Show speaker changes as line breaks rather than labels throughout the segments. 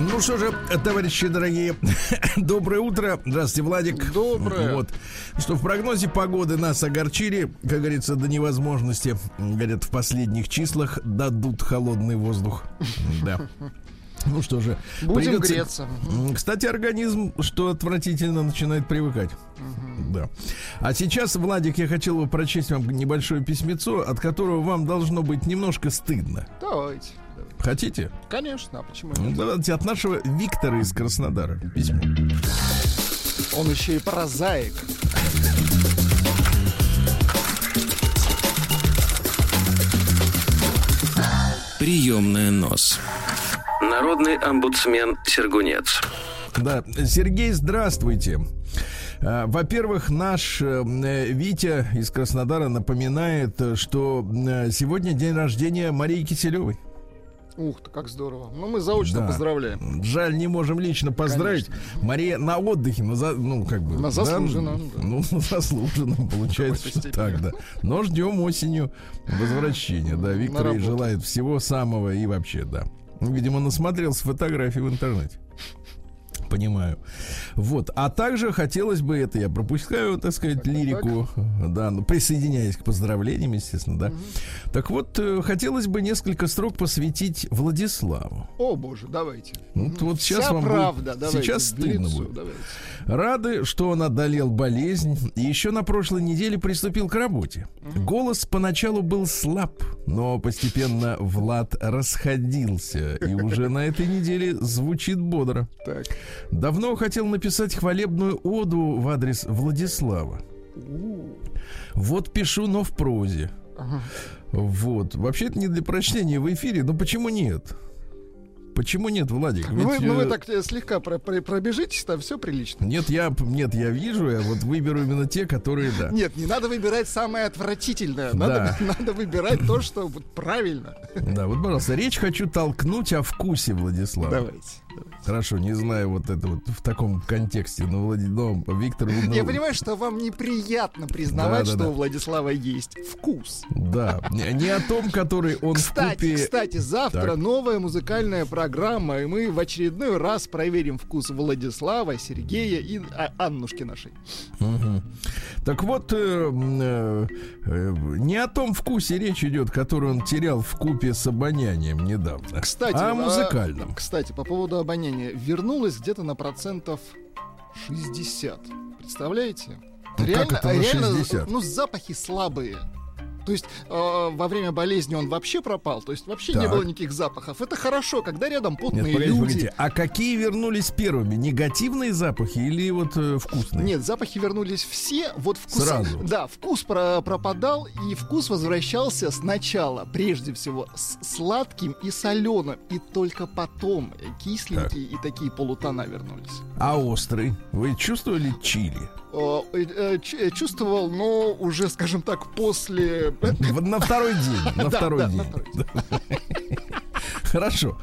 Ну что же, товарищи дорогие, доброе утро. Здравствуйте, Владик.
Доброе.
Вот. Что в прогнозе погоды нас огорчили, как говорится, до невозможности. Говорят, в последних числах дадут холодный воздух. Да. Ну что же,
Будем
придется-
греться.
Кстати, организм, что отвратительно, начинает привыкать. Да. А сейчас, Владик, я хотел бы прочесть вам небольшое письмецо, от которого вам должно быть немножко стыдно.
Давайте.
Хотите?
Конечно, а почему
Ну,
нет?
Давайте от нашего Виктора из Краснодара письмо.
Он еще и прозаик.
Приемная нос. Народный омбудсмен Сергунец.
Да, Сергей, здравствуйте. А, Во-первых, наш э, Витя из Краснодара напоминает, э, что э, сегодня день рождения Марии Киселевой.
Ух ты, как здорово. Ну, мы заочно
Да.
поздравляем.
Жаль, не можем лично поздравить.
Конечно.
Мария на отдыхе, на за- ну, как бы.
На
да,
заслуженном, да.
Ну, на заслуженном, получается, что так, да. Но ждем осенью возвращения, да. Виктор ей желает всего самого и вообще, да. Ну, Видимо, насмотрелся фотографий в интернете. Понимаю. Вот. А также хотелось бы, это я пропускаю, так сказать, лирику, да, ну, присоединяясь к поздравлениям, естественно, да. Так вот, э, хотелось бы несколько строк посвятить Владиславу.
О, боже, давайте.
Ну, вот
Вся
сейчас вам будет-
правда, давайте.
сейчас стыдно
лицо,
будет.
давайте.
Рады, что он одолел болезнь и еще на прошлой неделе приступил к работе. Голос поначалу был слаб, но постепенно Влад расходился и уже на этой неделе звучит бодро.
Так.
Давно хотел написать хвалебную оду в адрес Владислава. Вот пишу, но в прозе.
Ага.
Вот. Вообще это не для прочтения в эфире, но почему нет? Почему нет, Владик?
Ну вы,
Ведь,
ну вы
э,
так э, слегка про- про- пробежитесь, там все прилично.
Нет, я, нет, я вижу, я вот выберу именно те, которые, да.
Нет, не надо выбирать самое отвратительное.
Да.
Надо, надо выбирать то, что правильно.
Да, вот, пожалуйста, речь хочу толкнуть о вкусе Владислава.
Давайте.
Хорошо, не знаю вот это вот в таком контексте, но, Влади... но Виктор... ну,
Я понимаю, что вам неприятно признавать,
Да, да,
что
да.
у Владислава есть вкус.
Да, не, не о том, который он
Кстати,
вкупе...
кстати, завтра
Так.
новая музыкальная программа, и мы в очередной раз проверим вкус Владислава, Сергея и А- Аннушки нашей.
Мгм. Так вот, э, э, э, не о том вкусе речь идет, который он терял в купе с обонянием недавно,
Кстати,
а
а,
о музыкальном.
Кстати, по поводу обоняния. Вернулась где-то на процентов 60. Представляете?
Ну, как это на 60?
ну, запахи слабые. То есть э, во время болезни он вообще пропал, то есть вообще не
Так.
было никаких запахов. Это хорошо, когда рядом потные
Нет, погодите,
люди.
погодите, а какие вернулись первыми? Негативные запахи или вот э, вкусные?
Нет, запахи вернулись все, вот вкус...
Сразу.
Да, вкус про- пропадал, и вкус возвращался сначала, прежде всего, с сладким и соленым, и только потом кисленькие и такие полутона вернулись.
А острый? Вы чувствовали чили?
Э, э, э, чувствовал, но уже, скажем так, после...
На второй день. На второй день. Хорошо.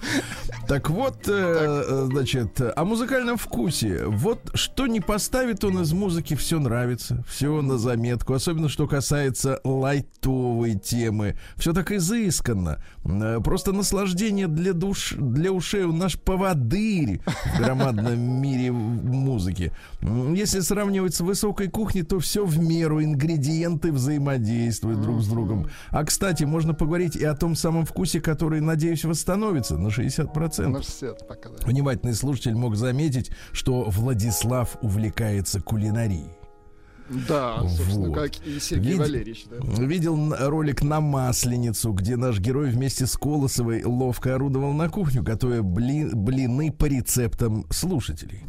Так вот, э, э, значит, о музыкальном вкусе. Вот что не поставит он из музыки, все нравится, все на заметку. Особенно, что касается лайтовой темы. Все так изысканно. Э, Просто наслаждение для душ, для ушей. Он наш поводырь в громадном мире музыки. Если сравнивать с высокой кухней, то все в меру. Ингредиенты взаимодействуют друг с другом. А, кстати, можно поговорить и о том самом вкусе, который, надеюсь, восстановится на 60%.
На 60 пока, да.
Внимательный слушатель мог заметить, что Владислав увлекается кулинарией.
Да, собственно,
Вот.
как и Сергей
Види-
Валерьевич, да.
Видел ролик на Масленицу, где наш герой вместе с Колосовой ловко орудовал на кухню, готовя бли- блины по рецептам слушателей.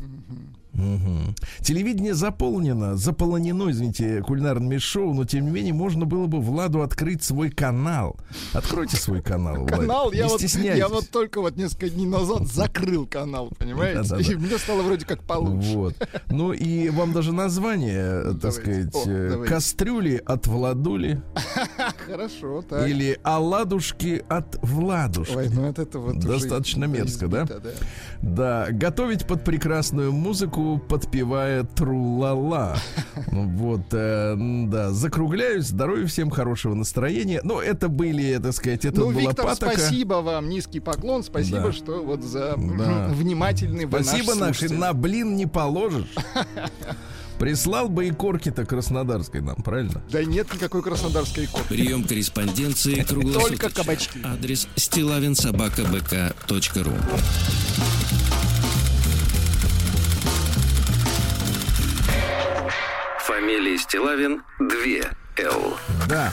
Мгм. Телевидение заполнено, заполонено, извините, кулинарными шоу, но тем не менее можно было бы Владу открыть свой канал. Откройте свой канал.
Канал, я вот, я вот только вот несколько дней назад закрыл канал, понимаете? И мне стало вроде как получше.
Вот. Ну и вам даже название, так
Давайте.
сказать,
О,
э,
давайте.
кастрюли от Владули
Хорошо, так.
или оладушки от Владушки.
Ой, ну это вот
Достаточно мерзко, да?
Да,
готовить под прекрасную музыку, подпевая тру-ла-ла. Ну Вот, э, да, закругляюсь. Здоровья всем, хорошего настроения. Ну, это были, так сказать, это
Ну,
была
Виктор,
патока.
спасибо вам, низкий поклон, спасибо,
Да.
что вот за
Да.
внимательный вы
Спасибо,
наш
наши,
слушатель.
на блин не положишь. Прислал бы и корки-то краснодарской нам, правильно?
Да нет никакой краснодарской иконы.
Прием корреспонденции круглосуточно.
Только кабачки.
Адрес стилавинсобакабк.ру Фамилия Стилавин 2 Л.
Да,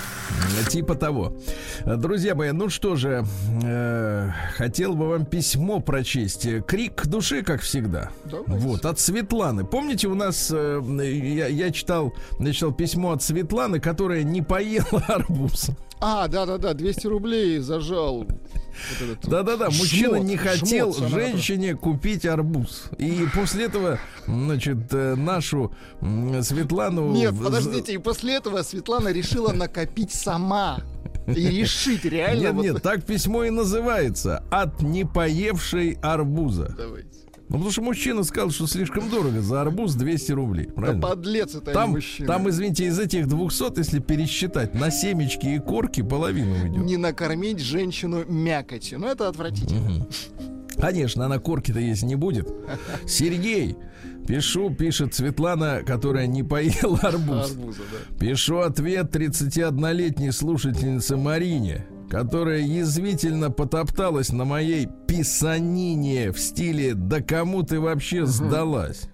типа того. Друзья мои, ну что же, э, хотел бы вам письмо прочесть. Крик души, как всегда.
Давайте.
Вот, от Светланы. Помните, у нас, э, я, я читал, я читал письмо от Светланы, которая не поела арбуз.
А, да-да-да, 200 рублей зажал. вот
Да-да-да, мужчина не хотел женщине купить арбуз. И после этого, значит, э, нашу Светлану...
Нет, подождите, и после этого Светлана решила накопить сама. И решить реально.
Нет,
вот-
нет, так письмо и называется. От непоевшей арбуза.
Давайте.
Ну, потому что мужчина сказал, что слишком дорого. За арбуз 200 рублей.
Да
Правильно?
подлец это
Там,
мужчина.
там, извините, из этих 200, если пересчитать, на семечки и корки половину уйдет.
Не накормить женщину мякотью. Ну, это отвратительно.
Конечно, она корки-то есть не будет. Сергей, пишу, пишет Светлана, которая не поела арбуз.
Арбуза, да.
Пишу ответ 31-летней слушательнице Марине, которая язвительно потопталась на моей писанине в стиле «Да кому ты вообще сдалась?»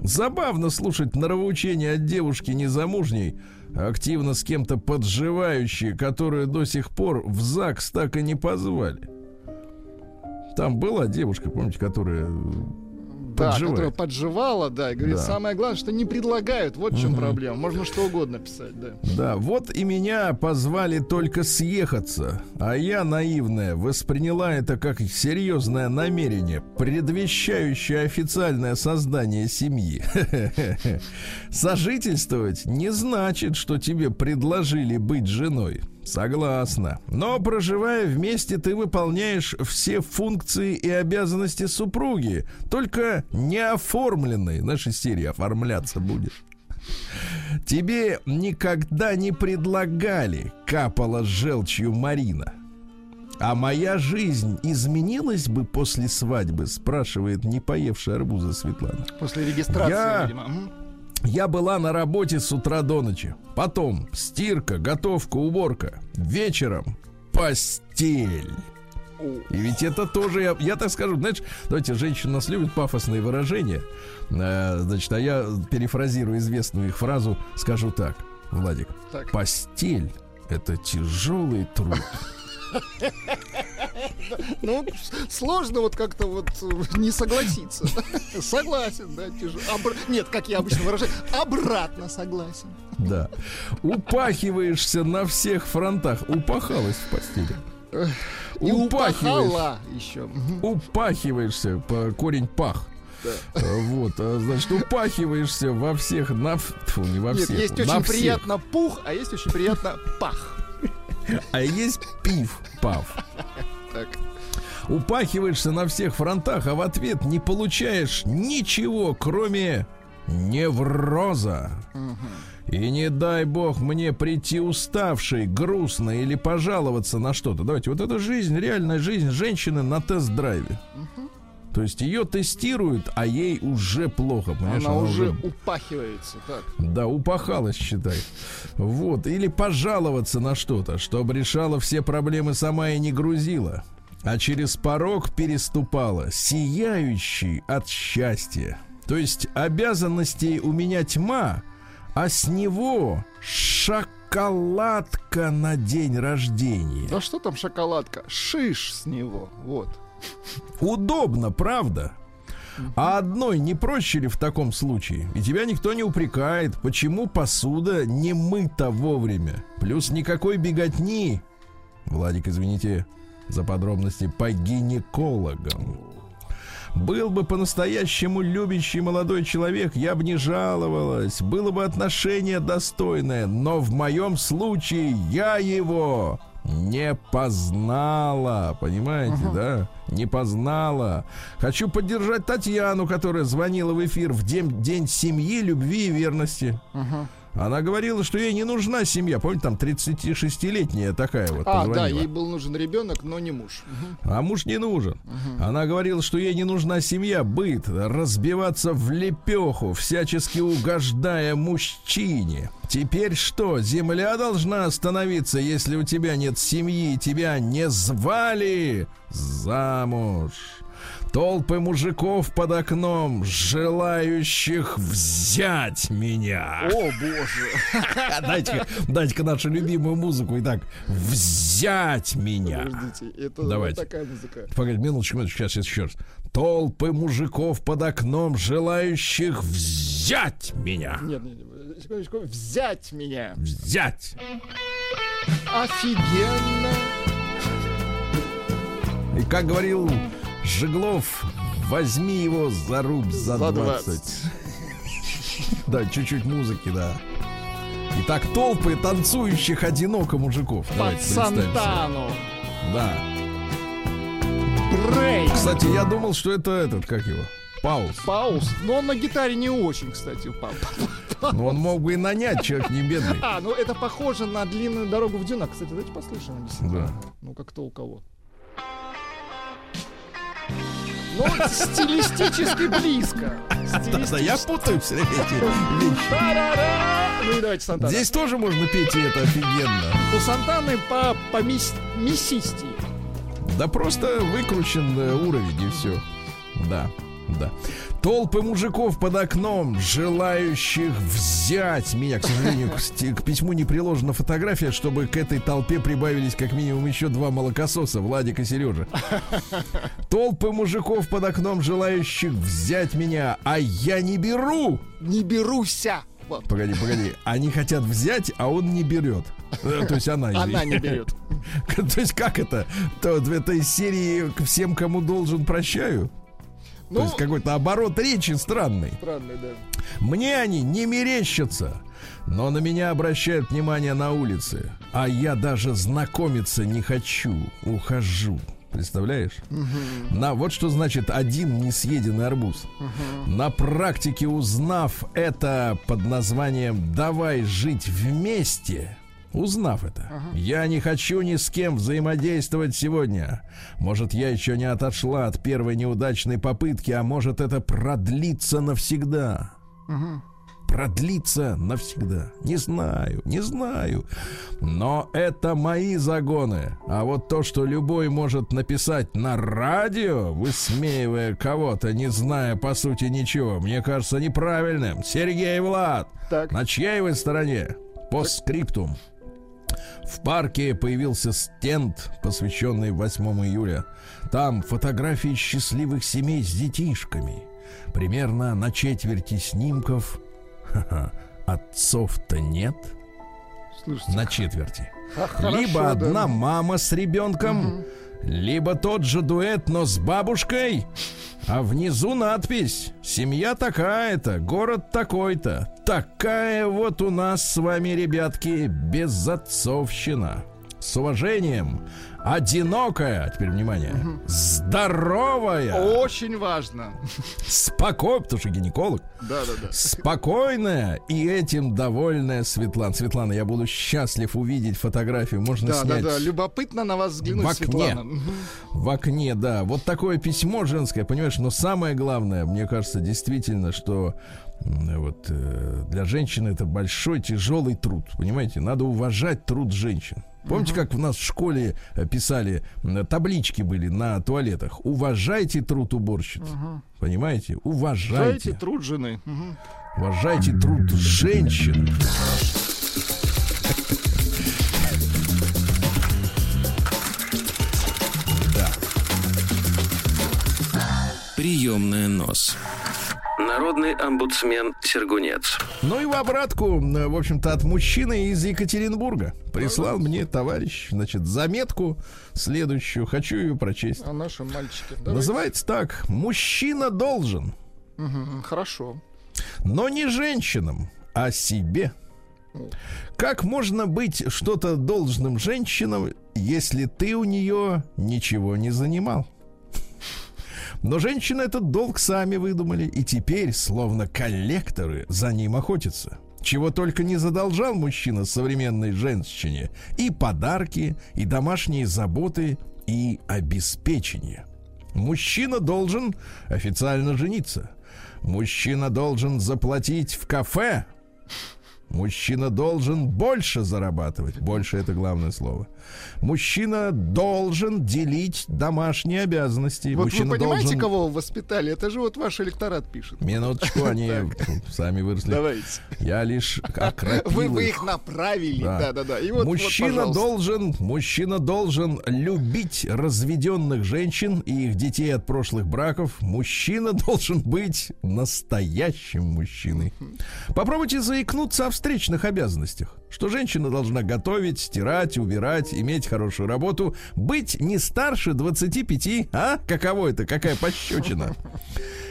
Забавно слушать нравоучения от девушки незамужней, активно с кем-то подживающей, которую до сих пор в ЗАГС так и не позвали. Там была девушка, помните, которая
Да,
Подживает.
которая подживала, да, и говорит,
Да.
самое главное, что не предлагают. Вот в чем
Мгм.
проблема. Можно что угодно писать, да.
Да, вот и меня позвали только съехаться, а я, наивная, восприняла это как серьезное намерение, предвещающее официальное создание семьи. Сожительствовать не значит, что тебе предложили быть женой. Согласна. Но проживая вместе, ты выполняешь все функции и обязанности супруги, только не оформленные. Нашей серии оформляться будешь. Тебе никогда не предлагали, капала желчью Марина. А моя жизнь изменилась бы после свадьбы, спрашивает не поевшая арбуза Светлана.
После регистрации,
Я-
видимо.
Я была на работе с утра до ночи. Потом стирка, готовка, уборка. Вечером постель. И ведь это тоже, я, я так скажу, знаешь, давайте, женщины у нас любят пафосные выражения. Э, значит, а я перефразирую известную их фразу, скажу так, Владик.
Так.
Постель — это тяжелый труд.
Ну, сложно вот как-то вот э, не согласиться. Согласен, да, тяжело. Обр- Нет, как я обычно выражаюсь, обратно согласен.
Да. Упахиваешься на всех фронтах. Упахалась в постели.
И
Упахиваешь.
еще.
Упахиваешься, по корень пах.
Да.
Вот, а, значит, упахиваешься во всех, на, тьфу, не во
Нет,
всех,
есть
на
очень
всех.
приятно пух, а есть очень приятно пах.
А есть пив, пав.
Так.
Упахиваешься на всех фронтах, а в ответ не получаешь ничего, кроме невроза. И не дай бог мне прийти уставшей, грустной или пожаловаться на что-то. Давайте, вот это жизнь, реальная жизнь женщины на тест-драйве. То есть ее тестируют, а ей уже плохо, понимаешь?
Она уже упахивается. Так.
Да, упахалась, считай. Вот. Или пожаловаться на что-то, чтобы решала все проблемы сама и не грузила. А через порог переступала, сияющий от счастья. То есть обязанностей у меня тьма, а с него шоколадка на день рождения.
Да что там шоколадка? Шиш с него. Вот.
Удобно, правда? А одной не проще ли в таком случае? И тебя никто не упрекает, почему посуда не мыта вовремя. Плюс никакой беготни. Владик, извините за подробности по гинекологам. Был бы по-настоящему любящий молодой человек, я бы не жаловалась. Было бы отношение достойное, но в моем случае я его не познала, понимаете, uh-huh. да? Не познала. Хочу поддержать Татьяну, которая звонила в эфир в день, день семьи, любви и верности. Uh-huh. Она говорила, что ей не нужна семья. Помните, там 36-летняя такая вот.
А, позвонила. да, ей был нужен ребенок, но не муж.
Угу. А муж не нужен. Угу. Она говорила, что ей не нужна семья, быт, разбиваться в лепеху, всячески угождая мужчине. Теперь что, земля должна остановиться, если у тебя нет семьи, тебя не звали замуж? Толпы мужиков под окном, желающих взять меня.
О, боже.
Дайте-ка дайте нашу любимую музыку. Итак, взять меня.
Подождите, это Давайте. такая музыка.
Погоди, минуточку, минуточку, сейчас, сейчас еще раз. Толпы мужиков под окном, желающих взять меня.
Нет, нет, нет, секундочку, взять меня.
Взять.
Офигенно.
И как говорил Жеглов, возьми его за руб за, за 20. 20. Да, чуть-чуть музыки, да. Итак, толпы танцующих одиноко мужиков.
Под Сантану.
Да.
Брейк.
Кстати, я думал, что это этот, как его? Пауз.
Пауз. Но он на гитаре не очень, кстати,
Ну, он мог бы и нанять, человек не бедный.
А, ну это похоже на длинную дорогу в дюнах. Кстати, давайте послушаем.
Да.
Ну, как то у кого. Ну, стилистически близко.
Да, я путаю все эти вещи.
Ну и давайте Сантана.
Здесь тоже можно петь, и это офигенно.
У Сантаны по, по мис.
Да просто выкручен уровень и все. Да, да. Толпы мужиков под окном, желающих взять меня. К сожалению, к, к письму не приложена фотография, чтобы к этой толпе прибавились как минимум еще два молокососа, Владик и Сережа. Толпы мужиков под окном, желающих взять меня, а я не беру.
Не беруся.
Вот. Погоди, погоди. Они хотят взять, а он не берет. Э, то есть она.
Она не берет.
То есть как это? То в этой серии всем, кому должен, прощаю? Ну, То есть какой-то оборот речи странный.
Странный, да.
Мне они не мерещатся, но на меня обращают внимание на улице. А я даже знакомиться не хочу, ухожу. Представляешь? Угу. На вот что значит один несъеденный арбуз. Угу. На практике узнав это под названием "давай жить вместе", Узнав это, ага. я не хочу ни с кем взаимодействовать сегодня. Может, я еще не отошла от первой неудачной попытки, а может, это продлится навсегда. Ага. Продлится навсегда. Не знаю, не знаю. Но это мои загоны. А вот то, что любой может написать на радио, высмеивая кого-то, не зная по сути ничего, мне кажется неправильным. Сергей Влад, так. на чьей вы стороне? По скриптум. В парке появился стенд, посвященный 8 июля. Там фотографии счастливых семей с детишками. Примерно на четверти снимков отцов-то нет. Слушайте, на четверти. А, Либо хорошо, одна да. мама с ребенком, угу. Либо тот же дуэт, но с бабушкой. А внизу надпись «Семья такая-то, город такой-то». Такая вот у нас с вами, ребятки, безотцовщина. С уважением, одинокая, теперь внимание, угу. здоровая.
Очень важно.
Спокойно, потому что гинеколог.
Да, да, да.
Спокойная и этим довольная Светлана. Светлана, я буду счастлив увидеть фотографию. Можно да, снять. Да, да,
любопытно на вас взглянуть, в окне. Светлана.
В окне, да. Вот такое письмо женское, понимаешь, но самое главное, мне кажется, действительно, что вот э, для женщины это большой тяжелый труд, понимаете? Надо уважать труд женщин. Помните, как в нас в школе э, писали, таблички были на туалетах? Уважайте труд уборщиц. Угу. Понимаете? Уважайте. Уважайте
труд жены.
Угу. Уважайте труд женщин.
Приемная нос. Народный омбудсмен Сергунец.
Ну и в обратку, в общем-то, от мужчины из Екатеринбурга. Прислал мне товарищ, значит, заметку следующую. Хочу ее прочесть.
А наши мальчики. Давайте.
Называется так. Мужчина должен,
Мгм, Хорошо.
но не женщинам, а себе. Как можно быть что-то должным женщинам, если ты у нее ничего не занимал? Но женщины этот долг сами выдумали, и теперь, словно коллекторы, за ним охотятся. Чего только не задолжал мужчина современной женщине. И подарки, и домашние заботы, и обеспечение. Мужчина должен официально жениться. Мужчина должен заплатить в кафе. Мужчина должен больше зарабатывать. Больше это главное слово. Мужчина должен делить домашние обязанности.
Вот
Мужчина
вы понимаете,
должен...
кого вы воспитали? Это же вот ваш электорат пишет.
Минуточку, они сами выросли.
Давайте.
Я лишь окропил
Вы, вы
их.
направили.
Да.
Да, да, да. И вот,
мужчина должен, мужчина должен любить разведенных женщин и их детей от прошлых браков. Мужчина должен быть настоящим мужчиной. Попробуйте заикнуться о встречных обязанностях. Что женщина должна готовить, стирать, убирать, иметь хорошую работу, быть не старше 25, а? Каково это? Какая пощечина?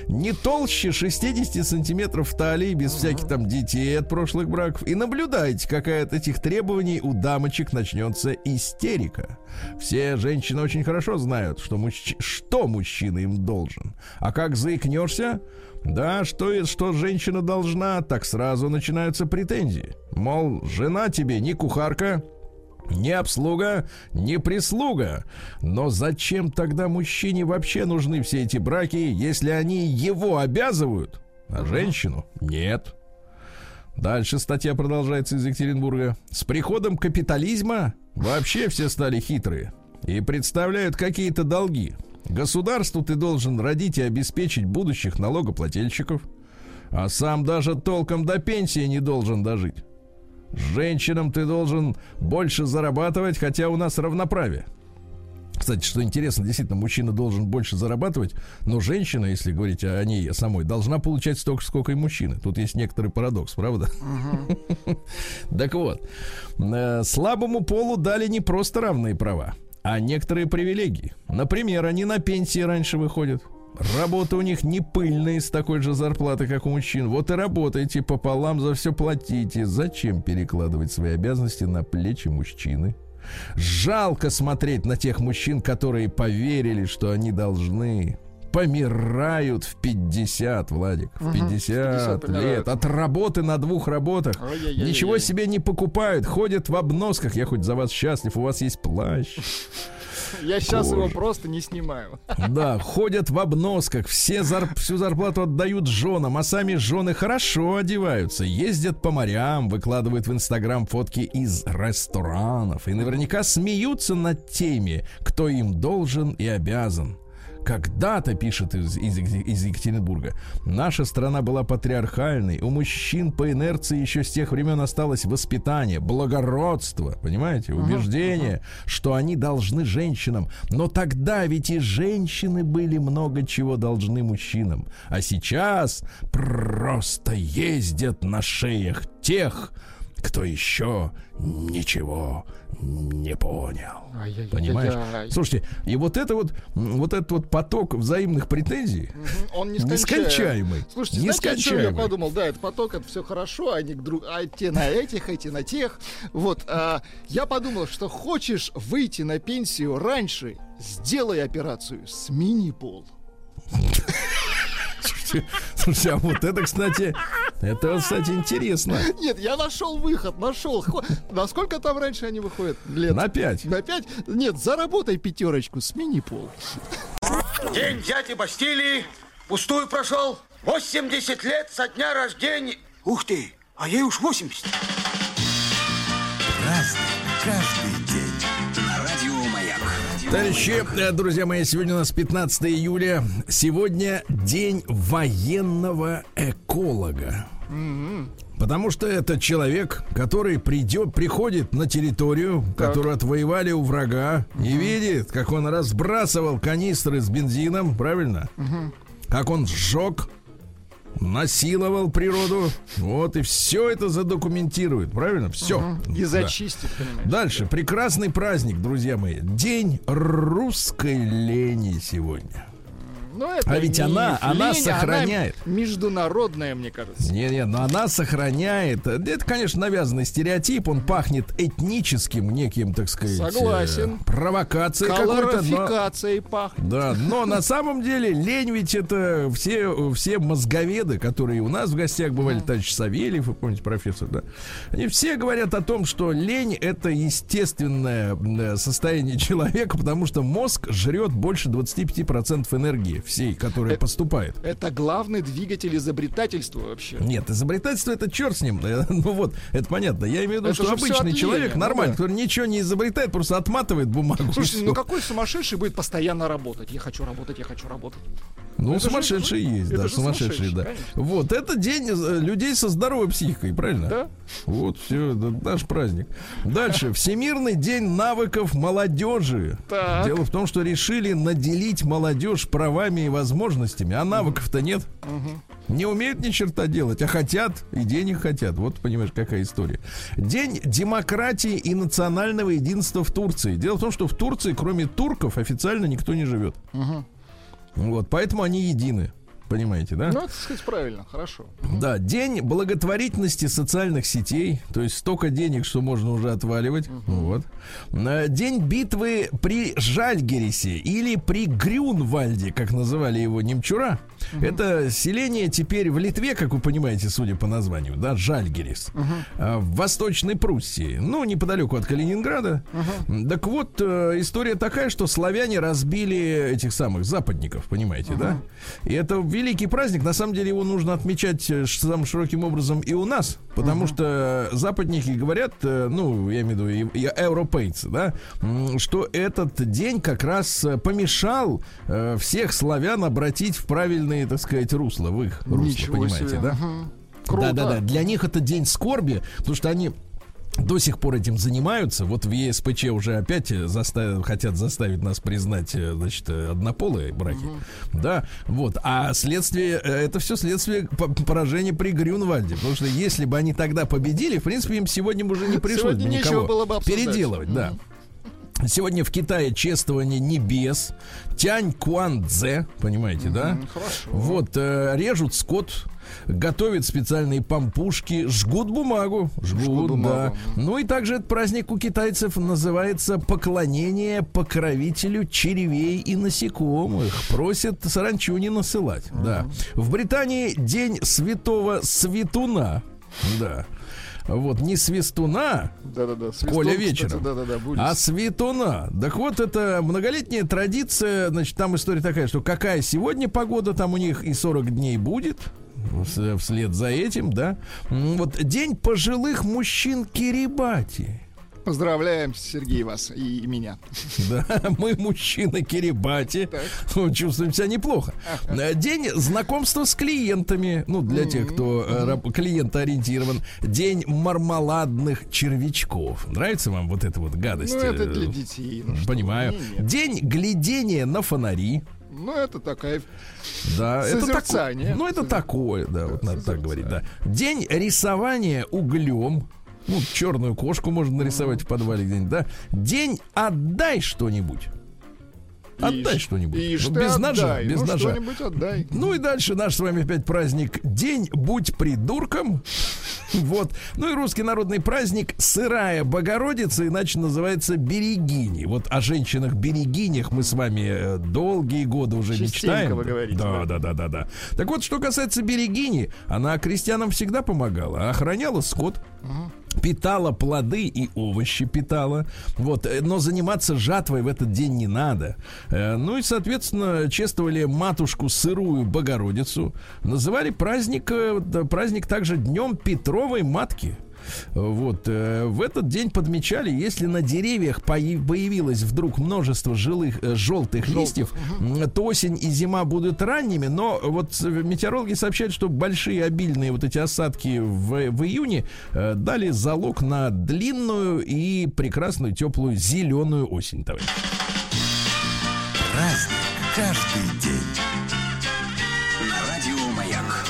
не толще 60 сантиметров в талии, без всяких там детей от прошлых браков. И наблюдайте, какая от этих требований у дамочек начнется истерика. Все женщины очень хорошо знают, что, мужч... что мужчина им должен. А как заикнешься, да, что, и- что женщина должна, так сразу начинаются претензии. Мол, жена тебе не кухарка, не обслуга, не прислуга. Но зачем тогда мужчине вообще нужны все эти браки, если они его обязывают, а женщину нет? Дальше статья продолжается из Екатеринбурга. С приходом капитализма вообще все стали хитрые и представляют какие-то долги. Государству ты должен родить и обеспечить будущих налогоплательщиков, а сам даже толком до пенсии не должен дожить. Женщинам ты должен больше зарабатывать, хотя у нас равноправие. Кстати, что интересно, действительно, мужчина должен больше зарабатывать, но женщина, если говорить о ней самой, должна получать столько, сколько и мужчины. Тут есть некоторый парадокс, правда? Так вот, э, слабому полу дали не просто равные права, а некоторые привилегии. Например, они на пенсии раньше выходят. Работа у них не пыльная, с такой же зарплатой, как у мужчин. Вот и работаете пополам, за все платите. Зачем перекладывать свои обязанности на плечи мужчины? Жалко смотреть на тех мужчин, которые поверили, что они должны. Помирают в 50, Владик. В
Мгм,
50,
50 помирают.
лет. От работы на двух работах.
Ой-ой-ой-ой.
Ничего себе не покупают. Ходят в обносках. Я хоть за вас счастлив. У вас есть плащ.
Я сейчас его
Боже.
просто не снимаю.
Да, ходят в обносках, все зар- всю зарплату отдают женам, а сами жены хорошо одеваются, ездят по морям, выкладывают в Инстаграм фотки из ресторанов и наверняка смеются над теми, кто им должен и обязан. Когда-то, пишет из, из- из Екатеринбурга, наша страна была патриархальной, у мужчин по инерции еще с тех времен осталось воспитание, благородство, понимаете, убеждение, что они должны женщинам. Но тогда ведь и женщины были много чего должны мужчинам. А сейчас просто ездят на шеях тех, кто еще ничего не понял.
Ай-яй-яй-яй.
Понимаешь? Слушайте, и вот это вот, вот этот вот поток взаимных претензий
Он нескончаемый.
нескончаемый.
Слушайте, знаете, о чем я
Нескончаемый.
подумал? Да, это поток, это все хорошо, они к друг... а те на этих, эти на тех. Вот, а, я подумал, что хочешь выйти на пенсию раньше, сделай операцию, смени пол.
Слушайте, слушайте, а вот это, кстати, это, кстати, интересно.
Нет, я нашел выход, нашел. Насколько там раньше они выходят? Лет?
На пять.
На пять? Нет, заработай пятерочку, смени пол.
День дяди Бастилии пустую прошел. 80 лет со дня рождения. Ух ты, а ей уж 80.
Товарищи, друзья мои, сегодня у нас 15 июля. Сегодня день военного эколога. Потому что это человек, который придет, приходит на территорию, которую отвоевали у врага, и видит, как он разбрасывал канистры с бензином, правильно? как он сжег, насиловал природу. Вот и все это задокументирует, правильно? Все.
И зачистит, понимаешь?
Дальше. Прекрасный праздник, друзья мои. День русской лени сегодня.
Ну, это
А ведь
не
она- она
лень,
сохраняет.
международная, мне кажется.
Нет, нет, но она сохраняет. Это, конечно, навязанный стереотип. Он пахнет этническим неким, так сказать,
Согласен.
э, провокацией какой-то. но-
пахнет.
Да, но на самом деле лень ведь это все, все мозговеды, которые у нас в гостях бывали, товарищ Савельев, вы помните, профессор, да? Они все говорят о том, что лень это естественное э, состояние человека, потому что мозг жрет больше 25% энергии всей, которая
Э,
поступает.
Это главный двигатель изобретательства вообще.
Нет, изобретательство это черт с ним. Ну вот, это понятно. Я имею в виду,
Это
что
же
обычный человек,
ну
нормальный,
да.
который ничего не изобретает, просто отматывает бумагу.
Слушайте, ну какой сумасшедший будет постоянно работать? Я хочу работать, я хочу работать.
Ну,
Это же-
сумасшедшие есть,
это
да,
же
сумасшедшие, да.
конечно.
Вот, это день э, людей со здоровой психикой, правильно?
Да?
Вот, все, это наш праздник. Дальше. Всемирный день навыков молодежи.
Так.
Дело в том, что решили наделить молодежь правами и возможностями, а навыков-то нет. Не умеют ни черта делать, а хотят, и денег хотят. Вот понимаешь, какая история. День демократии и национального единства в Турции. Дело в том, что в Турции, кроме турков, официально никто не живет. Вот, поэтому они едины. Понимаете, да?
Ну, это, сказать, правильно, хорошо.
Да, день благотворительности социальных сетей, то есть столько денег, что можно уже отваливать. Вот. Э, День битвы при Жальгерисе или при Грюнвальде, как называли его немчура. Это селение теперь в Литве, как вы понимаете, судя по названию, да, Жальгерис. Э, В Восточной Пруссии, ну, неподалеку от Калининграда. Так вот, э, история такая, что славяне разбили этих самых западников, понимаете, да? И это великий праздник. На самом деле его нужно отмечать э, самым широким образом и у нас, потому что западники говорят, э, ну, я имею в виду и, и европейцы, да, что этот день как раз помешал всех славян обратить в правильные, так сказать, русло, в их русло,
Ничего
понимаете,
себе.
да?
Мгм. Круто.
Да, да, да. Для них это день скорби, потому что они до сих пор этим занимаются. Вот в ЕСПЧ уже опять заставят, хотят заставить нас признать, э, значит, э, однополые браки. Да, вот. А следствие, э, это все следствие по- поражения при Грюнвальде. Потому что если бы они тогда победили, в принципе, им сегодня бы уже не пришлось
Сегодня
бы никого
было бы обсуждать.
переделывать. Да. Сегодня в Китае чествование небес. Тянь Куандзе, понимаете, да?
хорошо.
Вот, э, режут скот, готовят специальные пампушки, жгут бумагу. Жгут,
Жгут бумагу,
да. Ну и также этот праздник у китайцев называется поклонение покровителю червей и насекомых. Просят саранчу не насылать. Да. В Британии день святого Светуна. Да. Вот, не свистуна,
Да-да-да. Свисток,
Коля
кстати,
вечером.
Да-да-да, будет.
а светуна. Так вот, это многолетняя традиция. Значит, там история такая, что какая сегодня погода, там у них и 40 дней будет. вс- Вслед за этим, да. Вот день пожилых мужчин Кирибати.
Поздравляем, Сергей, вас и меня.
Да, мы мужчины Кирибати. Чувствуем себя неплохо. Э, День знакомства с клиентами. Ну, для тех, кто раб- клиентоориентирован. День мармеладных червячков. Нравится вам вот эта вот гадость?
Ну, это
э,
для детей. ну
Понимаю. День глядения на фонари.
Ну, это такая...
Да, это такое. Ну, это такое, да, вот надо так говорить, да. День рисования углем. Ну, черную кошку можно нарисовать в подвале где-нибудь, да. День отдай что-нибудь. Отдай что-нибудь. Ну, без ножа,
отдай,
без
ну,
ножа.
отдай.
Ну и дальше наш с вами опять праздник День будь придурком. Вот. Ну и русский народный праздник Сырая Богородица, иначе называется Берегини. Вот о женщинах-берегинях мы с вами э, долгие годы уже
Частенько
мечтаем.
вы говорите,
да, да, да, да, да. Так вот, что касается Берегини, она крестьянам всегда помогала, охраняла скот. Питала плоды и овощи питала. Вот, э, но заниматься жатвой в этот день не надо. Э, Ну и, соответственно, чествовали матушку сырую Богородицу. Называли праздник, э, праздник также днем Петровой матки. Вот, э, в этот день подмечали, если на деревьях появ- появилось вдруг множество жилых, э, желтых листьев, то осень и зима будут ранними, но вот э, метеорологи сообщают, что большие обильные вот эти осадки в, в июне дали залог на длинную и прекрасную теплую зеленую осень, товарищи.
Праздник каждый день.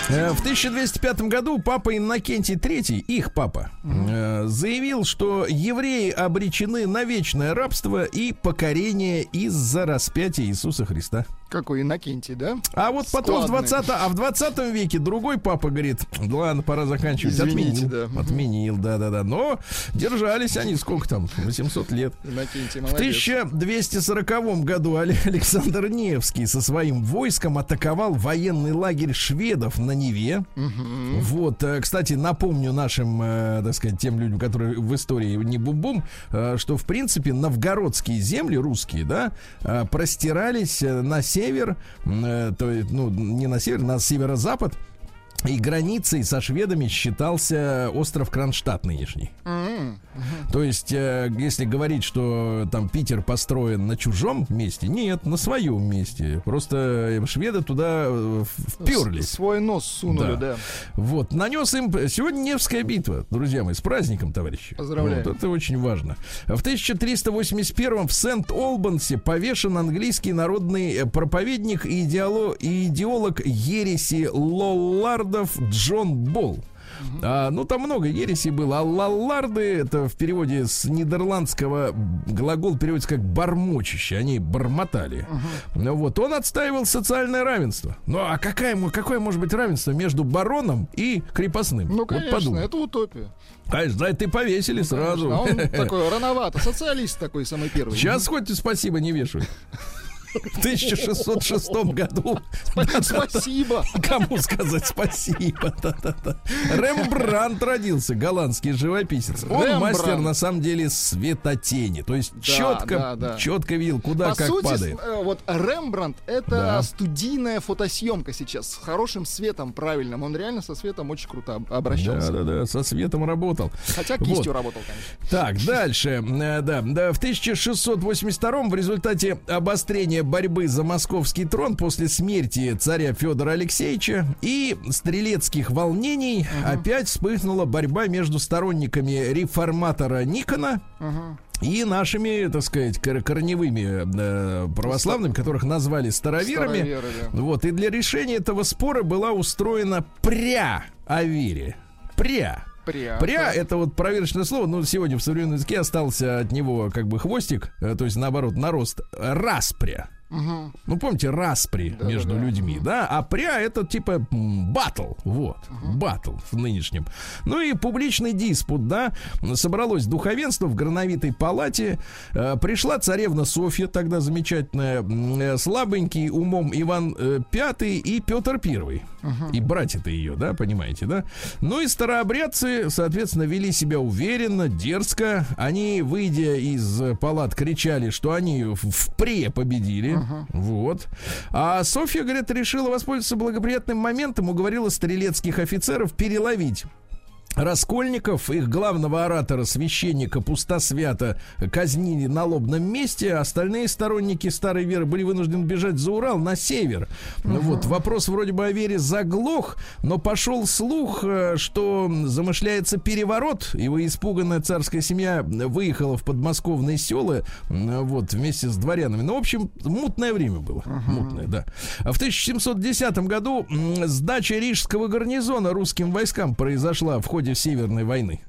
Э, В 1205 году папа Иннокентий III, их папа, э, заявил, что евреи обречены на вечное рабство и покорение из-за распятия Иисуса Христа.
Какой Иннокентий, да?
А вот потом в
Складный.
20, а в 20 веке другой папа говорит, ладно, пора заканчивать.
Извините,
отменил,
да.
Отменил, да-да-да. Но держались они сколько там, 800 лет.
Иннокентий,
В
молодец.
1240 году Але- Александр Невский со своим войском атаковал военный лагерь шведов на Неве. Вот, э, кстати, напомню нашим, э, так сказать, тем людям, которые в истории не бум-бум, э, что, в принципе, новгородские земли русские, да, простирались на север, э, то есть, ну, не на север, на северо-запад, и границей со шведами считался остров Кронштадт нынешний.
М,
То есть, э, если говорить, что там Питер построен на чужом месте, нет, на своем месте. Просто э, шведы туда э, вперлись.
Свой нос сунули,
Да.
да.
Вот, нанес им сегодня Невская битва, друзья мои, с праздником, товарищи.
Поздравляю.
Вот, это очень важно. В 1381 в Сент-Олбансе повешен английский народный проповедник и, идеоло- и идеолог ереси Лоллардов Джон Болл. А, ну, там много ересей было. А лалларды, это в переводе с нидерландского глагол переводится как бормочище. Они бормотали. Ну, вот, он отстаивал социальное равенство. Ну, а какая, какое может быть равенство между бароном и крепостным?
Ну,
Вот
конечно,
подумай.
это утопия.
Конечно, это и повесили сразу.
А он такой рановато, социалист такой самый первый.
Сейчас хоть спасибо не вешай. В 1606 году
Спасибо.
Кому сказать спасибо? Рембрандт родился, голландский живописец. Он мастер на самом деле светотени. То есть четко, четко видел, куда как падает.
э, вот Рембрандт это студийная фотосъемка сейчас с хорошим светом правильным. Он реально со светом очень круто об-
Да,
обращался.
да, да, со светом работал.
Хотя кистью работал, конечно.
Так, дальше. Э, Да, да, в 1682 в результате обострения борьбы за московский трон после смерти царя Федора Алексеевича и стрелецких волнений опять вспыхнула борьба между сторонниками реформатора Никона и нашими, так сказать, кор- корневыми э, православными, которых назвали староверами.
Староверы, да.
Вот, и для решения этого спора была устроена пря о вере. Пря.
Пря.
Пря это вот проверочное слово, но сегодня в современном языке остался от него как бы хвостик, э, то есть наоборот нарост распря.
Мгм.
Ну, помните, распри между
Да-да-да.
людьми, да? А пря это типа батл, вот, батл в нынешнем. Ну и публичный диспут, да? Собралось духовенство в грановитой палате. Э, пришла царевна Софья, тогда замечательная, э, слабенький умом Иван э, Пятый и Петр Первый. И братья-то ее, да, понимаете, да? Ну и старообрядцы, соответственно, вели себя уверенно, дерзко. Они, выйдя из палат, кричали, что они в пре победили. Вот. А Софья, говорит, решила воспользоваться благоприятным моментом, уговорила стрелецких офицеров переловить Раскольников, их главного оратора, священника Пустосвята, казнили на лобном месте. Остальные сторонники старой веры были вынуждены бежать за Урал на север. Ну Вот вопрос вроде бы о вере заглох, но пошел слух, э, что замышляется переворот, вы испуганная царская семья выехала в подмосковные села, вот вместе с дворянами. Ну, в общем, мутное время было, мутное, да. А в 1710 году сдача рижского гарнизона русским войскам произошла в ходе Северной войны.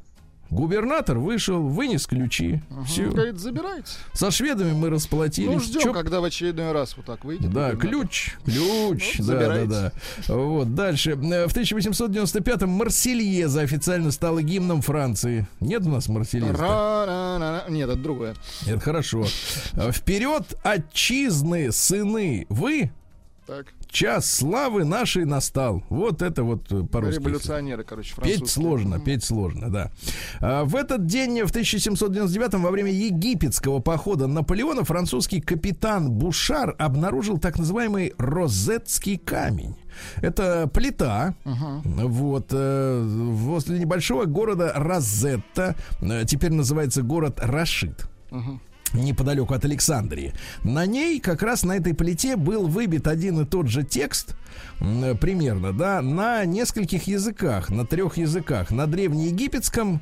Губернатор вышел, вынес ключи. Все.
Говорит, забирайте.
Со шведами мы расплатились.
Ну, ждем,
Чё-
когда в очередной раз вот так выйдет.
да, ключ, ключ,
Вот,
да, да,
забирайте.
да. Вот, дальше. В 1895-м Марсельеза официально стала гимном Франции. Нет у нас Марсельеза?
Нет, это другое.
Это хорошо. Вперед, отчизны, сыны, вы,
Так.
Час славы нашей настал. Вот это вот э, по-русски.
Революционеры, короче, французские.
Петь сложно, петь сложно, да. А, В этот день, в 1799 во время египетского похода Наполеона, французский капитан Бушар обнаружил так называемый розетский камень. Это плита, вот, э, возле небольшого города Розетта, э, теперь называется город Рашид. Неподалеку от Александрии. На ней как раз на этой плите был выбит один и тот же текст, примерно, да, на нескольких языках, на трех языках, на древнеегипетском,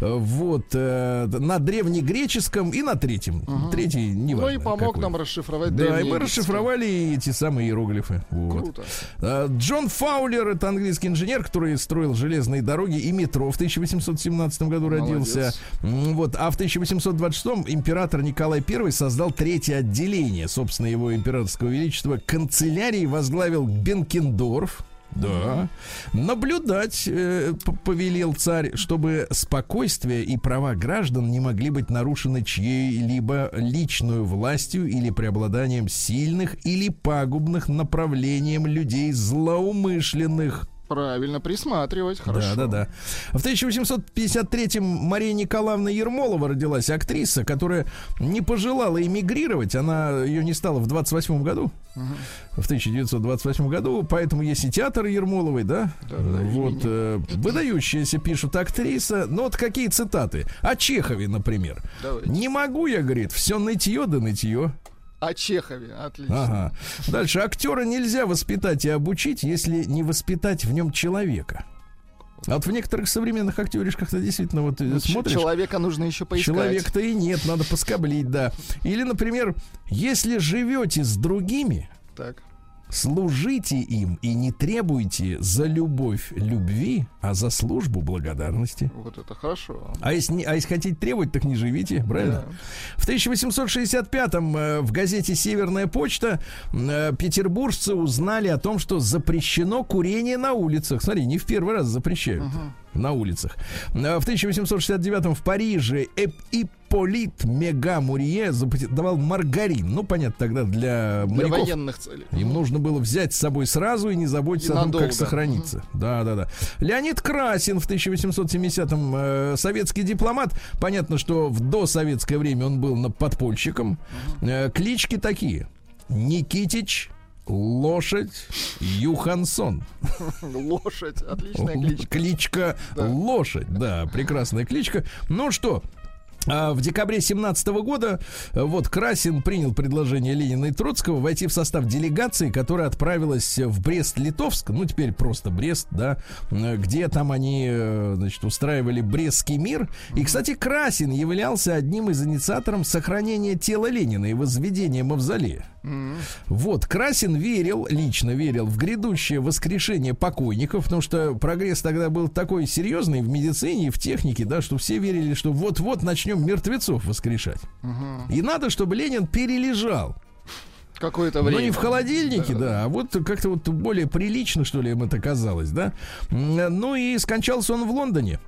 э, вот, э, на древнегреческом и на третьем. Угу. Третий не
Ну и помог какой. нам расшифровать
Да, и мы расшифровали эти самые иероглифы. Вот.
Круто.
Э, Джон Фаулер, это английский инженер, который строил железные дороги и метро в 1817 году Молодец. родился. Вот, а в 1826 император Николай I создал третье отделение, собственно, его императорского величества, канцелярии возглавил Бенкендорф. Да. Наблюдать э, повелел царь, чтобы спокойствие и права граждан не могли быть нарушены чьей-либо личную властью или преобладанием сильных или пагубных направлением людей злоумышленных.
Правильно, присматривать, хорошо.
Да, да, да. В 1853-м Мария Николаевна Ермолова родилась, актриса, которая не пожелала эмигрировать. Она ее не стала в 28 году. Угу. В 1928 году. Поэтому есть и театр Ермоловой, да? да, да вот. Э, выдающаяся, пишут, актриса. Ну, вот какие цитаты. О Чехове, например. Давайте. Не могу я, говорит, все нытье да нытье.
О Чехове, отлично. Ага.
Дальше. Актера нельзя воспитать и обучить, если не воспитать в нем человека. А вот в некоторых современных актеришках-то действительно вот ну, смотришь...
Человека нужно еще поискать.
Человека-то и нет, надо поскоблить, да. Или, например, если живете с другими, так. Служите им и не требуйте за любовь любви, а за службу благодарности.
Вот это хорошо.
А если, а если хотите требовать, так не живите, правильно? Да. В 1865-м э, в газете «Северная почта» э, петербуржцы узнали о том, что запрещено курение на улицах. Смотри, не в первый раз запрещают. Угу на улицах. Э, в 1869 в Париже Эп Ипполит Мега Мурье давал маргарин. Ну, понятно, тогда для,
для моряков. военных целей.
Им нужно было взять с собой сразу и не заботиться и о том, надолго. как сохраниться. Да, да, да. Леонид Красин в 1870-м э, советский дипломат. Понятно, что в досоветское время он был подпольщиком. Э, клички такие. Никитич, Лошадь Юхансон.
Лошадь, отличная кличка.
Кличка да. Лошадь, да, прекрасная кличка. Ну что, в декабре 17 года э, вот Красин принял предложение Ленина и Троцкого войти в состав делегации, которая отправилась в Брест-Литовск, ну теперь просто Брест, да, где там они, э, значит, устраивали Брестский мир. И, кстати, Красин являлся одним из инициаторов сохранения тела Ленина и возведения мавзолея. Вот, Красин верил, лично верил в грядущее воскрешение покойников, потому что прогресс тогда был такой серьезный в медицине и в технике, да, что все верили, что вот-вот начнем мертвецов воскрешать. Угу. И надо, чтобы Ленин перележал.
Какое-то время.
Ну, не в холодильнике, да, да а вот как-то вот более прилично, что ли, им это казалось, да. Ну и скончался он в Лондоне.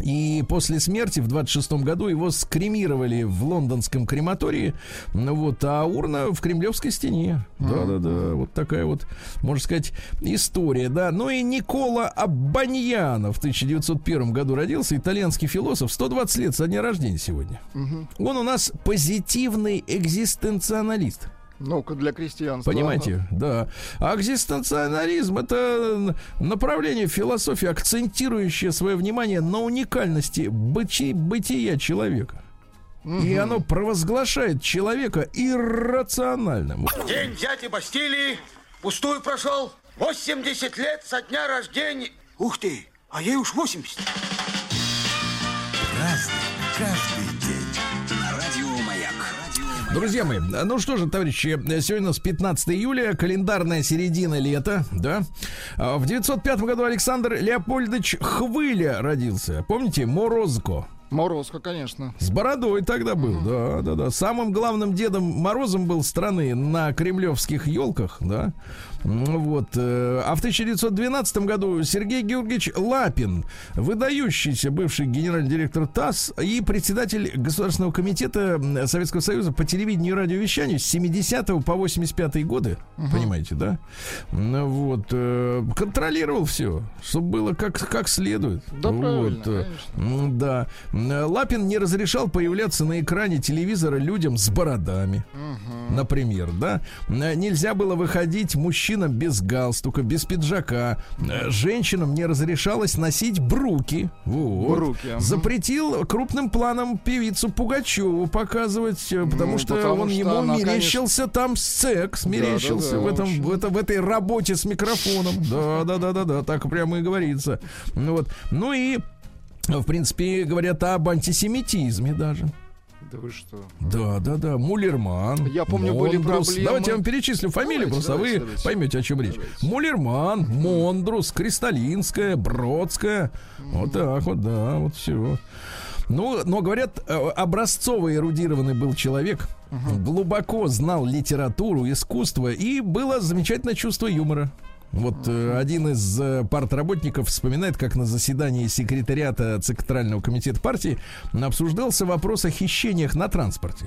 И после смерти в 26 году его скремировали в лондонском крематории. Ну вот, а урна в Кремлевской стене. Да-да-да, вот такая вот, можно сказать, история, да. Ну и Никола Аббаньяно в 1901 году родился, итальянский философ, 120 лет со дня рождения сегодня. Угу. Он у нас позитивный экзистенциалист.
Ну-ка, для крестьянства.
Понимаете, да. Экзистенциализм — это направление философии, акцентирующее свое внимание на уникальности быти, бытия человека. Угу. И оно провозглашает человека иррациональным.
День дяди Бастилии пустую прошел. 80 лет со дня рождения. Ух ты, а ей уж 80.
Разный, каждый Друзья мои, ну что же, товарищи, сегодня у нас 15 июля, календарная середина лета, да. А в 905 году Александр Леопольдович Хвыля родился. Помните? Морозко.
Морозко, конечно.
С бородой тогда был, mm да, да, да. Самым главным дедом Морозом был страны на кремлевских елках, да. Вот. Э, а в 1912 году Сергей Георгиевич Лапин, выдающийся бывший генеральный директор ТАСС и председатель Государственного комитета Советского Союза по телевидению и радиовещанию с 70 по 85 годы, угу. понимаете, да? Вот. Э, контролировал все, чтобы было как, как следует.
Да, вот. правильно,
Да. М, Лапин не разрешал появляться на экране телевизора людям с бородами. Например, да. Нельзя было выходить мужчинам без галстука, без пиджака. Э, Женщинам не разрешалось носить бруки. Вот.
Бруки, ага.
Запретил крупным планом певицу Пугачеву показывать, э, потому
Ну,
что
потому
он
что
ему
она,
мерещился там секс, мерещился
да,
в этом
очень.
в, это, в этой работе с микрофоном. Да, да, да, да, да, так прямо и говорится. Ну вот. Ну и в принципе, говорят об антисемитизме даже.
Да вы что?
Да, да, да. Мулерман.
Я помню, были
Мондрус.
проблемы.
Давайте я вам перечислю фамилии,
Давайте,
просто
давайте,
вы
давайте.
поймете, о чем речь.
Давайте.
Мулерман, Мондрус, Кристалинская, Бродская. Вот так вот, да, вот все. Ну, но говорят, э, образцово эрудированный был человек, глубоко знал литературу, искусство и было замечательное чувство юмора. Вот э, один из э, партработников вспоминает, как на заседании секретариата Центрального комитета партии обсуждался вопрос о хищениях на транспорте.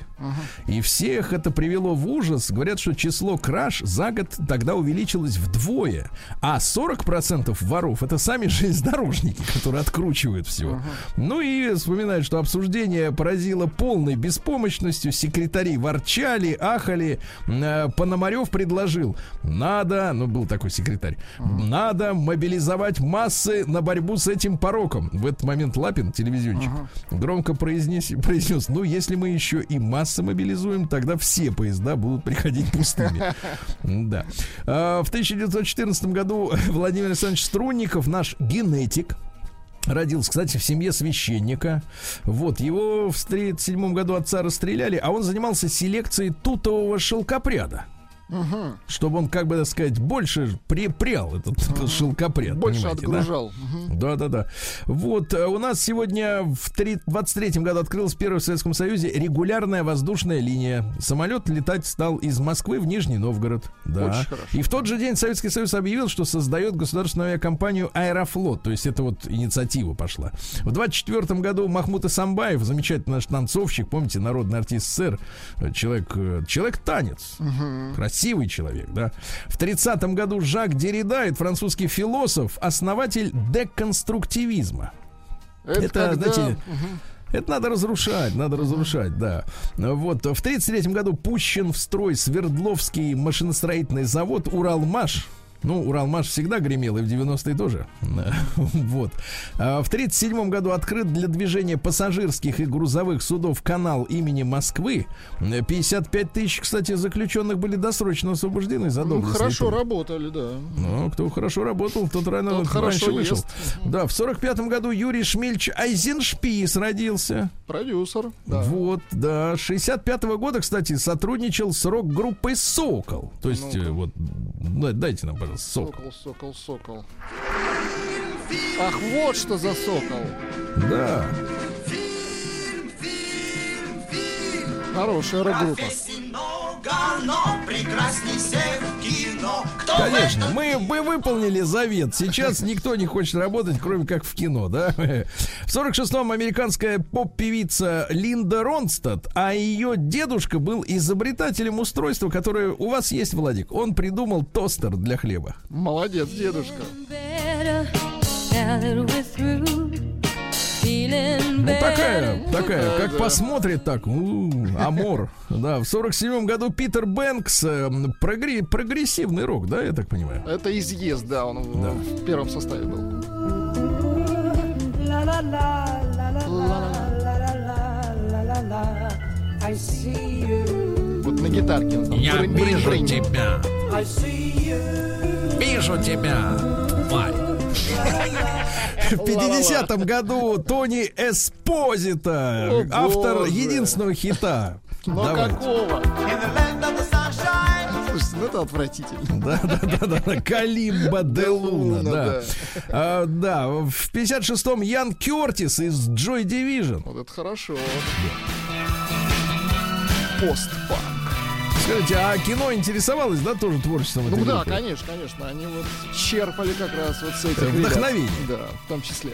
И всех это привело в ужас. Говорят, что число краж за год тогда увеличилось вдвое. А 40% воров это сами железнодорожники, которые откручивают все. Ну и вспоминают, что обсуждение поразило полной беспомощностью. Секретари ворчали, ахали. Э, Пономарев предложил, надо, ну был такой секретарь, надо мобилизовать массы на борьбу с этим пороком. В этот момент Лапин, телевизионщик, громко произнес, произнес, ну если мы еще и массы мобилизуем, тогда все поезда будут приходить пустыми. Да. А, В 1914 году Владимир Александрович Струнников, наш генетик, Родился, кстати, в семье священника. Вот, его в 1937 году отца расстреляли, а он занимался селекцией тутового шелкопряда. Чтобы он, как бы так сказать, больше припрял этот шелкопряд.
Больше отгружал. Мгм.
Да, да, да. Вот э, у нас сегодня в три- 23-м году открылась первая в Советском Союзе регулярная воздушная линия. Самолет летать стал из Москвы в Нижний Новгород. Да.
Очень хорошо.
И в тот же день Советский Союз объявил, что создает государственную авиакомпанию Аэрофлот. То есть это вот инициатива пошла. В 24 году Махмуд Исамбаев, замечательный наш танцовщик, помните, народный артист СССР, человек, э, человек-танец. Красивый человек, да. В 30 году Жак Деррида, это французский философ, основатель деконструктивизма. Это,
когда-
знаете, это надо разрушать, надо разрушать, да. Вот в 33 году пущен в строй Свердловский машиностроительный завод Уралмаш. Ну, Уралмаш всегда гремел, и в 90-е тоже. Вот. А В 37 году открыт для движения пассажирских и грузовых судов канал имени Москвы. 55 тысяч, кстати, заключенных были досрочно освобождены за
Ну, хорошо работали, да.
Ну, кто хорошо работал, тот рано
Тот хорошо
вышел.
ест.
Да, в 45 году Юрий Шмельч Айзеншпис родился.
Продюсер. Да.
Вот, да. 65 года, кстати, сотрудничал с рок-группой Сокол. То есть,
Ну-ка.
э, вот, да, дайте нам, пожалуйста, Сокол.
Сокол, сокол, сокол. Ах, вот что за сокол.
Да.
Хорошая рок-группа.
Конечно, мы бы выполнили завет. Сейчас никто не хочет работать, кроме как в кино, да? В 46-м американская поп-певица Линда Ронстад, а ее дедушка был изобретателем устройства, которое у вас есть, Владик. Он придумал тостер для хлеба.
Молодец, дедушка.
Ну, такая, такая, как посмотрит так, у, амор. Да, в 47-м году Питер Бэнкс, э, прогре- прогрессивный рок, да, я так понимаю?
Это изъезд, да, он в-
Да.
в первом составе был. Вот на гитарке. он там брынь, брынь, брынь.
тебя. Вижу тебя. В 50-м году Тони Эспозита, автор единственного хита.
Но
Давайте.
какого? Слушайте, ну это отвратительно.
Да, да, да, да, да. Калимба де Луна, да.
да.
А, да, в 56-м Ян Кертис из Joy Division.
Вот это хорошо. Постпанк.
Скажите, а кино интересовалось, да, тоже творчеством
Ну да,
группы?
конечно, конечно. Они вот черпали как раз вот с этих
Э,
ребят.
вдохновение.
Да, в том числе.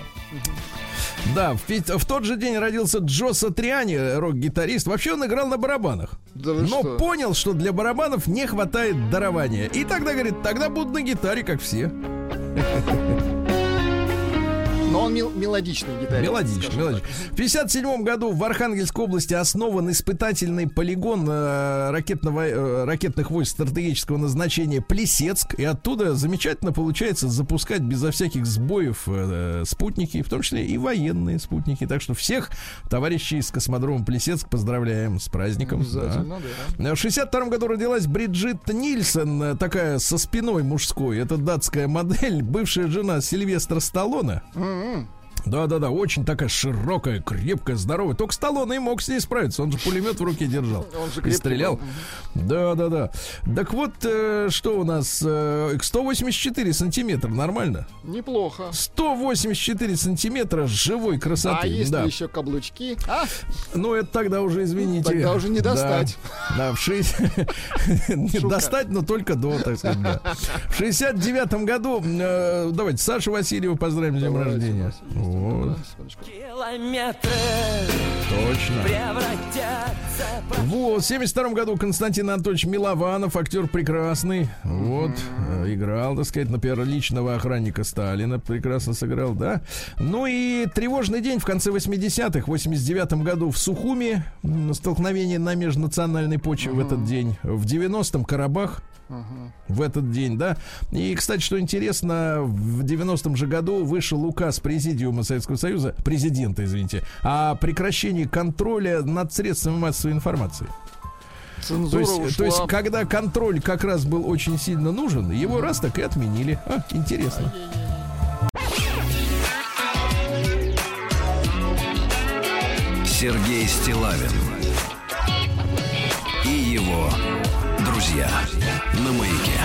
Да, в, в тот же день родился Джо Сатриани, рок-гитарист. Вообще он играл на барабанах.
Да
но
что?
понял, что для барабанов не хватает дарования. И тогда говорит, тогда буду на гитаре, как все.
Но он мел- мелодичный гитарист.
Мелодично,
скажем
мелодично. В 57 году в Архангельской области основан испытательный полигон э, ракетного, э, ракетных войск стратегического назначения Плесецк. И оттуда замечательно получается запускать безо всяких сбоев э, спутники, в том числе и военные спутники. Так что всех товарищей из космодрома Плесецк поздравляем с праздником. Да.
Да.
В 62 году родилась Бриджит Нильсон, э, такая со спиной мужской. Это датская модель, бывшая жена Сильвестра Сталлоне.
М-м.
Да-да-да, очень такая широкая, крепкая, здоровая. Только Сталлоне и мог с ней справиться. Он же пулемет в руке держал. И стрелял. Да-да-да. Так вот, э, что у нас? Э, 184 сантиметра, нормально?
Неплохо.
184 сантиметра живой красоты.
А если
да.
еще каблучки? А,
Ну, это тогда уже, извините.
Тогда уже не достать.
Да, в шесть... Не
Шука.
достать, но только до, так сказать, да. В 69 году, э, давайте, Саша Васильева поздравим с днем рождения. Вот.
Километры
точно.
превратятся
Вот, в 72 году Константин Анатольевич Милованов, актер прекрасный. Вот, э, играл, так сказать, например, личного охранника Сталина. Прекрасно сыграл, да. Ну и тревожный день в конце 80-х, в 89 году в Сухуми. Столкновение на межнациональной почве в этот день. В 90-м Карабах. В этот день, да. И, кстати, что интересно, в 90-м же году вышел указ Президиума Советского Союза, президента, извините, о прекращении контроля над средствами массовой информации. То есть,
ушла.
то есть, когда контроль как раз был очень сильно нужен, его раз так и отменили. А, интересно.
Сергей Стилавин и его друзья на маяке.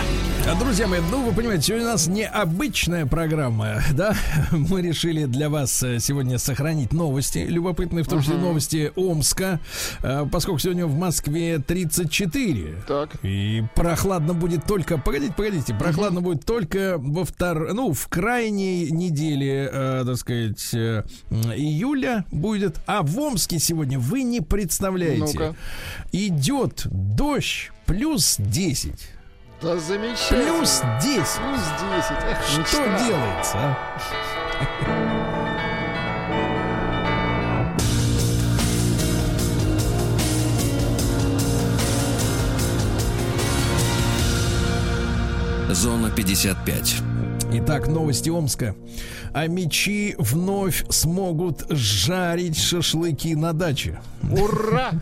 А, Друзья мои, ну вы понимаете, сегодня у нас необычная программа, да? Мы решили для вас э, сегодня сохранить новости, любопытные, в том числе новости Омска, э, поскольку сегодня в Москве 34.
Так.
И прохладно будет только, погодите, погодите, прохладно будет только во втор, ну, в крайней неделе, э, так сказать, э, июля будет. А в Омске сегодня вы не представляете.
Ну-ка.
Идет дождь плюс 10.
Да замечательно.
Плюс 10.
Плюс 10. Эх,
Что
мечта.
делается, а?
Зона 55.
Итак, новости Омска. А мечи вновь смогут жарить шашлыки на даче.
Ура!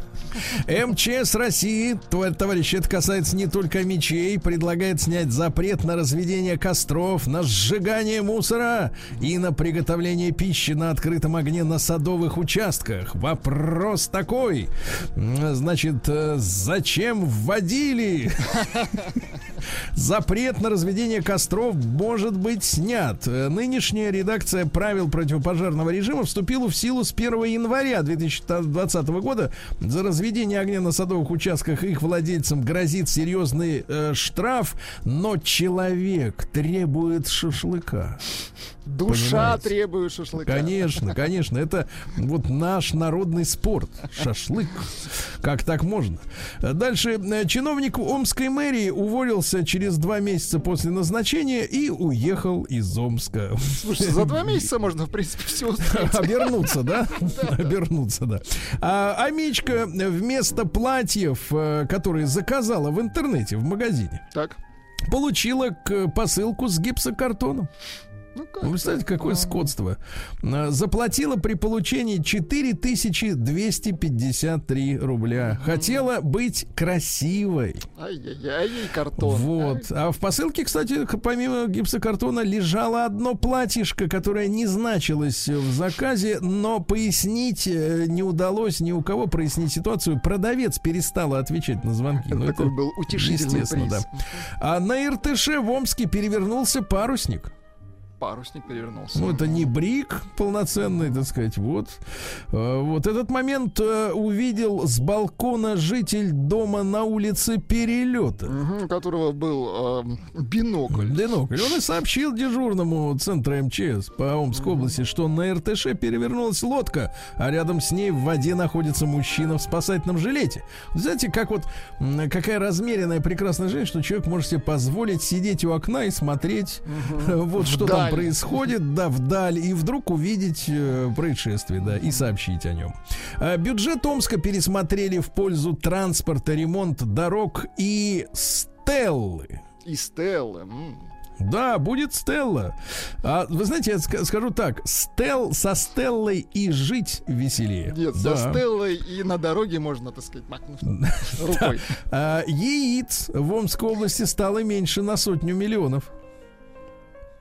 МЧС России, товар- товарищи, это касается не только мечей, предлагает снять запрет на разведение костров, на сжигание мусора и на приготовление пищи на открытом огне на садовых участках. Вопрос такой, значит, э, зачем вводили? Запрет на разведение костров может быть снят. Э, Нынешняя редакция правил противопожарного режима вступила в силу с 1 января 2020 года. За разведение огня на садовых участках их владельцам грозит серьезный э, штраф, но человек требует шашлыка.
Душа
Понимаете?
требует шашлыка.
Конечно, конечно, это вот наш народный спорт. Шашлык. Как так можно? Дальше. э, Чиновник Омской мэрии уволился через два месяца после назначения и уехал из Омска.
Слушай, за два месяца можно, в принципе, все успеть.
Обернуться, да? Обернуться, да. А Амичка вместо платьев, э, которые заказала в интернете, в магазине,
Так.
получила посылку с гипсокартоном.
Ну как?
Вы представляете, какое скотство. А, Заплатила при получении 4253 рубля. Хотела быть красивой.
Ай-яй-яй, картон.
Вот. А в посылке, кстати, помимо гипсокартона лежало одно платьишко, которое не значилось в заказе, но пояснить э, не удалось ни у кого прояснить ситуацию. Продавец перестала отвечать на звонки. Ну,
Такой был утешительный приз.
да. А на Иртыше в Омске перевернулся парусник.
Парусник перевернулся.
Ну, это не брик полноценный, так сказать, вот. Э, Вот этот момент э, увидел с балкона житель дома на улице Перелета.
Мгм, у которого был эм, бинокль.
Бинокль. Он и сообщил дежурному центра МЧС по Омской области, что на РТШ перевернулась лодка, а рядом с ней в воде находится мужчина в спасательном жилете. Знаете, как вот какая размеренная прекрасная жизнь, что человек может себе позволить сидеть у окна и смотреть, э, вот что там. Происходит, да, вдаль, и вдруг увидеть э, происшествие, да, и сообщить о нем. А, бюджет Омска пересмотрели в пользу транспорта, ремонт дорог и стеллы.
И Стеллы.
Да, будет Стелла. А, вы знаете, я ска- скажу так: Стел со Стеллой и жить веселее.
Нет,
Да.
со Стеллой и на дороге можно, так сказать, махнуть рукой.
А, яиц в Омской области стало меньше на сотню миллионов.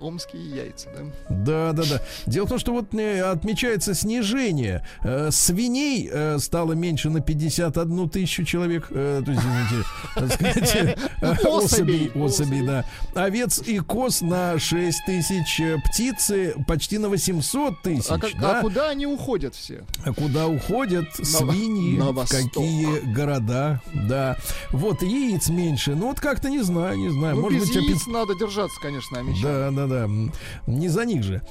Омские яйца, да?
Да, да, да. Дело в том, что вот э, отмечается снижение. Э, свиней э, стало меньше на 51 тысячу человек. То есть, извините, сказать,
Особей.
особей, да. Овец и коз на 6 тысяч. Птицы почти на 800 тысяч.
А, как-
да?
а куда они уходят все?
А Куда уходят свиньи,
на восток.
какие города, да. Вот яиц меньше. Ну вот как-то не знаю, не знаю.
Ну,
Может
без
быть, опи-
яиц надо держаться, конечно, Амича.
да, да, да. М, Не за них же.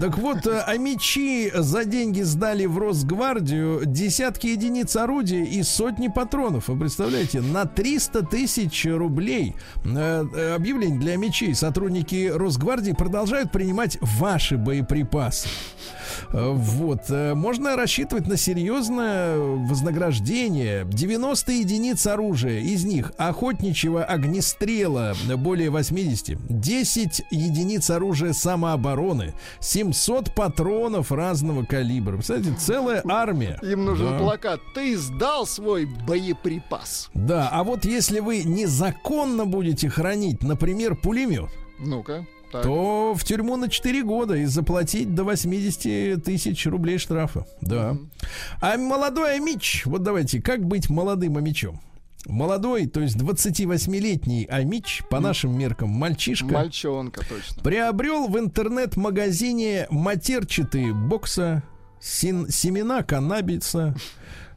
Так вот, э, амичи за деньги сдали в Росгвардию десятки единиц орудия и сотни патронов. Вы представляете, на 300 тысяч рублей э, э, объявление для амичей. Сотрудники Росгвардии продолжают принимать ваши боеприпасы. Вот. Можно рассчитывать на серьезное вознаграждение. 90 единиц оружия. Из них охотничьего огнестрела более 80. 10 единиц оружия самообороны. 700 патронов разного калибра. Представляете, целая армия.
Им нужен
Да.
плакат. Ты сдал свой боеприпас.
Да, а вот если вы незаконно будете хранить, например, пулемет,
Ну-ка. так.
то в тюрьму на 4 года и заплатить до 80 тысяч рублей штрафа. Да. А молодой амич, вот давайте, как быть молодым амичом? Молодой, то есть 28-летний амич, по нашим меркам мальчишка,
Мальчонка, точно.
приобрел в интернет-магазине матерчатые бокса, син- семена каннабиса,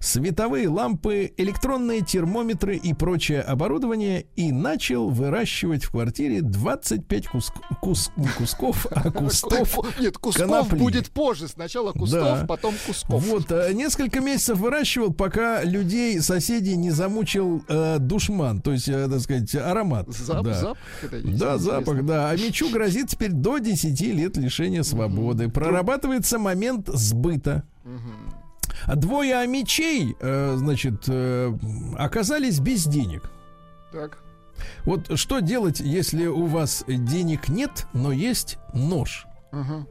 световые лампы, электронные термометры и прочее оборудование и начал выращивать в квартире 25 куск- кус- не кусков, а кустов.
Нет, кусков
конопли.
будет позже. Сначала кустов,
Да.
потом кусков.
Вот, э, несколько месяцев выращивал, пока людей, соседей не замучил э, душман, то есть, э, так сказать, аромат.
Зап-
Да.
Запах это есть,
Да, запах, да. А мечу грозит теперь до 10 лет лишения свободы. Прорабатывается момент сбыта. Двое амичей, э, значит, э, оказались без денег.
Так.
Вот что делать, если у вас денег нет, но есть нож?
Мгм.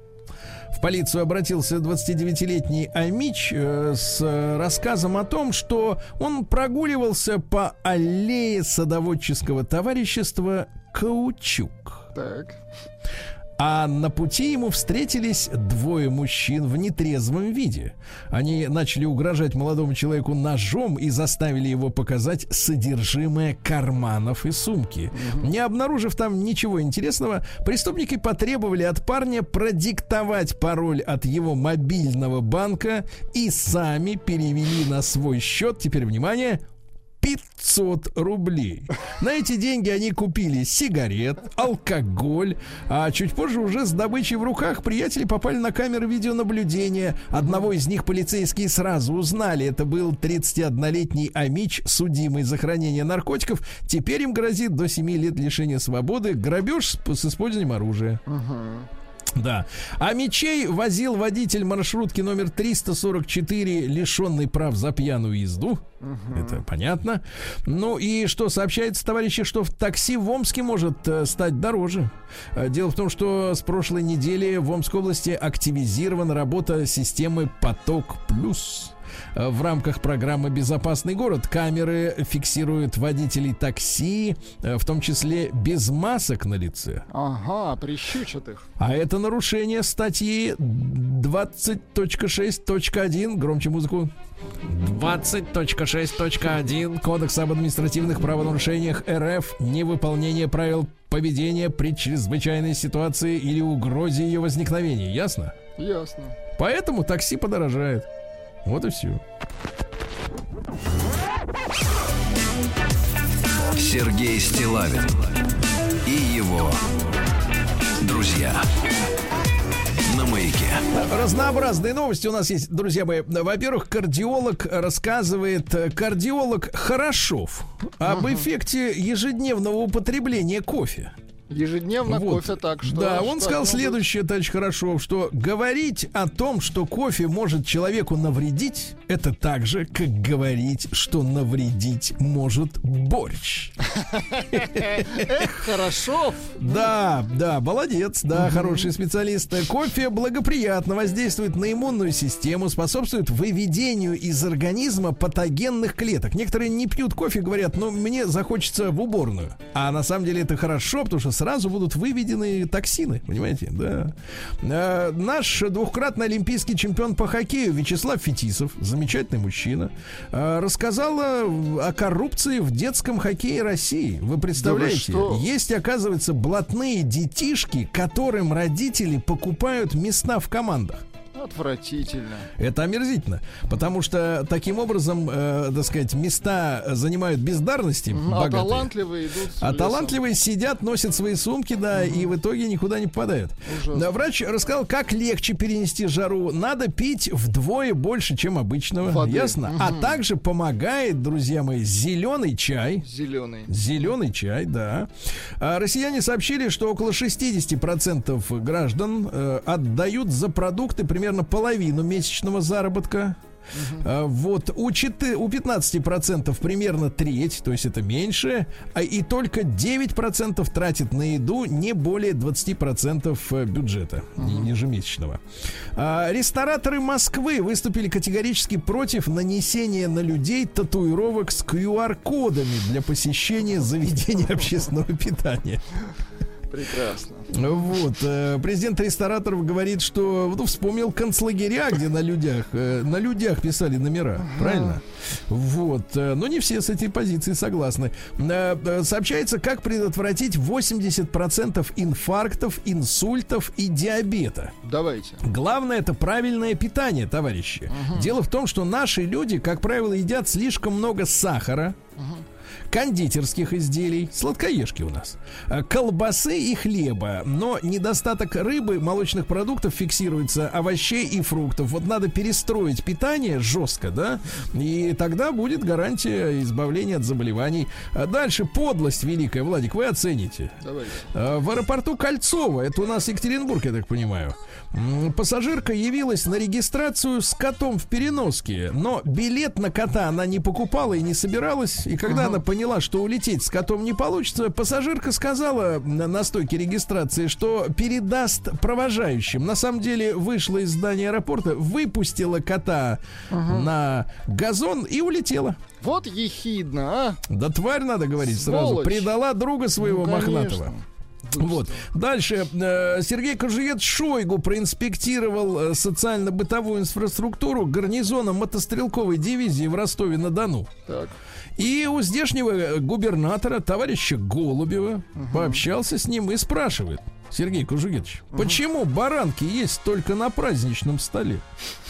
В полицию обратился 29-летний Амич э, с рассказом о том, что он прогуливался по аллее садоводческого товарищества «Каучук».
Так.
А на пути ему встретились двое мужчин в нетрезвом виде. Они начали угрожать молодому человеку ножом и заставили его показать содержимое карманов и сумки. Не обнаружив там ничего интересного, преступники потребовали от парня продиктовать пароль от его мобильного банка и сами перевели на свой счет, теперь внимание, 500 рублей. На эти деньги они купили сигарет, алкоголь, а чуть позже уже с добычей в руках приятели попали на камеры видеонаблюдения. Одного из них полицейские сразу узнали. Это был 31-летний Амич, судимый за хранение наркотиков. Теперь им грозит до 7 лет лишения свободы, грабеж с, использованием оружия. Да. А мечей возил водитель маршрутки номер 344, лишенный прав за пьяную езду. Это понятно. Ну и что сообщается, товарищи, что в такси в Омске может э, стать дороже. Э, Дело в том, что с прошлой недели в Омской области активизирована работа системы «Поток плюс». Э, В рамках программы «Безопасный город» камеры фиксируют водителей такси, э, в том числе без масок на лице.
Ага, прищучат их.
А это нарушение статьи 20.6.1. Громче музыку. 20.6.1 Кодекса об административных правонарушениях РФ невыполнение правил поведения при чрезвычайной ситуации или угрозе ее возникновения. Ясно?
Ясно.
Поэтому такси подорожает. Вот и все.
Сергей Стилавин и его друзья на маяке.
Разнообразные новости у нас есть, друзья мои. Во-первых, кардиолог рассказывает, э, кардиолог Хорошов об эффекте ежедневного употребления кофе.
Ежедневно
Вот.
кофе так что.
Да, он
что
сказал следующее, товарищ Хорошов, что говорить о том, что кофе может человеку навредить, это так же, как говорить, что навредить может борщ.
Хорошо.
Да, да, молодец, да, хороший специалист. Кофе благоприятно воздействует на иммунную систему, способствует выведению из организма патогенных клеток. Некоторые не пьют кофе, говорят, ну, мне захочется в уборную. А на самом деле это хорошо, потому что сразу будут выведены токсины, понимаете, да. Э, наш двухкратный олимпийский чемпион по хоккею Вячеслав Фетисов, замечательный мужчина, э, рассказала о коррупции в детском хоккее России. Вы представляете?
что?
Есть, оказывается, блатные детишки, которым родители покупают места в командах.
Отвратительно.
Это омерзительно, потому что таким образом, э, так сказать, места занимают бездарности,
А
богатые.
талантливые идут.
А талантливые сидят, носят свои сумки, да, и в итоге никуда не попадают.
Ужасно.
Врач рассказал, как легче перенести жару. Надо пить вдвое больше, чем обычного.
Воды.
Ясно? А также помогает, друзья мои, зеленый чай.
Зеленый.
Зеленый чай, да. А россияне сообщили, что около 60% граждан э, отдают за продукты примерно половину месячного заработка. А, Вот у, четы- у 15% примерно треть, то есть это меньше, а и только 9% тратит на еду не более 20% э, бюджета не- ежемесячного. А, Рестораторы Москвы выступили категорически против нанесения на людей татуировок с QR-кодами для посещения заведений общественного питания.
Прекрасно.
Вот. э, Президент рестораторов говорит, что ну, вспомнил концлагеря, где на людях, э, на людях писали номера. Правильно? Вот. э, Но не все с этой позицией согласны. Сообщается, как предотвратить 80% инфарктов, инсультов и диабета.
Давайте.
Главное это правильное питание, товарищи. Дело в том, что наши люди, как правило, едят слишком много сахара, кондитерских изделий, сладкоежки у нас, э, колбасы и хлеба. Но недостаток рыбы, молочных продуктов фиксируется, овощей и фруктов. Вот надо перестроить питание жестко, да, и тогда будет гарантия избавления от заболеваний. А дальше подлость великая, Владик, вы оцените.
Давайте.
Э, В аэропорту Кольцово, это у нас Екатеринбург, я так понимаю, пассажирка явилась на регистрацию с котом в переноске, но билет на кота она не покупала и не собиралась. И когда она поняла, что улететь с котом не получится, пассажирка сказала на, стойке регистрации, что передаст провожающим. На самом деле вышла из здания аэропорта, выпустила кота на газон и улетела.
Вот ехидно, а?
Да тварь надо говорить сразу.
Сволочь.
Предала друга своего
Ну, конечно.
мохнатого. Вот. Дальше. э, Сергей Кожует Шойгу проинспектировал э, социально-бытовую инфраструктуру гарнизона мотострелковой дивизии в Ростове-на-Дону.
Так.
И у здешнего э, губернатора, товарища Голубева, пообщался с ним и спрашивает. Сергей Кужугетович, почему баранки есть только на праздничном столе?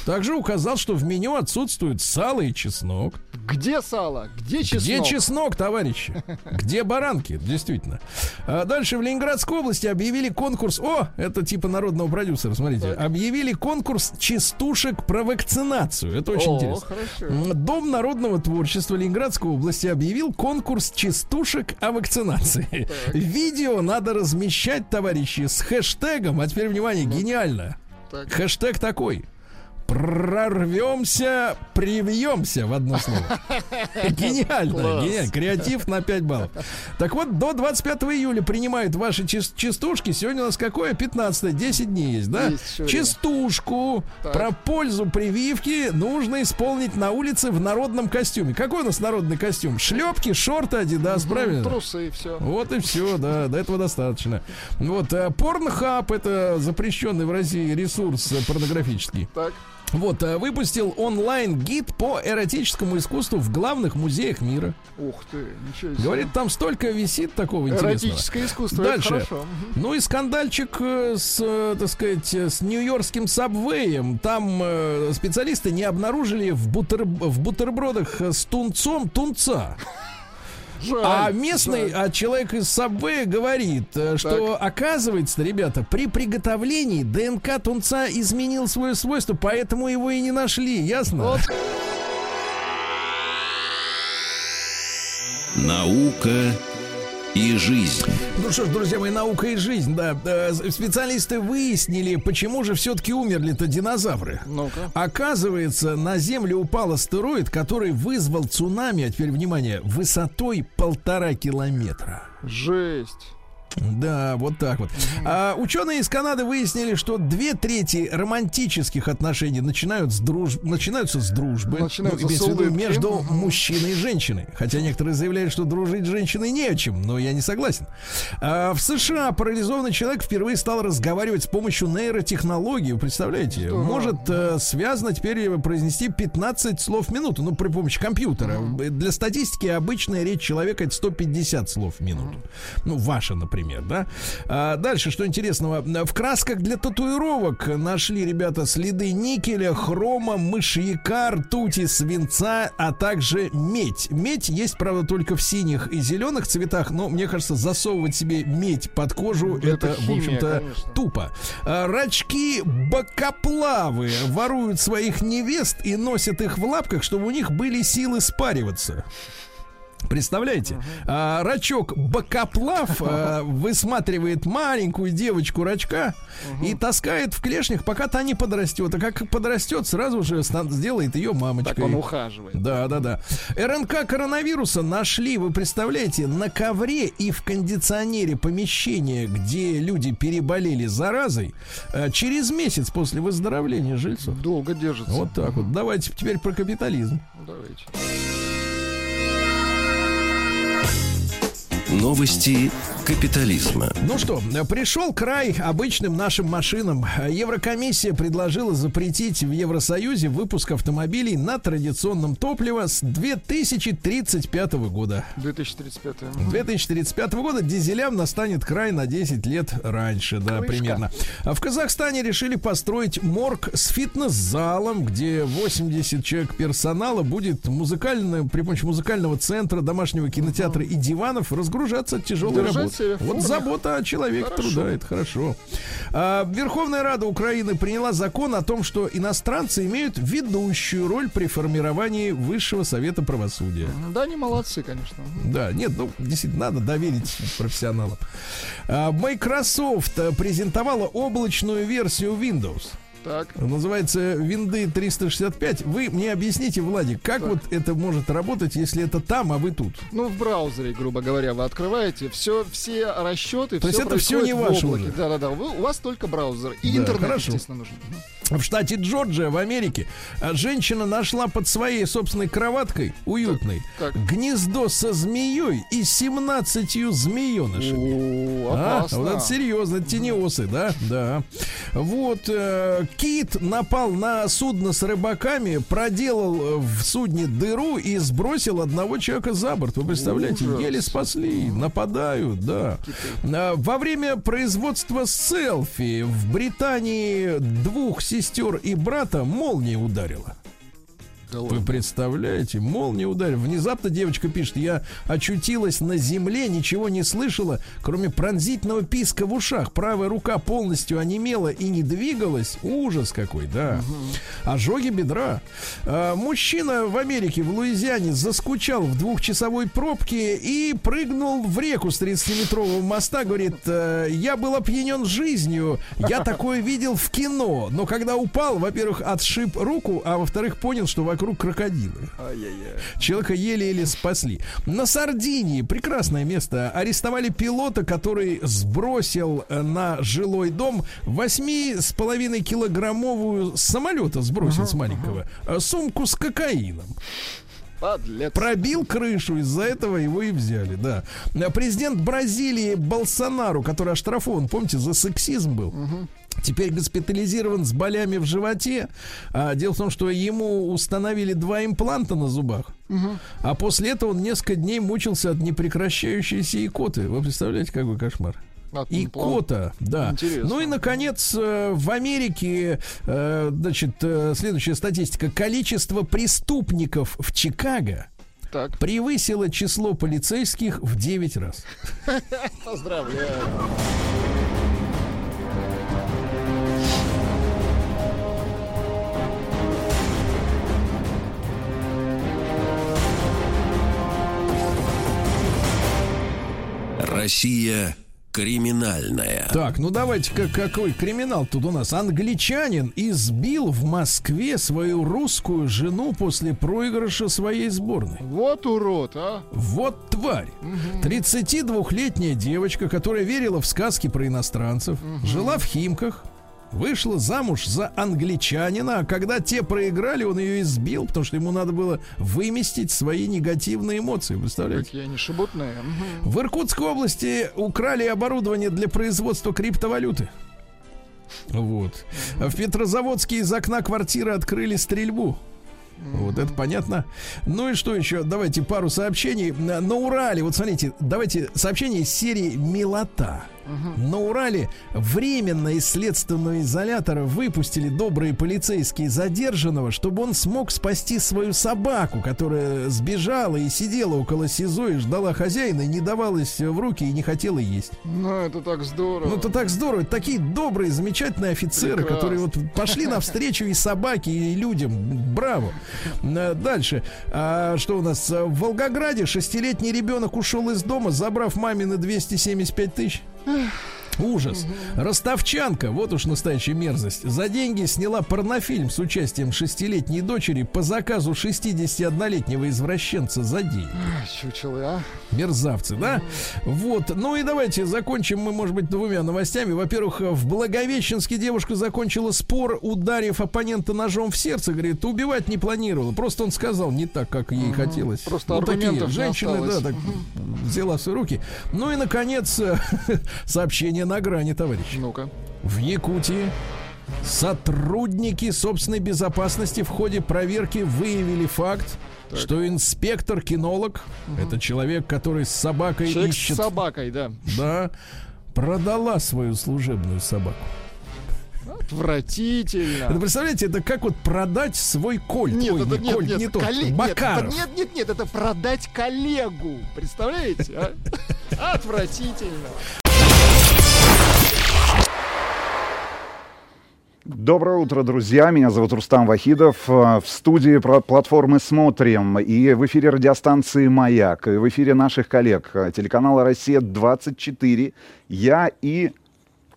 Также указал, что в меню отсутствуют сало и чеснок.
Где сало? Где чеснок?
Где чеснок, товарищи? Где баранки? Действительно. А дальше в Ленинградской области объявили конкурс. О, это типа народного продюсера, смотрите. Объявили конкурс частушек про вакцинацию. Это очень
О,
интересно.
хорошо.
Дом народного творчества Ленинградской области объявил конкурс частушек о вакцинации. Видео надо размещать, товарищи, с хэштегом. А теперь внимание, гениально.
Так.
Хэштег такой. Прорвемся, привьемся в одно слово. Гениально, гениально. Креатив на 5 баллов. Так вот, до 25 июля принимают ваши частушки. Сегодня у нас какое? 15 10 дней есть, да? Частушку про пользу прививки нужно исполнить на улице в народном костюме. Какой у нас народный костюм? Шлепки, шорты, адидас, правильно?
Трусы, все.
Вот и все, да, до этого достаточно. Вот, э, Порнхаб это запрещенный в России ресурс э, порнографический.
Так.
Вот, э, выпустил онлайн-гид по эротическому искусству в главных музеях мира.
Ух ты, ничего себе.
Говорит, там столько висит такого интересного.
Эротическое искусство,
Дальше.
это хорошо.
Ну и скандальчик э, с, э, так сказать, с нью-йоркским сабвеем. Там специалисты не обнаружили в, бутер- в бутербродах с тунцом тунца.
Жаль,
А местный,
жаль.
а человек из Subway говорит, э, что оказывается, ребята, при приготовлении ДНК тунца изменил свое свойство, поэтому его и не нашли, ясно?
Вот.
Наука и жизнь.
Ну что ж, друзья мои, наука и жизнь, да. Э, Специалисты выяснили, почему же все-таки умерли-то динозавры.
Ну-ка.
Оказывается, на Землю упал астероид, который вызвал цунами, а теперь внимание, высотой полтора километра.
Жесть.
Да, вот так вот. А, ученые из Канады выяснили, что две трети романтических отношений начинают с друж... начинаются с дружбы.
Начинаются
имеется
с
виду между мужчиной и женщиной. Хотя некоторые заявляют, что дружить с женщиной не о чем, но я не согласен. А, в США парализованный человек впервые стал разговаривать с помощью нейротехнологий. Вы представляете?
Здорово.
Может э, связано теперь произнести 15 слов в минуту, ну, при помощи компьютера. Для статистики обычная речь человека это 150 слов в минуту. Ну, ваша, например, да? А, дальше, что интересного. В красках для татуировок нашли, ребята, следы никеля, хрома, мышьяка, ртути, свинца, а также медь. Медь есть, правда, только в синих и зеленых цветах, но, мне кажется, засовывать себе медь под кожу,
Да
это,
это
в
химия,
общем-то,
конечно.
тупо. А, Рачки бокоплавы воруют своих невест и носят их в лапках, чтобы у них были силы спариваться. Представляете? А, рачок бокоплав а, высматривает маленькую девочку рачка и таскает в клешнях, пока та не подрастет. А как подрастет, сразу же сделает ее мамочкой.
Так он ухаживает.
Да, да, да. РНК коронавируса нашли, вы представляете, на ковре и в кондиционере помещения, где люди переболели заразой, э, через месяц после выздоровления жильцов.
Долго держится.
Вот так вот. Давайте теперь про капитализм.
Давайте.
Новости капитализма.
Ну что, пришел край обычным нашим машинам. Еврокомиссия предложила запретить в Евросоюзе выпуск автомобилей на традиционном топливе с 2035 года.
2035.
2035 года дизелям настанет край на 10 лет раньше, да,
Крышка.
примерно. А в Казахстане решили построить морг с фитнес-залом, где 80 человек персонала будет музыкально, при помощи музыкального центра, домашнего кинотеатра и диванов разгружаться от тяжелой работы. Вот забота о человеке
Хорошо.
труда, это хорошо. А, Верховная Рада Украины приняла закон о том, что иностранцы имеют ведущую роль при формировании Высшего Совета Правосудия.
Да, они молодцы, конечно.
Да, нет, ну, действительно, надо доверить профессионалам. А, Microsoft презентовала облачную версию Windows.
Так.
Называется Винды 365. Вы мне объясните, Владик, как вот это может работать, если это там, а вы тут?
Ну, в браузере, грубо говоря, вы открываете все, все расчеты,
То есть
все
это всё не ваше уже?
Да, да, да. Вы, у вас только браузер. И
Да,
интернет,
хорошо.
естественно, нужен.
В штате Джорджия, в Америке, а, женщина нашла под своей собственной кроваткой, уютной,
Так, так.
гнездо со змеей и 17 змеенышами.
О,
А,
опасно.
вот это серьезно, тенеосы, да, да. Вот э, кит напал на судно с рыбаками, проделал э, в судне дыру и сбросил одного человека за борт. Вы представляете,
Ужас.
еле спасли, нападают, да. А, Во время производства селфи в Британии двух сестер и брата молния ударила.
Да
Вы
ладно.
представляете, молния ударила. Внезапно девочка пишет, я очутилась на земле, ничего не слышала, кроме пронзительного писка в ушах. Правая рука полностью онемела и не двигалась. Ужас какой, да. Ожоги бедра. А, мужчина в Америке, в Луизиане, заскучал в двухчасовой пробке и прыгнул в реку с 30-метрового моста. Говорит, «Э, я был опьянен жизнью, я такое видел в кино. Но когда упал, во-первых, отшиб руку, а во-вторых, понял, что вокруг крокодилы.
Ай-яй-яй.
Человека еле-еле спасли. На Сардинии, прекрасное место, арестовали пилота, который сбросил э, на жилой дом 8,5 килограммовую самолета сбросил с маленького э, сумку с кокаином.
Подлец.
Пробил крышу, из-за этого его и взяли, да. Президент Бразилии Болсонару, который оштрафован, помните, за сексизм был. Теперь госпитализирован с болями в животе. А, дело в том, что ему установили два импланта на зубах. А после этого он несколько дней мучился от непрекращающейся икоты. Вы представляете, какой кошмар?
От
Икота, да.
Интересно.
Ну и, наконец, э, в Америке, э, значит, э, следующая статистика. Количество преступников в Чикаго
Так,
превысило число полицейских в 9 раз.
поздравляю.
Россия криминальная.
Так, ну давайте-ка какой криминал тут у нас. Англичанин избил в Москве свою русскую жену после проигрыша своей сборной.
Вот урод, а.
Вот тварь. 32-летняя девочка, которая верила в сказки про иностранцев, жила в Химках, вышла замуж за англичанина, а когда те проиграли, он ее избил, потому что ему надо было выместить свои негативные эмоции, представляете?
Какие они шебутные.
В Иркутской области украли оборудование для производства криптовалюты. Вот. В Петрозаводске из окна квартиры открыли стрельбу. Вот это понятно. Ну и что еще? Давайте пару сообщений. На на Урале, вот смотрите, давайте сообщение из серии «Милота». На Урале временно из следственного изолятора выпустили добрые полицейские задержанного, чтобы он смог спасти свою собаку, которая сбежала и сидела около СИЗО и ждала хозяина, и не давалась в руки и не хотела есть.
Ну, это так здорово.
Ну, это так здорово. Такие добрые, замечательные офицеры,
Прекрасно.
которые вот пошли навстречу и собаке, и людям. Браво. Э, Дальше. А, что у нас? В Волгограде шестилетний ребенок ушел из дома, забрав мамины 275 тысяч. 唉。Ужас. Ростовчанка, вот уж настоящая мерзость, за деньги сняла порнофильм с участием шестилетней дочери по заказу 61-летнего извращенца за день.
Ай, Чучелы, а.
Мерзавцы, да? Вот. Ну и давайте закончим мы, может быть, двумя новостями. Во-первых, в Благовещенске девушка закончила спор, ударив оппонента ножом в сердце. Говорит, убивать не планировала. Просто он сказал не так, как ей хотелось.
Просто
Ну, такие
аргументов
женщины, да, так взяла в свои руки. Ну и, наконец, сообщение на грани, товарищ.
Ну-ка.
В Якутии сотрудники собственной безопасности в ходе проверки выявили факт, что инспектор-кинолог, это человек, который с собакой
Человек
ищет,
с собакой, да.
да, продала свою служебную собаку. Это,
Отвратительно.
представляете, это как вот продать свой кольт.
Нет,
Ой,
это
не
нет,
кольт,
нет,
не тот,
коллег- нет,
Бакаров.
это- нет, нет, нет, это продать коллегу. Представляете? а? Отвратительно.
Доброе утро, друзья. Меня зовут Рустам Вахидов. Э, В студии платформы «Смотрим» и в эфире радиостанции «Маяк», и в эфире наших коллег э, телеканала «Россия-24». Я и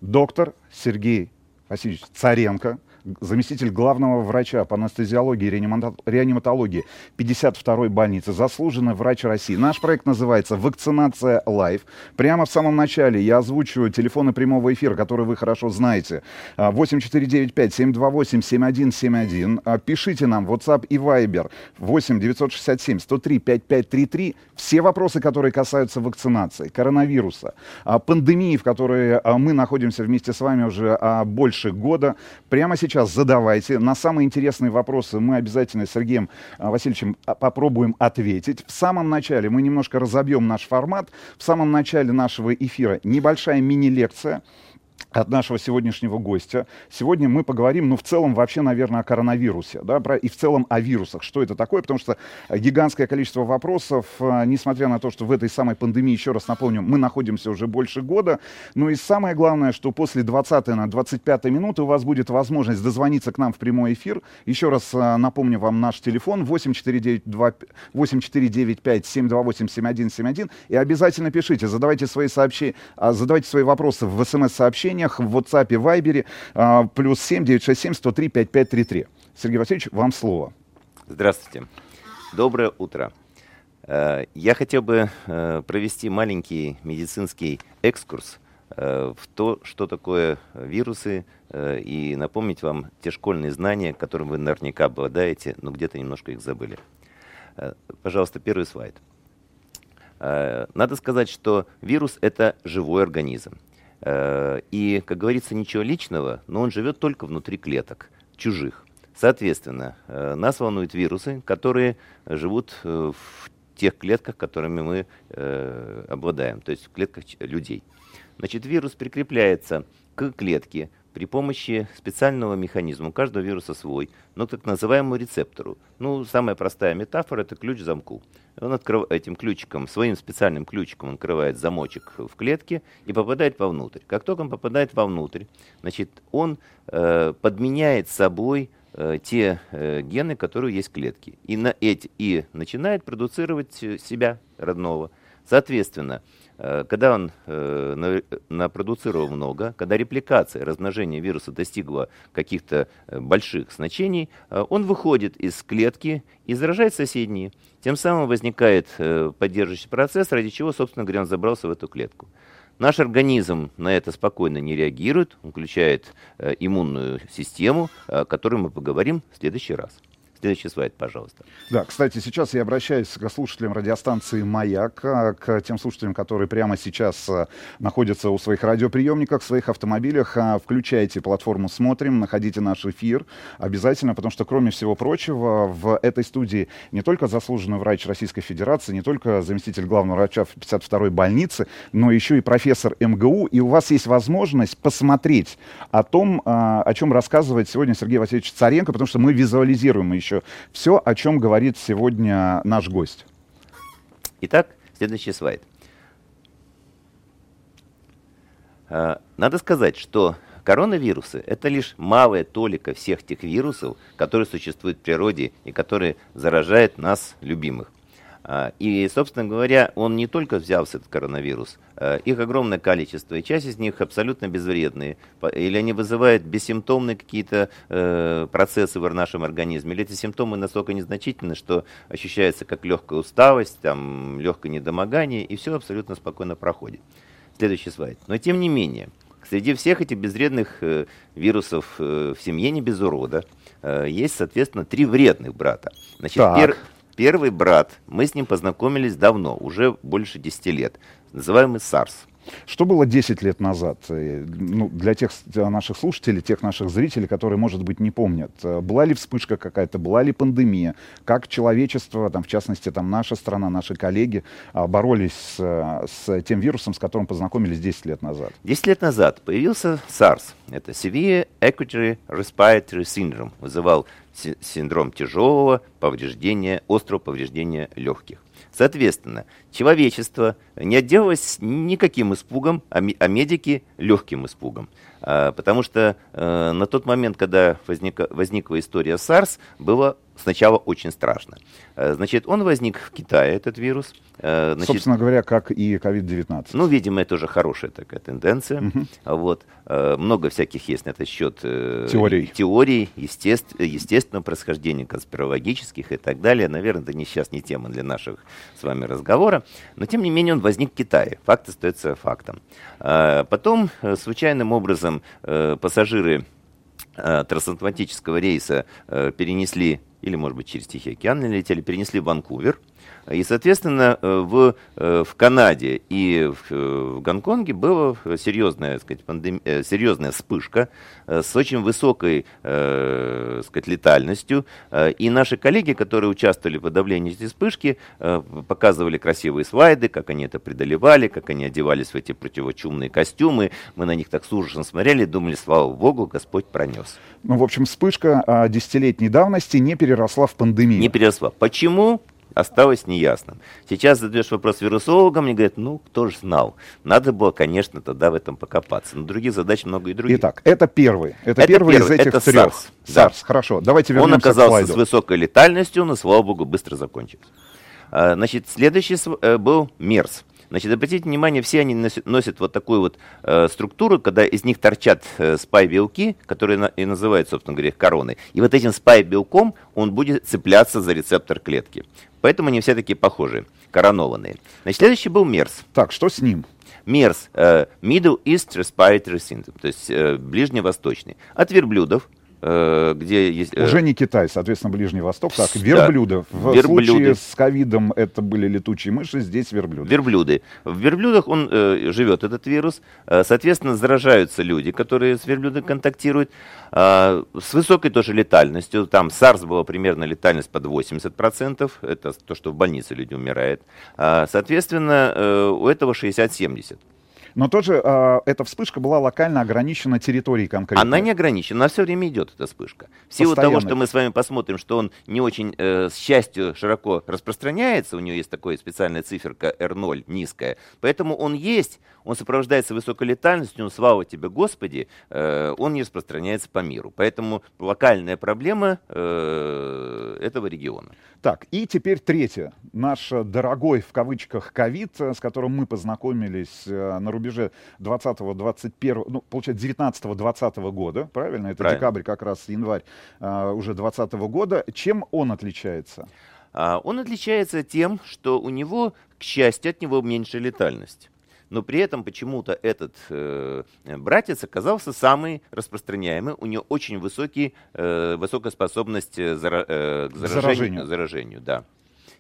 доктор Сергей Васильевич Царенко, заместитель главного врача по анестезиологии и реаниматологии 52-й больницы, заслуженный врач России. Наш проект называется «Вакцинация live». Прямо в самом начале я озвучиваю телефоны прямого эфира, которые вы хорошо знаете. А, 8495-728-7171. А, Пишите нам в WhatsApp и Viber 8 967 103 5533. Все вопросы, которые касаются вакцинации, коронавируса, а, пандемии, в которой а, мы находимся вместе с вами уже а, больше года, прямо сейчас задавайте. На самые интересные вопросы мы обязательно с Сергеем а, Васильевичем а, попробуем ответить. В самом начале мы немножко разобьем наш формат. В самом начале нашего эфира небольшая мини-лекция от нашего сегодняшнего гостя. Сегодня мы поговорим, ну, в целом, вообще, наверное, о коронавирусе, да, про- и в целом о вирусах. Что это такое? Потому что э, гигантское количество вопросов, э, несмотря на то, что в этой самой пандемии, еще раз напомню, мы находимся уже больше года. Но и самое главное, что после 20 на 25 минуты у вас будет возможность дозвониться к нам в прямой эфир. Еще раз э, напомню вам наш телефон 8492 8495 728 7171 и обязательно пишите, задавайте свои сообщения, задавайте свои вопросы в смс-сообщениях, в WhatsApp, и Viber, а, плюс 7 967 103 5533. Сергей Васильевич, вам слово.
Здравствуйте. Доброе утро. Э, Я хотел бы э, провести маленький медицинский экскурс э, в то, что такое вирусы, и напомнить вам те школьные знания, которыми вы наверняка обладаете, но где-то немножко их забыли. Пожалуйста, первый слайд. Надо сказать, что вирус — это живой организм. Э, И, как говорится, ничего личного, но он живет только внутри клеток, чужих. Соответственно, э, нас волнуют вирусы, которые живут э, в тех клетках, которыми мы обладаем, то есть в клетках людей. Значит, вирус прикрепляется к клетке при помощи специального механизма. У каждого вируса свой, но так называемому рецептору. Ну, самая простая метафора – это ключ замку. Он открыв... этим ключиком, своим специальным ключиком он открывает замочек в клетке и попадает вовнутрь. Как только он попадает вовнутрь, значит, он э, подменяет собой э, те э, гены, которые есть в клетке. И, на эти, и начинает продуцировать э, себя родного. Соответственно, Э, Когда он э, на- напродуцировал много, когда репликация, размножение вируса достигла каких-то э, больших значений, э, он выходит из клетки и заражает соседние. Тем самым возникает э, поддерживающий процесс, ради чего, собственно говоря, он забрался в эту клетку. Наш организм на это спокойно не реагирует, он включает э, иммунную систему, э, о которой мы поговорим в следующий раз. Следующий слайд, пожалуйста.
Да, кстати, сейчас я обращаюсь к слушателям радиостанции «Маяк», а, к тем слушателям, которые прямо сейчас а, находятся у своих радиоприемников, в своих автомобилях. А, Включайте платформу «Смотрим», находите наш эфир обязательно, потому что, кроме всего прочего, в этой студии не только заслуженный врач Российской Федерации, не только заместитель главного врача в 52-й больнице, но еще и профессор МГУ, и у вас есть возможность посмотреть о том, о чем рассказывает сегодня Сергей Васильевич Царенко, потому что мы визуализируем еще все, о чем говорит сегодня наш гость.
Итак, следующий слайд. А, Надо сказать, что коронавирусы – это лишь малая толика всех тех вирусов, которые существуют в природе и которые заражают нас, любимых. А, И, собственно говоря, он не только взялся, этот коронавирус, а, их огромное количество, и часть из них абсолютно безвредные, или они вызывают бессимптомные какие-то э, процессы в нашем организме, или эти симптомы настолько незначительны, что ощущается как легкая усталость, там, легкое недомогание, и все абсолютно спокойно проходит. Следующий слайд. Но тем не менее, среди всех этих безвредных э, вирусов э, в семье не без урода есть, соответственно, три вредных брата. Значит,
Так.
пер- Первый брат, мы с ним познакомились давно, уже больше 10 лет, называемый SARS.
Что было 10 лет назад? Э, Ну, для тех для наших слушателей, тех наших зрителей, которые, может быть, не помнят. Э, Была ли вспышка какая-то, была ли пандемия? Как человечество, там, в частности, там, наша страна, наши коллеги а, боролись с, э, с тем вирусом, с которым познакомились 10 лет назад?
10 лет назад появился SARS. Это Severe Acute Respiratory Syndrome. Вызывал си- синдром тяжелого повреждения, острого повреждения легких. Соответственно, человечество не отделалось никаким испугом, а, а медики легким испугом. А, потому что э, на тот момент, когда возникла история SARS, было сначала очень страшно. Э, значит, он возник в Китае, этот вирус. Э, значит,
Собственно говоря, как и COVID-19.
ну, видимо, это уже хорошая такая тенденция. А Вот. Э, Много всяких есть на этот счет
Теорий.
теорий естеств- естественного происхождения, конспирологических и так далее. Наверное, это не сейчас не тема для наших с вами разговора. Но, тем не менее, он возник в Китае. Факт остается фактом. Потом, случайным образом, пассажиры трансатлантического рейса э, перенесли, или, может быть, через Тихий океан летели, перенесли в Ванкувер. И, соответственно, э, в, э, в Канаде и в, э, в Гонконге была серьезная, сказать, пандем- серьезная вспышка с очень высокой э, сказать, летальностью. И наши коллеги, которые участвовали в подавлении этой вспышки, показывали красивые слайды, как они это преодолевали, как они одевались в эти противочумные костюмы. Мы на них так с ужасом смотрели думали, слава богу, Господь пронес.
Ну, в общем, вспышка а, десятилетней давности не переросла в пандемию.
Не переросла. Почему? Осталось неясным. Сейчас задаешь вопрос вирусологам, мне говорят, ну, кто же знал. Надо было, конечно, тогда в этом покопаться. Но других задач много и других.
Итак, это первый. Это,
Это
первый из
первый,
этих
это
трех.
SARS, да.
Хорошо. Давайте
Он
вернемся к
оказался
слайду.
с высокой летальностью, но, слава богу, быстро закончился. А, Значит, следующий э, был МЕРС. Значит, обратите внимание, все они носят, носят вот такую вот э, структуру, когда из них торчат э, спай-белки, которые на- и называют, собственно говоря, их короной. И вот этим спай-белком он будет цепляться за рецептор клетки. Поэтому они все такие похожие, коронованные. Значит, следующий был МЕРС.
Так, что с ним?
МЕРС, э, Middle East Respiratory Syndrome, то есть э, ближневосточный. От верблюдов, где есть... э,
Уже не Китай, соответственно, Ближний Восток. Так,
Да.
верблюдов. В
Верблюды.
случае с ковидом это были летучие мыши, здесь верблюды.
Верблюды. В верблюдах он э, живет, этот вирус. Э, соответственно, заражаются люди, которые с верблюдами контактируют. А, с высокой тоже летальностью. Там SARS была примерно летальность под 80%. Это то, что в больнице люди умирают. А, соответственно, э, у этого 60-70.
Но тоже э, эта вспышка была локально ограничена территорией конкретно.
Она не ограничена, она все время идет, эта вспышка. В силу
Постоянно.
того, что мы с вами посмотрим, что он не очень, э, с счастью, широко распространяется, у него есть такая специальная циферка R0, низкая, поэтому он есть, он сопровождается высокой летальностью, но слава тебе, Господи, э, он не распространяется по миру. Поэтому локальная проблема э, этого региона.
Так, и теперь третье. Наш дорогой, в кавычках, ковид, э, с которым мы познакомились э, на рубеже 20-21, ну, получается, 19-20 года, правильно? Это
Правильно.
декабрь, как раз январь э, уже 20 года. Чем он отличается?
А, Он отличается тем, что у него, к счастью, от него меньше летальность. Но при этом почему-то этот э, братец оказался самый распространяемый. У него очень высокий, э, высокая способность э, зара- э, к заражению,
Заражению.
заражению, да.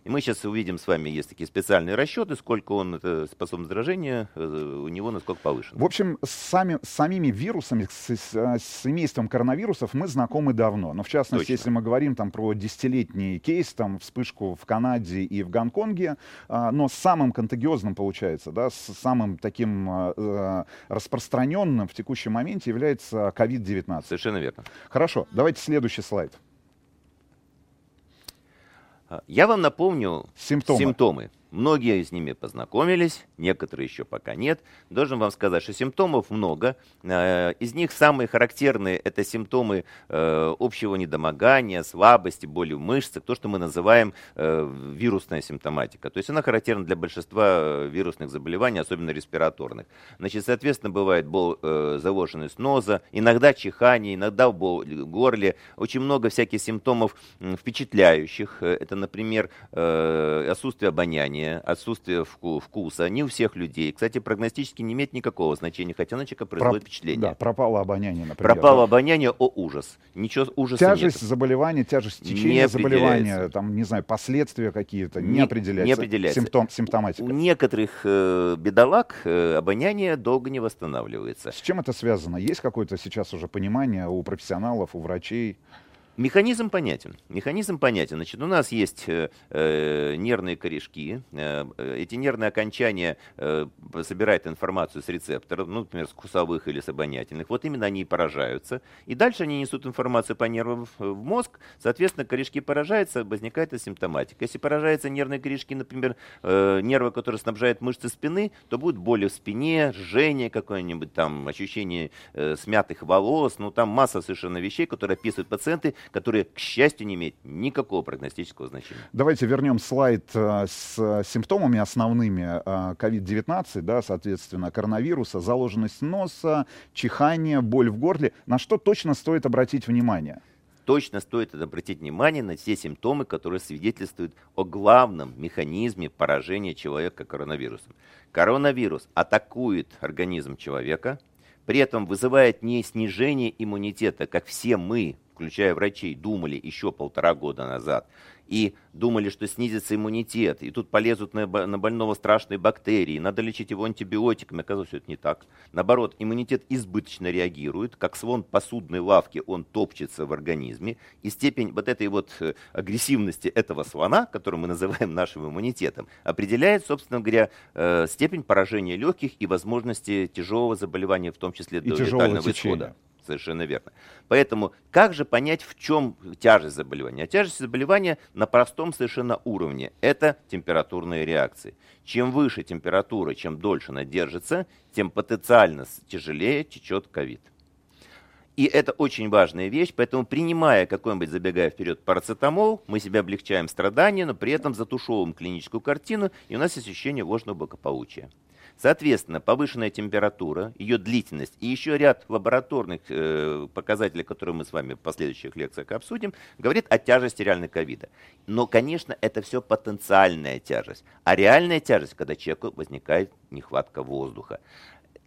И мы сейчас увидим с вами, есть такие специальные расчеты, сколько он, это способность заражения, э, у него насколько повышен.
В общем, с, сами, с самими вирусами, с, с, с семейством коронавирусов мы знакомы давно. Но в частности,
Точно.
если мы говорим там про десятилетний кейс, там вспышку в Канаде и в Гонконге, а, но самым контагиозным получается, да, с самым таким а, распространенным в текущем моменте является COVID-19.
Совершенно верно.
Хорошо, давайте следующий слайд.
Я вам напомню
Симптомы.
симптомы. Многие с ними познакомились, некоторые еще пока нет. Должен вам сказать, что симптомов много. Э, Из них самые характерные это симптомы э, общего недомогания, слабости, боли в мышцах, то, что мы называем э, вирусная симптоматика. То есть она характерна для большинства вирусных заболеваний, особенно респираторных. Значит, соответственно, бывает бол, заложенность носа, иногда чихание, иногда боль в горле. Очень много всяких симптомов впечатляющих. Это, например, отсутствие обоняния, отсутствие вку- вкуса. Не у всех людей. Кстати, прогностически не имеет никакого значения, хотя на человека производит
Проп-
впечатление.
Да, пропало обоняние, например.
Пропало
да.
обоняние, о ужас. Ничего ужаса
Тяжесть
нет.
заболевания, тяжесть
Не
течения заболевания,
определяется.
там, не знаю, последствия какие-то, не,
Не-
определяется.
не определяется.
Симптом, симптоматика.
У некоторых э, бедолаг э, обоняние долго не восстанавливается.
С чем это связано? Есть какое-то сейчас уже понимание у профессионалов, у врачей?
Механизм понятен. Механизм понятен. Значит, у нас есть э, э, нервные корешки. Э, э, эти нервные окончания э, собирают информацию с рецепторов, ну, например, с вкусовых или с обонятельных. Вот именно они и поражаются. И дальше они несут информацию по нервам в, мозг. Соответственно, корешки поражаются, возникает и симптоматика. Если поражаются нервные корешки, например, э, нервы, которые снабжают мышцы спины, то будет боли в спине, жжение какое-нибудь там, ощущение э, смятых волос. Ну, там масса совершенно вещей, которые описывают пациенты, которые, к счастью, не имеют никакого прогностического значения.
Давайте вернем слайд э, с э, симптомами основными э, COVID-19, да, соответственно, коронавируса, заложенность носа, чихание, боль в горле. На что точно стоит обратить внимание?
Точно стоит обратить внимание на те симптомы, которые свидетельствуют о главном механизме поражения человека коронавирусом. Коронавирус атакует организм человека, при этом вызывает не снижение иммунитета, как все мы, включая врачей, думали еще полтора года назад, и думали, что снизится иммунитет, и тут полезут на, на больного страшные бактерии, надо лечить его антибиотиками. Оказывается, что это не так. Наоборот, иммунитет избыточно реагирует, как слон посудной лавки, он топчется в организме, и степень вот этой вот э, агрессивности этого слона, который мы называем нашим иммунитетом, определяет, собственно говоря, э, степень поражения легких и возможности тяжелого заболевания, в том числе
И
до летального
течения.
исхода. Совершенно верно. Поэтому как же понять, в чем тяжесть заболевания? А тяжесть заболевания на простом совершенно уровне. Это температурные реакции. Чем выше температура, чем дольше она держится, тем потенциально тяжелее течет ковид. И это очень важная вещь, поэтому принимая какой-нибудь, забегая вперед, парацетамол, мы себе облегчаем страдания, но при этом затушевываем клиническую картину, и у нас есть ощущение ложного благополучия. Соответственно, повышенная температура, ее длительность и еще ряд лабораторных э, показателей, которые мы с вами в последующих лекциях обсудим, говорит о тяжести реальной ковида. Но, конечно, это все потенциальная тяжесть. А реальная тяжесть, когда человеку возникает нехватка воздуха.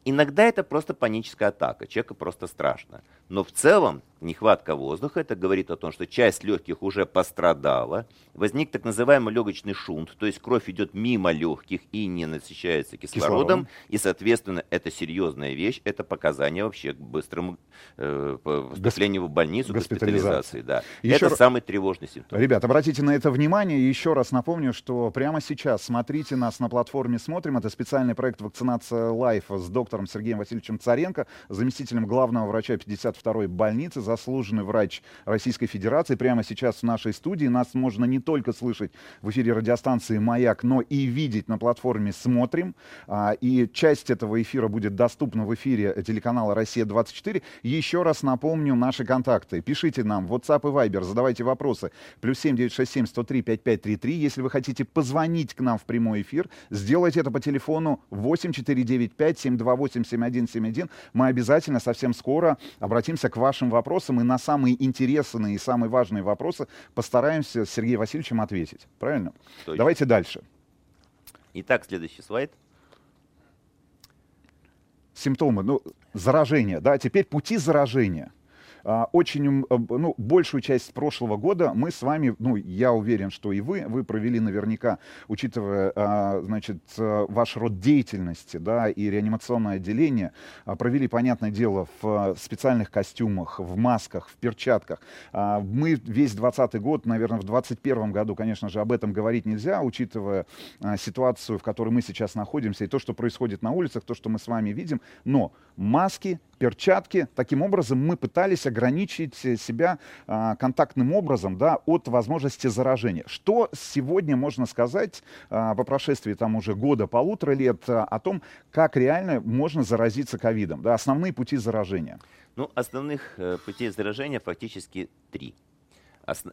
Иногда это просто паническая атака, человеку просто страшно. Но в целом нехватка воздуха. Это говорит о том, что часть легких уже пострадала. Возник так называемый легочный шунт, то есть кровь идет мимо легких и не насыщается кислородом.
Кислородом.
И, соответственно, это серьезная вещь, это показание вообще к быстрому э, поступлению в больницу,
госпитализации.
госпитализации. Да.
Еще
это
ра-
самый тревожный симптом.
Ребят, обратите на это внимание. Еще раз напомню, что прямо сейчас смотрите нас на платформе «Смотрим». Это специальный проект «Вакцинация Live» с доктором Сергеем Васильевичем Царенко, заместителем главного врача 52-й больницы, заслуженный врач Российской Федерации. Прямо сейчас в нашей студии нас можно не только слышать в эфире радиостанции «Маяк», но и видеть на платформе «Смотрим». А, И часть этого эфира будет доступна в эфире телеканала «Россия-24». Еще раз напомню наши контакты. Пишите нам в WhatsApp и Viber, задавайте вопросы. Плюс 7 967 103 5533. Если вы хотите позвонить к нам в прямой эфир, сделайте это по телефону 8 495 728 7171. Мы обязательно совсем скоро обратимся к вашим вопросам и на самые интересные и самые важные вопросы постараемся с Сергеем Васильевичем ответить. Правильно?
Точно.
Давайте дальше.
Итак, следующий слайд.
симптомы, ну, заражения, да, теперь пути заражения. А, Очень, э, ну, большую часть прошлого года мы с вами, ну, я уверен, что и вы, вы провели наверняка, учитывая, а, значит, э, ваш род деятельности, да, и реанимационное отделение, а, провели, понятное дело, в э, специальных костюмах, в масках, в перчатках. Мы весь 20 год, наверное, в 21 году, конечно же, об этом говорить нельзя, учитывая ситуацию, в которой мы сейчас находимся, и то, что происходит на улицах, то, что мы с вами видим. Но маски, перчатки, таким образом мы пытались ограничить э, себя а, контактным образом да, от возможности заражения. Что сегодня можно сказать а, по прошествии там уже года, полутора лет а, о том, как реально можно заразиться ковидом, да, основные пути заражения?
Ну, основных э, путей заражения фактически три.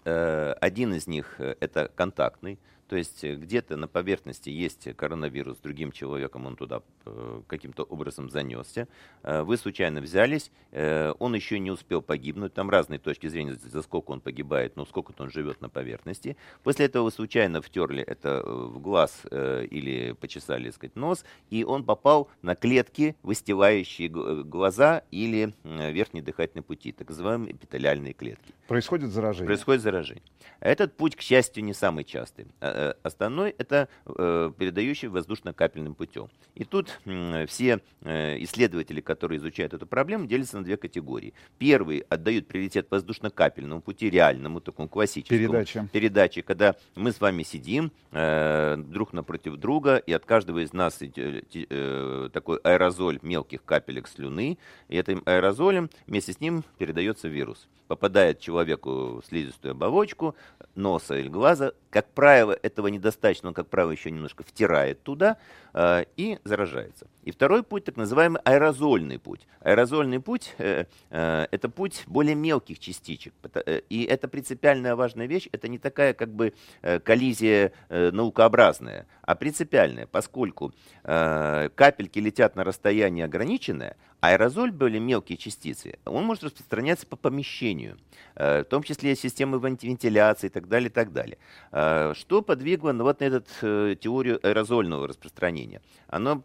Э, один из них э, это контактный, то есть э, где-то на поверхности есть коронавирус, другим человеком он туда э, каким-то образом занесся. Э, Вы случайно взялись, он еще не успел погибнуть, там разные точки зрения, за сколько он погибает, но сколько он живет на поверхности. После этого вы случайно втерли это в глаз или почесали, так сказать, нос, и он попал на клетки, выстилающие глаза или верхние дыхательные пути, так называемые эпителиальные клетки.
Происходит заражение.
Происходит заражение. Этот путь, к счастью, не самый частый. А, э, Основной это э, передающий воздушно-капельным путем. И тут все э, исследователи, которые изучают эту проблему, делятся на две категории. Первые отдают приоритет воздушно-капельному пути, реальному, такому классическому.
Передача.
Передаче, когда мы с вами сидим друг напротив друга, и от каждого из нас такой аэрозоль мелких капелек слюны, и этим аэрозолем вместе с ним передается вирус. Попадает человеку в слизистую оболочку носа или глаза. Как правило, этого недостаточно, он, как правило, еще немножко втирает туда э, и заражается. И второй путь, так называемый аэрозольный путь. Аэрозольный путь э, э, это путь более мелких частичек. Э, И это принципиальная важная вещь. Это не такая как бы э, коллизия э, наукообразная, а принципиальная, поскольку э, капельки летят на расстояние ограниченное, аэрозоль, более мелкие частицы, он может распространяться по помещению, э, в том числе системы вен- вентиляции и так далее, и так далее. Э, Что подвигло ну, вот на эту теорию аэрозольного распространения? Э,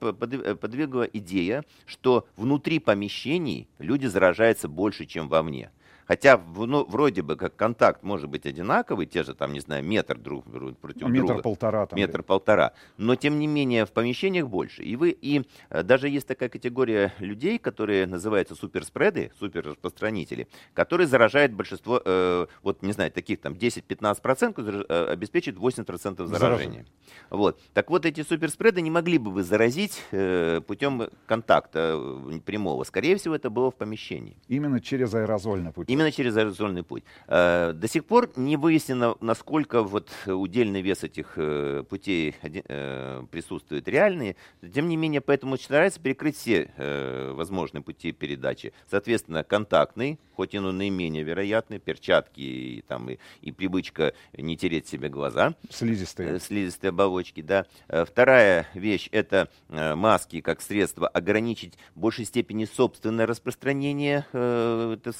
подвигла идея, что внутри помещений люди заражаются больше, чем вовне. Хотя ну, вроде бы как контакт может быть одинаковый, те же там, не знаю, метр друг против
метр
друга.
полтора там.
Метр полтора. Но тем не менее в помещениях больше. И вы и э, даже есть такая категория людей, которые называются суперспреды, суперраспространители, которые заражают большинство, э, вот не знаю, таких там 10-15% зараж- э, обеспечивают 80% заражения.
Заражения.
Вот. Так вот эти суперспреды не могли бы вы заразить э, путем контакта э, прямого. Скорее всего, это было в помещении.
Именно через аэрозольный путь.
Именно через аэрозольный путь. Э, До сих пор не выяснено, насколько вот удельный вес этих э, путей э, присутствует реальный. Тем не менее, поэтому старается перекрыть все возможные пути передачи. Соответственно, контактный, хоть и он наименее вероятный, перчатки и, там, и, и привычка не тереть себе глаза
Слизистые.
слизистой оболочки, да. Вторая вещь это маски как средство ограничить в большей степени собственное распространение э, это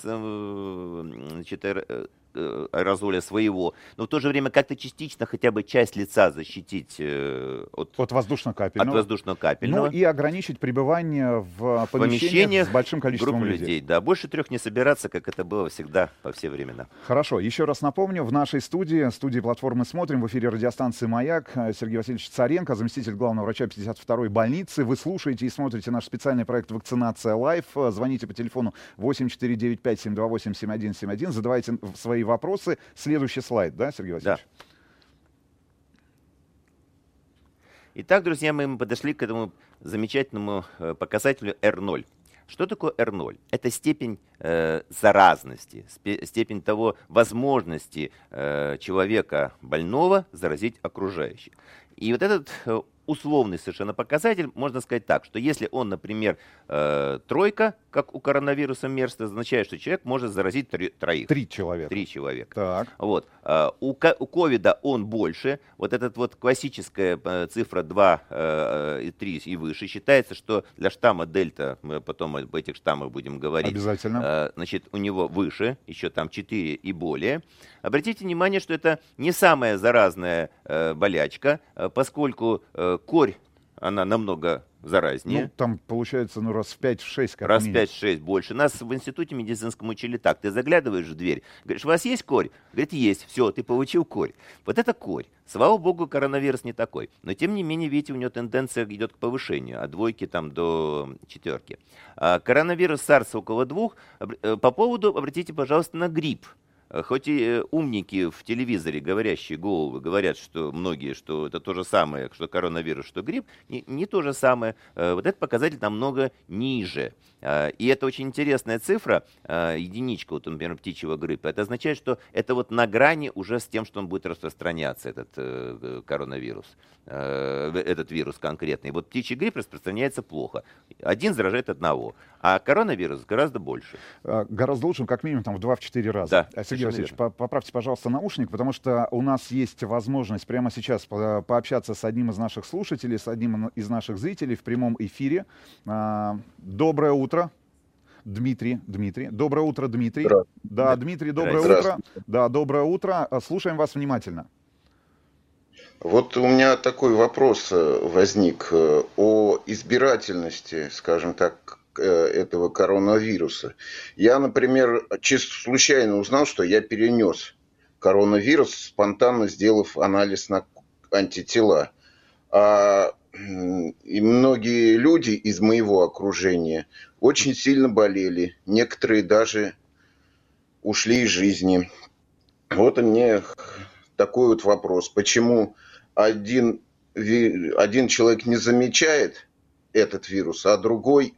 значит, э, аэрозоля своего, но в то же время как-то частично хотя бы часть лица защитить э, от,
От воздушно-капельного.
от воздушно-капельного.
Ну и ограничить пребывание в
в
помещениях, с большим количеством людей.
людей. Да, больше трех не собираться, как это было всегда во все времена.
Хорошо, еще раз напомню, в нашей студии, студии платформы «Смотрим», в эфире радиостанции «Маяк» э, Сергей Васильевич Царенко, заместитель главного врача 52-й больницы. Вы слушаете и смотрите наш специальный проект «Вакцинация лайф». Э, Звоните по телефону 8495-728-7171, задавайте свои вопросы. Следующий слайд, да, Сергей Васильевич?
Итак, друзья мои, мы подошли к этому замечательному э, показателю R0. Что такое R0? Это степень э, заразности, степень того возможности э, человека больного заразить окружающих. И вот этот э, условный совершенно показатель, можно сказать так, что если он, например, э, тройка, как у коронавируса МЕРС, это означает, что человек может заразить тро- троих.
Три человека.
Три человека.
Так.
Вот. А, У у ковида он больше. Вот этот вот классическая э, цифра 2 э, и 3 и выше. Считается, что для штамма дельта, мы потом об этих штаммах будем говорить,
Обязательно.
э, значит, у него выше, еще там 4 и более. Обратите внимание, что это не самая заразная э, болячка, э, поскольку э, корь, она намного заразнее.
Ну, там получается, ну, раз в 5-6, как
Раз
минимум.
5-6 больше. Нас в институте медицинском учили так. Ты заглядываешь в дверь, говоришь, у вас есть корь? Говорит, есть. Все, ты получил корь. Вот это корь. Слава богу, коронавирус не такой. Но тем не менее, видите, у него тенденция идет к повышению. От двойки там до четверки. А коронавирус SARS около двух. Э, По поводу, обратите, пожалуйста, на грипп. Хоть и э, умники в телевизоре, говорящие головы, говорят, что многие, что это то же самое, что коронавирус, что грипп, не, не то же самое. Э, Вот этот показатель намного ниже. А, И это очень интересная цифра, а, единичка, вот, например, птичьего гриппа. Это означает, что это вот на грани уже с тем, что он будет распространяться, этот э, коронавирус, этот вирус конкретный. Вот птичий грипп распространяется плохо. Один заражает одного, а коронавирус гораздо больше.
А, Гораздо лучше, как минимум, там в 2-4 раза.
Да,
Сергей Васильевич,
верно.
по- поправьте, пожалуйста, наушник, потому что у нас есть возможность прямо сейчас по- пообщаться с одним из наших слушателей, с одним из наших зрителей в прямом эфире. А, Доброе утро. Дмитрий, Дмитрий. Доброе утро, Дмитрий. Да, Дмитрий, доброе утро. Да, доброе утро. Слушаем вас внимательно.
Вот у меня такой вопрос э, возник э, о избирательности, скажем так, этого коронавируса. Я, например, чисто случайно узнал, что я перенес коронавирус, спонтанно сделав анализ на антитела. А, и многие люди из моего окружения очень сильно болели. Некоторые даже ушли из жизни. Вот и мне такой вот вопрос. Почему один, один человек не замечает этот вирус, а другой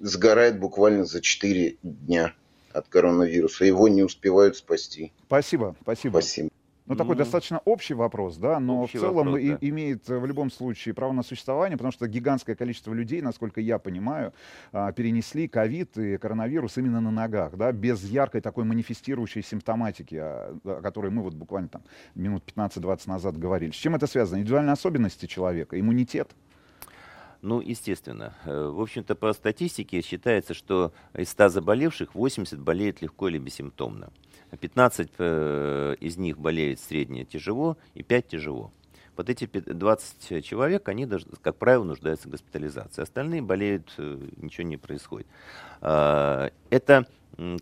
сгорает буквально за 4 дня от коронавируса. Его не успевают спасти.
Спасибо, спасибо.
Спасибо.
Ну, такой
Ну,
достаточно общий вопрос, да, но
общий
в целом
вопрос,
и-
да.
имеет э, в любом случае право на существование, потому что гигантское количество людей, насколько я понимаю, а, перенесли ковид и коронавирус именно на ногах, да, без яркой такой манифестирующей симптоматики, а, о которой мы вот буквально там минут 15-20 назад говорили. С чем это связано? Индивидуальные особенности человека, иммунитет?
Ну, естественно. Э, В общем-то, по статистике считается, что из 100 заболевших 80 болеют легко или бессимптомно. 15 э, из них болеют средне тяжело и 5 тяжело. Вот эти пи- 20 человек, они, как правило, нуждаются в госпитализации. Остальные болеют, э, ничего не происходит. А, Это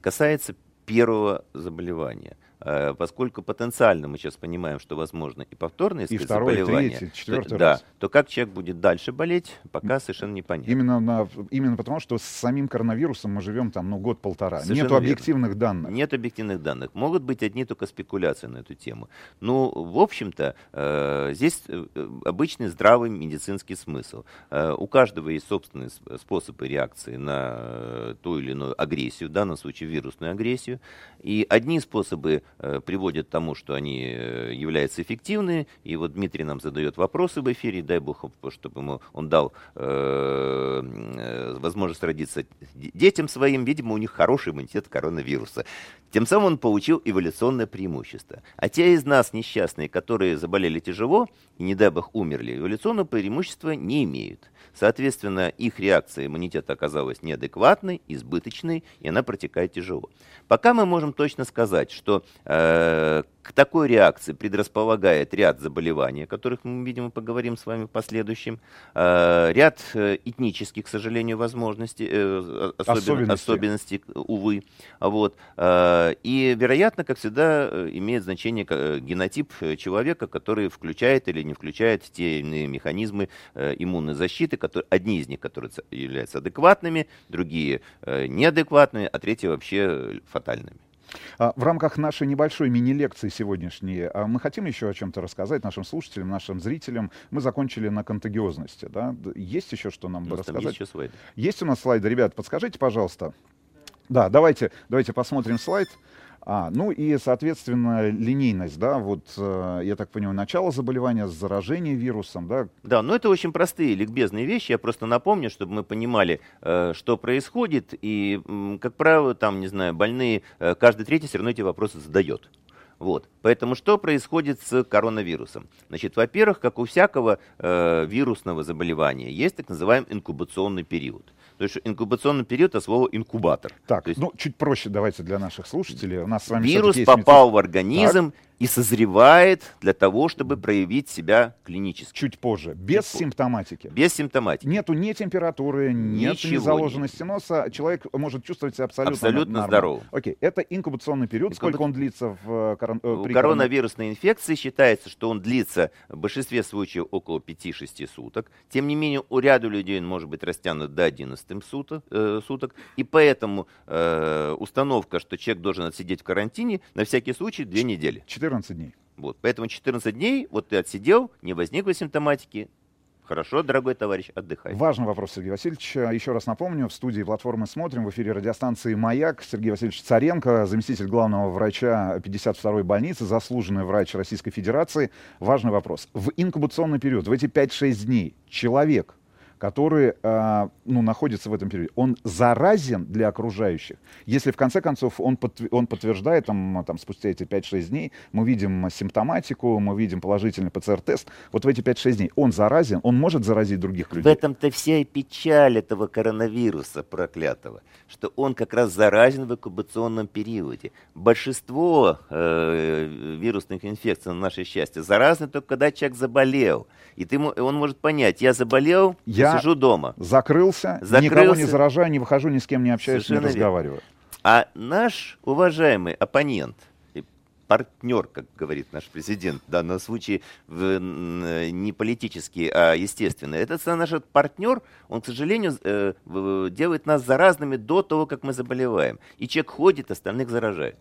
касается первого заболевания. А, Поскольку потенциально мы сейчас понимаем, что возможно и повторное
И второй, и
заболевание,
третий,
то-
четвертый
да,
раз.
то как человек будет дальше болеть, пока совершенно непонятно.
Именно, на, именно потому, что с самим коронавирусом мы живем там, ну, год-полтора.
Верно.
объективных данных.
Нет объективных данных. Могут быть одни только спекуляции на эту тему. Ну, в общем-то, э, здесь э, э, обычный здравый медицинский смысл. Э, у каждого есть собственные способы реакции на э, ту или иную агрессию, в данном случае вирусную агрессию. И одни способы э, приводят к тому, что они э, являются эффективны. И вот Дмитрий нам задает вопросы в эфире, дай бог, чтобы ему он дал э, возможность родиться детям своим. Видимо, у них хороший иммунитет коронавируса. Тем самым он получил эволюционное преимущество. А те из нас несчастные, которые заболели тяжело и, не дай бог, умерли, эволюционного преимущества не имеют. Соответственно, их реакция иммунитета оказалась неадекватной, избыточной, и она протекает тяжело. Пока мы можем точно сказать, что к такой реакции предрасполагает ряд заболеваний, о которых мы, видимо, поговорим с вами в последующем, э, ряд э, этнических, к сожалению, возможностей, э, особен,
Особенностей.
особенностей, увы. Вот. Э, и, вероятно, как всегда, э, имеет значение э, генотип э, человека, который включает или не включает те или иные механизмы э, иммунной защиты, которые, одни из них, которые являются адекватными, другие э, неадекватными, а третьи вообще э, фатальными.
А, В рамках нашей небольшой мини-лекции сегодняшней а, мы хотим еще о чем-то рассказать нашим слушателям, нашим зрителям. Мы закончили на контагиозности. Да? Есть еще что нам
У
рассказать?
есть еще слайды.
Есть у нас слайды, ребят, подскажите, пожалуйста. Да, давайте, давайте посмотрим слайд. А, ну и, соответственно, линейность, да, вот, э, я так понимаю, начало заболевания, заражение вирусом, да,
Да, но это очень простые ликбезные вещи. Я просто напомню, чтобы мы понимали, э, что происходит. И, как правило, там, не знаю, больные, э, каждый третий все равно эти вопросы задает. Вот. Поэтому что происходит с коронавирусом? Значит, во-первых, как у всякого э, вирусного заболевания, есть так называемый инкубационный период. То есть инкубационный период это слово инкубатор.
Так,
То есть
ну, чуть проще давайте для наших слушателей. У нас с вами
вирус
есть
попал
медицин-
в организм и созревает для того, чтобы проявить себя клинически.
Чуть позже, без
позже.
симптоматики.
Без симптоматики.
Нету ни температуры, нет ни заложенности носа. Человек может чувствовать себя абсолютно,
Абсолютно
нормально.
здоровым.
Окей, это инкубационный период.
Инкуба-
Сколько он длится в э, корон- э,
У
при
коронавирусной инфекции считается, что он длится в большинстве случаев около 5-6 суток. Тем не менее, у ряда людей он может быть растянут до 11 суток. э, суток. И поэтому э, установка, что человек должен отсидеть в карантине, на всякий случай 2 недели.
14 дней.
Вот. Поэтому 14 дней, вот ты отсидел, не возникло симптоматики. Хорошо, дорогой товарищ, отдыхай.
Важный вопрос, Сергей Васильевич. Еще раз напомню, в студии платформы «Смотрим» в эфире радиостанции «Маяк» Сергей Васильевич Царенко, заместитель главного врача 52-й больницы, заслуженный врач Российской Федерации. Важный вопрос. В инкубационный период, в эти 5-6 дней, человек, который а, ну, находится в этом периоде, он заразен для окружающих. Если в конце концов он, подтв- он подтверждает, там, там, спустя эти 5-6 дней, мы видим симптоматику, мы видим положительный ПЦР-тест, вот в эти 5-6 дней он заразен, он может заразить других
В
людей.
этом-то вся и печаль этого коронавируса проклятого, что он как раз заразен в инкубационном периоде. Большинство э, вирусных инфекций, на наше счастье, заразны только когда человек заболел. И ты, он может понять, я заболел,
Я
сижу дома.
Закрылся, никого не
Закрылся.
заражаю, не выхожу, ни с кем не общаюсь,
Совершенно
не
верно.
разговариваю.
А наш уважаемый оппонент, партнер, как говорит наш президент, в данном случае в, не политический, а естественный, этот наш партнер, он, к сожалению, э, делает нас заразными до того, как мы заболеваем. И человек ходит, остальных заражает.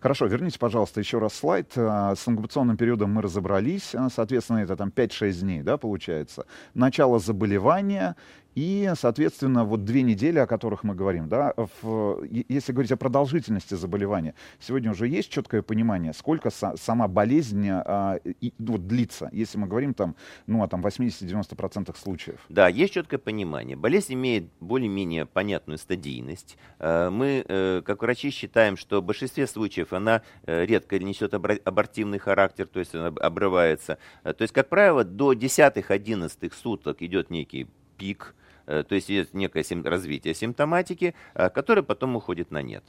Хорошо, верните, пожалуйста, еще раз слайд. А, С инкубационным периодом мы разобрались. А, Соответственно, это там 5-6 дней, да, получается. Начало заболевания и, соответственно, вот две недели, о которых мы говорим, да, в- если говорить о продолжительности заболевания, сегодня уже есть четкое понимание, сколько са- сама болезнь а, и- вот длится, если мы говорим там, ну, о там 80-90% случаев.
Да, есть четкое понимание. Болезнь имеет более-менее понятную стадийность. Э, Мы, э, как врачи, считаем, что в большинстве случаев она э, редко несет абортивный характер, то есть она об- обрывается. То есть, как правило, до 10-11 суток идет некий пик, то есть есть некое развитие симптоматики, э, которое потом уходит на нет.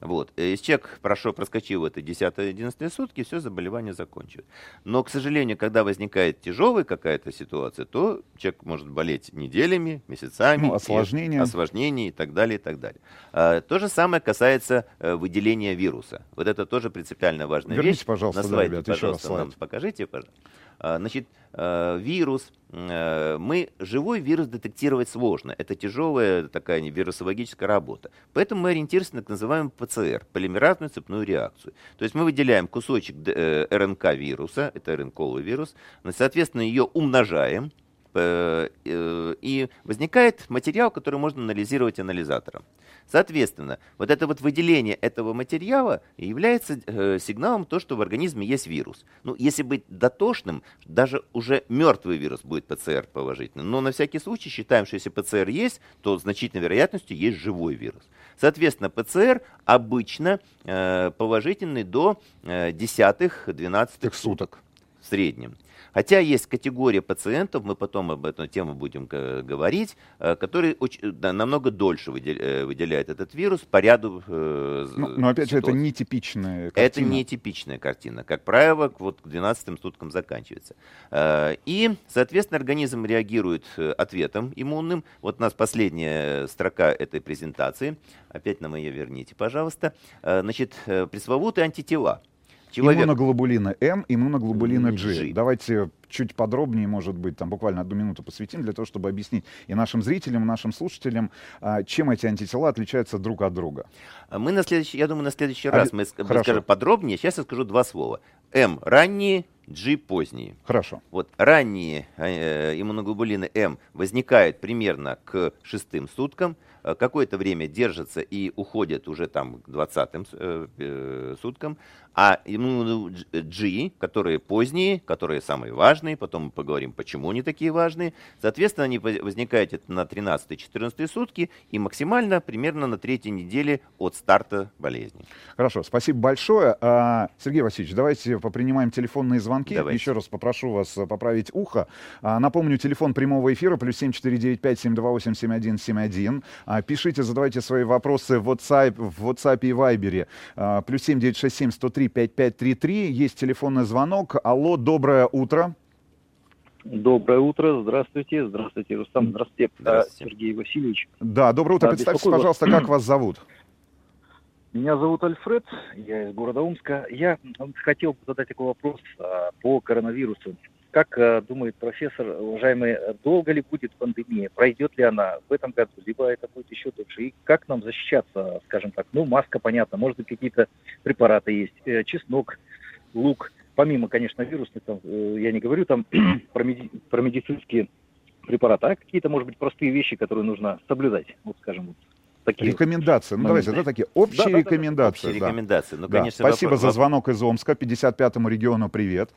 Вот. э, Если человек прошел, проскочил это 10-11 сутки, все, заболевание закончилось. Но, к сожалению, когда возникает тяжелая какая-то ситуация, то человек может болеть неделями, месяцами.
Ну, осложнения.
осложнений и так далее, и так далее. А, То же самое касается э, выделения вируса. Вот это тоже принципиально важная
Верните,
вещь.
пожалуйста,
На
да,
слайде,
ребят, еще раз
пожалуйста, нам
слайд.
покажите, пожалуйста. А, Значит, э, вирус, э, мы живой вирус детектировать сложно. Это тяжелая такая вирусологическая работа. Поэтому мы ориентируемся на так называемый ПЦР, полимеразную цепную реакцию. То есть мы выделяем кусочек э, РНК вируса, это РНКовый вирус, соответственно, ее умножаем, э, э, и возникает материал, который можно анализировать анализатором. Соответственно, вот это вот выделение этого материала является э, сигналом то, что в организме есть вирус. Ну, если быть дотошным, даже уже мертвый вирус будет ПЦР положительным. Но на всякий случай считаем, что если ПЦР есть, то значительной вероятностью есть живой вирус. Соответственно, ПЦР обычно э, положительный до э, десятых, двенадцатых
суток
в среднем. Хотя есть категория пациентов, мы потом об эту тему будем говорить, э, которые очень, да, намного дольше выдел, э, выделяют этот вирус по ряду э,
Ну, но опять же, это нетипичная картина.
Это нетипичная картина. Как правило, к- вот к 12 суткам заканчивается. Э, И, соответственно, организм реагирует ответом иммунным. Вот у нас последняя строка этой презентации. Опять нам ее верните, пожалуйста. Значит, пресловутые антитела. Человек-
Иммуноглобулина М, иммуноглобулина G.
G.
Давайте чуть подробнее, может быть, там буквально одну минуту посвятим для того, чтобы объяснить и нашим зрителям, и нашим слушателям, а, чем эти антитела отличаются друг от друга.
А Мы на следующий, я думаю, на следующий
А,
раз мы
хорошо.
скажем подробнее. Сейчас я скажу два слова. М ранние, G поздние.
Хорошо.
Вот ранние э, иммуноглобулины М возникают примерно к шестым суткам, э, какое-то время держатся и уходят уже там к 20 э, э, суткам, а э, G, которые поздние, которые самые важные, потом мы поговорим, почему они такие важные. Соответственно, они возникают на 13-14 сутки и максимально примерно на третьей неделе от старта болезни.
Хорошо, спасибо большое. А, Сергей Васильевич, давайте попринимаем телефонные звонки.
Давайте.
Еще раз попрошу вас э, поправить ухо. А, напомню, телефон прямого эфира плюс 7495-728-7171. А, пишите, задавайте свои вопросы в WhatsApp, в WhatsApp и Viber плюс 7967 103 737-233-5533. Есть телефонный звонок. Алло, доброе утро.
Доброе утро, здравствуйте, здравствуйте, Рустам, здравствуйте,
здравствуйте.
Сергей Васильевич.
Да, доброе утро,
да,
представьтесь, пожалуйста, как вас зовут?
Меня зовут Альфред, я из города Омска. Я хотел задать такой вопрос а, по коронавирусу. Как а, думает профессор, уважаемый, а, долго ли будет пандемия? Пройдет ли она в этом году? Либо это будет еще дольше? И как нам защищаться, скажем так? Ну, маска, понятно, может быть, какие-то препараты есть, э, чеснок, лук. Помимо, конечно, вирусных, там, э, я не говорю там про, меди- про медицинские препараты, а какие-то, может быть, простые вещи, которые нужно соблюдать. Вот, скажем, вот такие.
Рекомендации. Ну, давайте, да, такие общие
Да-да-да,
рекомендации.
Общие
да.
рекомендации. Ну,
Да.
конечно,
Спасибо
вопро-
за звонок из Омска. 55-му региону привет.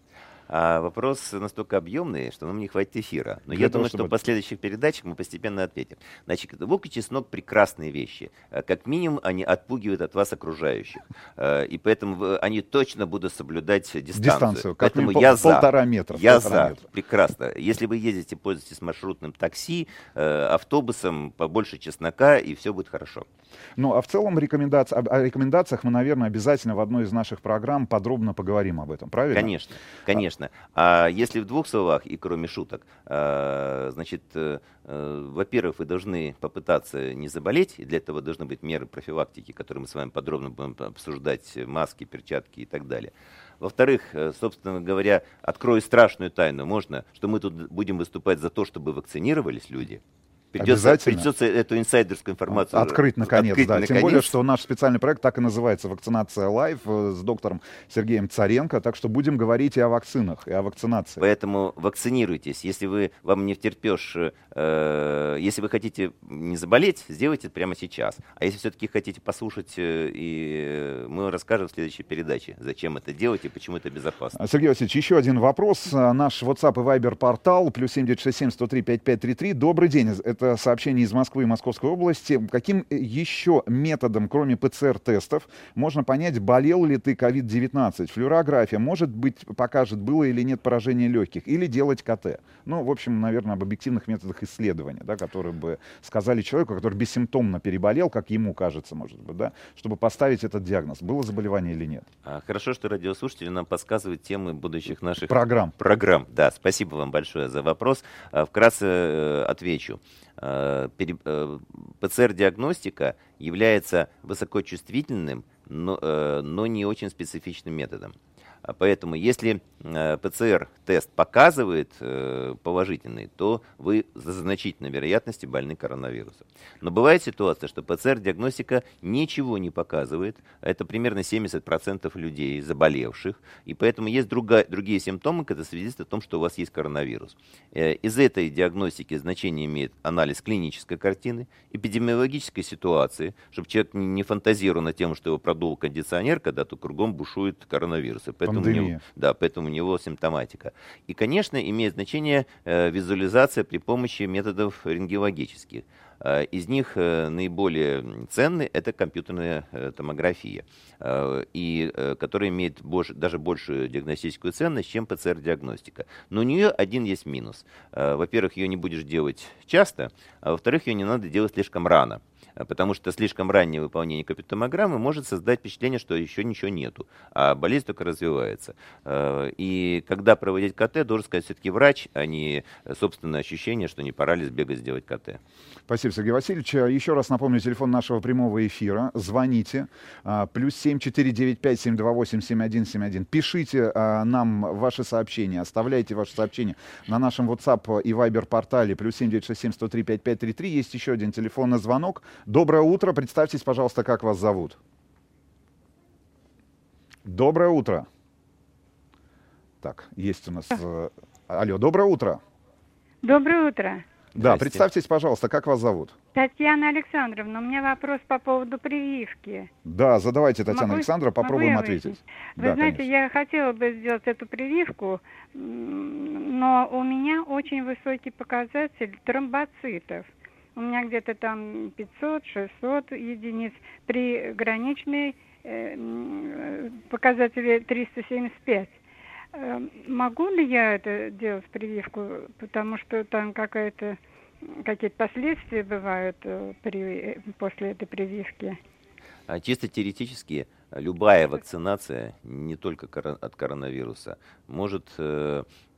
А вопрос настолько объемный, что нам не хватит эфира. Но
Для
я
того,
думаю, что
чтобы-
в последующих передачах мы постепенно ответим. Значит, лук и чеснок прекрасные вещи. Э, Как минимум, они отпугивают от вас окружающих. Э, И поэтому они точно будут соблюдать дистанцию.
Дистанцию, как
Поэтому я
пол-
за.
полтора метра,
Я
полтора
за.
метра.
Прекрасно. Если вы ездите, пользуетесь маршрутным такси, э, автобусом, побольше чеснока, и все будет хорошо.
Ну, а в целом рекомендаци- об- о рекомендациях мы, наверное, обязательно в одной из наших программ подробно поговорим об этом, правильно?
Конечно, конечно. А если в двух словах и кроме шуток, а, значит, э, э, во-первых, вы должны попытаться не заболеть, и для этого должны быть меры профилактики, которые мы с вами подробно будем обсуждать, маски, перчатки и так далее. Во-вторых, э, собственно говоря, открою страшную тайну, можно, что мы тут будем выступать за то, чтобы вакцинировались люди. Придется, придется эту инсайдерскую информацию
Открыть наконец,
открыть
да. Тем
наконец.
более, что наш специальный проект так и называется «Вакцинация live» э, с доктором Сергеем Царенко. Так что будем говорить и о вакцинах, и о вакцинации.
Поэтому вакцинируйтесь. Если вы вам не втерпешь, э, если вы хотите не заболеть, сделайте это прямо сейчас. А если все-таки хотите послушать, э, и э, мы расскажем в следующей передаче, зачем это делать и почему это безопасно.
А, Сергей Васильевич, еще один вопрос. А, Наш WhatsApp и Viber портал плюс 7967-103-5533. Добрый день. Это сообщение из Москвы и Московской области. Каким э, еще методом, кроме ПЦР-тестов, можно понять, болел ли ты COVID-19? Флюорография, может быть, покажет, было или нет поражения легких, или делать КТ. Ну, в общем, наверное, об объективных методах исследования, да, которые бы сказали человеку, который бессимптомно переболел, как ему кажется, может быть, да, чтобы поставить этот диагноз, было заболевание или нет.
А, Хорошо, что радиослушатели нам подсказывают темы будущих наших
Программ.
Программ, да. Спасибо вам большое за вопрос. А, Вкратце э, отвечу. Э, ПЦР-диагностика является высокочувствительным, но, э, но не очень специфичным методом. А Поэтому, если э, ПЦР-тест показывает э, положительный, то вы за значительной вероятностью больны коронавирусом. Но бывает ситуация, что ПЦР-диагностика ничего не показывает. Это примерно 70% людей заболевших. И поэтому есть друга, другие симптомы, когда свидетельствуют о том, что у вас есть коронавирус. Э, Из этой диагностики значение имеет анализ клинической картины, эпидемиологической ситуации, чтобы человек не фантазировал на тему, что его продул кондиционер, когда тут кругом бушует коронавирус. Поэтому у него- да, поэтому у него симптоматика. И, конечно, имеет значение э, визуализация при помощи методов рентгенологических. Э, Из них э, наиболее ценный это компьютерная э, томография, и, которая имеет больше, даже большую диагностическую ценность, чем ПЦР-диагностика. Но у нее один есть минус. Во-первых, ее не будешь делать часто, а во-вторых, ее не надо делать слишком рано. Потому что слишком раннее выполнение компьютер-томограммы может создать впечатление, что еще ничего нету, а болезнь только развивается. И когда проводить КТ, должен сказать все-таки врач, а не собственное ощущение, что не пора ли сбегать сделать КТ.
Спасибо, Сергей Васильевич. А, Еще раз напомню телефон нашего прямого эфира. Звоните. а, Плюс семь четыре девять пять семь два восемь семь один семь один. Пишите а, нам ваши сообщения. Оставляйте ваши сообщения на нашем WhatsApp и Viber портале. Плюс семь девять шесть семь сто три пять пять три три. Есть еще один телефонный звонок. Доброе утро. Представьтесь, пожалуйста, как вас зовут. Доброе утро. Так, есть у нас... э, Алло, доброе утро.
Доброе утро.
Да,
Здрасте.
представьтесь, пожалуйста, как вас зовут?
Татьяна Александровна, у меня вопрос по поводу прививки.
Да, задавайте, Татьяна
Могу-
Александровна,
могу
попробуем
я
ответить.
Вы
да,
знаете,
конечно.
я хотела бы сделать эту прививку, но у меня очень высокий показатель тромбоцитов. У меня где-то там 500-600 единиц. При граничной э, м, показателе 375. Э, Могу ли я это делать прививку, потому что там какая-то какие-то последствия бывают э, при, э, после этой прививки?
А Чисто теоретически любая вакцинация, не только от коронавируса, может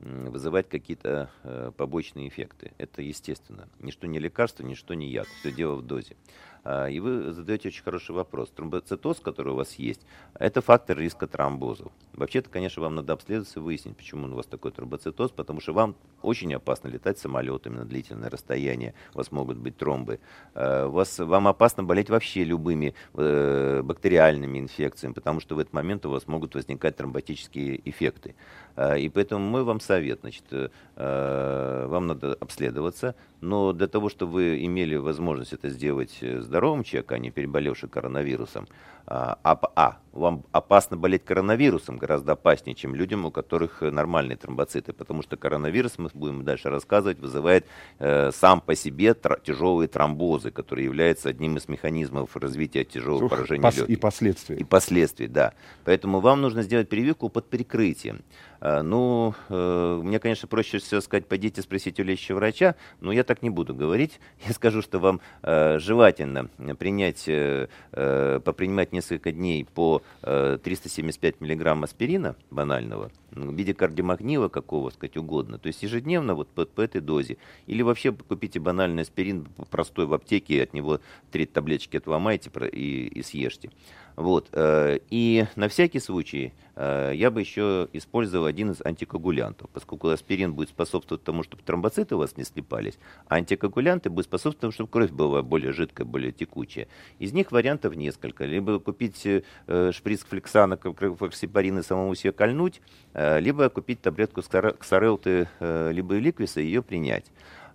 вызывать какие-то э, побочные эффекты. Это естественно. Ничто не лекарство, ничто не яд. Все дело в дозе. А, И вы задаете очень хороший вопрос. Тромбоцитоз, который у вас есть, это фактор риска тромбозов. Вообще-то, конечно, вам надо обследоваться и выяснить, почему у вас такой тромбоцитоз, потому что вам очень опасно летать самолетами на длительное расстояние, у вас могут быть тромбы. Э, у Вас, вам опасно болеть вообще любыми э, бактериальными инфекциями, потому что в этот момент у вас могут возникать тромботические эффекты. Э, И поэтому мой вам совет, значит, э, э, вам надо обследоваться, но для того, чтобы вы имели возможность это сделать э, здоровым человеком, а не переболевшим коронавирусом, а, а, вам опасно болеть коронавирусом гораздо опаснее, чем людям, у которых нормальные тромбоциты, потому что коронавирус, мы будем дальше рассказывать, вызывает э, сам по себе тр- тяжелые тромбозы, которые являются одним из механизмов развития тяжелого
Ух,
поражения
пос-
легких.
И последствия.
И последствий, да. Поэтому вам нужно сделать прививку под прикрытием. А, Ну, э, мне, конечно, проще всего сказать, пойдите спросить у лечащего врача, но я так не буду говорить. Я скажу, что вам э, желательно принять, э, э, попринимать несколько дней по э, 375 миллиграмм аспирина банального в виде кардиомагнила какого, сказать, угодно. То есть ежедневно вот по, по этой дозе. Или вообще купите банальный аспирин простой в аптеке, от него три таблеточки отломайте и, и съешьте. Вот. э, И на всякий случай э, я бы еще использовал один из антикоагулянтов, поскольку аспирин будет способствовать тому, чтобы тромбоциты у вас не слипались, а антикоагулянты будут способствовать тому, чтобы кровь была более жидкая, более текучая. Из них вариантов несколько. Либо купить э, шприц флексана, флексипарин и самому себе кольнуть, либо купить таблетку ксарелты, либо ликвиса и ее принять.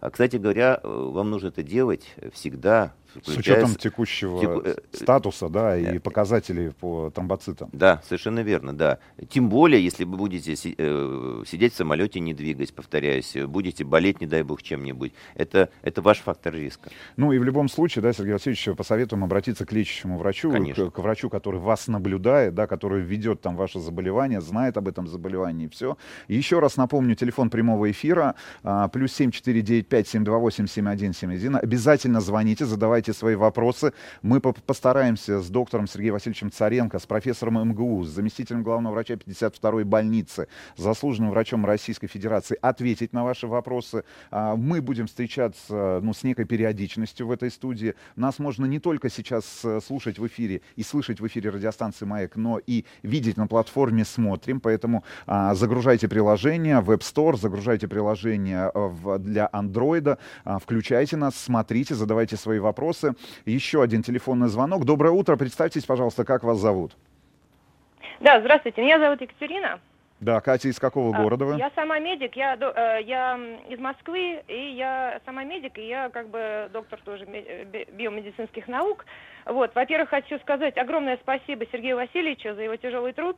А, Кстати говоря, вам нужно это делать всегда,
С учетом текущего
теку- э,
статуса, да, и
э,
показателей по тромбоцитам.
Да, совершенно верно, да. Тем более, если вы будете си- э, сидеть в самолете, не двигаясь, повторяюсь, будете болеть, не дай бог, чем-нибудь. Это, это ваш фактор риска.
Ну и в любом случае, да, Сергей Васильевич, посоветуем обратиться к лечащему врачу,
Конечно.
к, к врачу, который вас наблюдает, да, который ведет там ваше заболевание, знает об этом заболевании и все. Еще раз напомню, телефон прямого эфира, а, плюс семь четыре девять пять семь два восемь семь один семь один. Обязательно звоните, задавайте задавайте свои вопросы. Мы по- постараемся с доктором Сергеем Васильевичем Царенко, с профессором МГУ, с заместителем главного врача 52-й больницы, заслуженным врачом Российской Федерации ответить на ваши вопросы. А, Мы будем встречаться ну, с некой периодичностью в этой студии. Нас можно не только сейчас э, слушать в эфире и слышать в эфире радиостанции «Маяк», но и видеть на платформе «Смотрим». Поэтому а, загружайте приложение в App Store, загружайте приложение э, для Android, а, включайте нас, смотрите, задавайте свои вопросы. Еще один телефонный звонок. Доброе утро. Представьтесь, пожалуйста, как вас зовут?
Да, здравствуйте, меня зовут Екатерина.
Да, Катя, из какого
А,
города вы?
Я сама медик, я, э, я из Москвы, и я сама медик, и я как бы доктор тоже э, би- биомедицинских наук. Вот, во-первых, хочу сказать огромное спасибо Сергею Васильевичу за его тяжелый труд,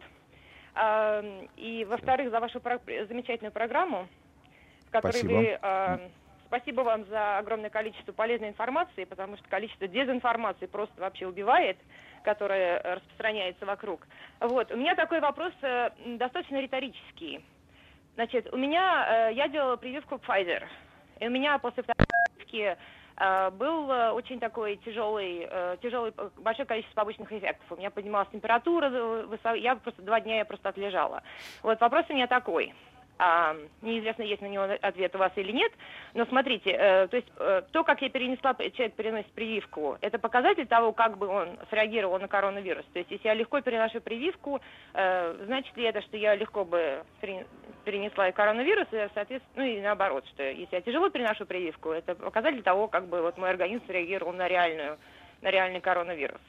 А, и, во-вторых, за вашу про- замечательную программу, в которой
Спасибо.
вы... Спасибо вам за огромное количество полезной информации, потому что количество дезинформации просто вообще убивает, которая э, распространяется вокруг. Вот, у меня такой вопрос э, достаточно риторический. Значит, у меня, э, я делала прививку Pfizer, и у меня после второй прививки был очень такой тяжелый, тяжелый, большое количество побочных эффектов. У меня поднималась температура, я просто два дня я просто отлежала. Вот вопрос у меня такой. А, неизвестно, есть на него ответ у вас или нет, но смотрите, э, то есть э, то, как я перенесла, человек переносит прививку, это показатель того, как бы он среагировал на коронавирус. То есть если я легко переношу прививку, э, значит ли это, что я легко бы пере- перенесла и коронавирус, и, соответственно, ну и наоборот, что если я тяжело переношу прививку, это показатель того, как бы вот мой организм среагировал на реальную, на реальный коронавирус.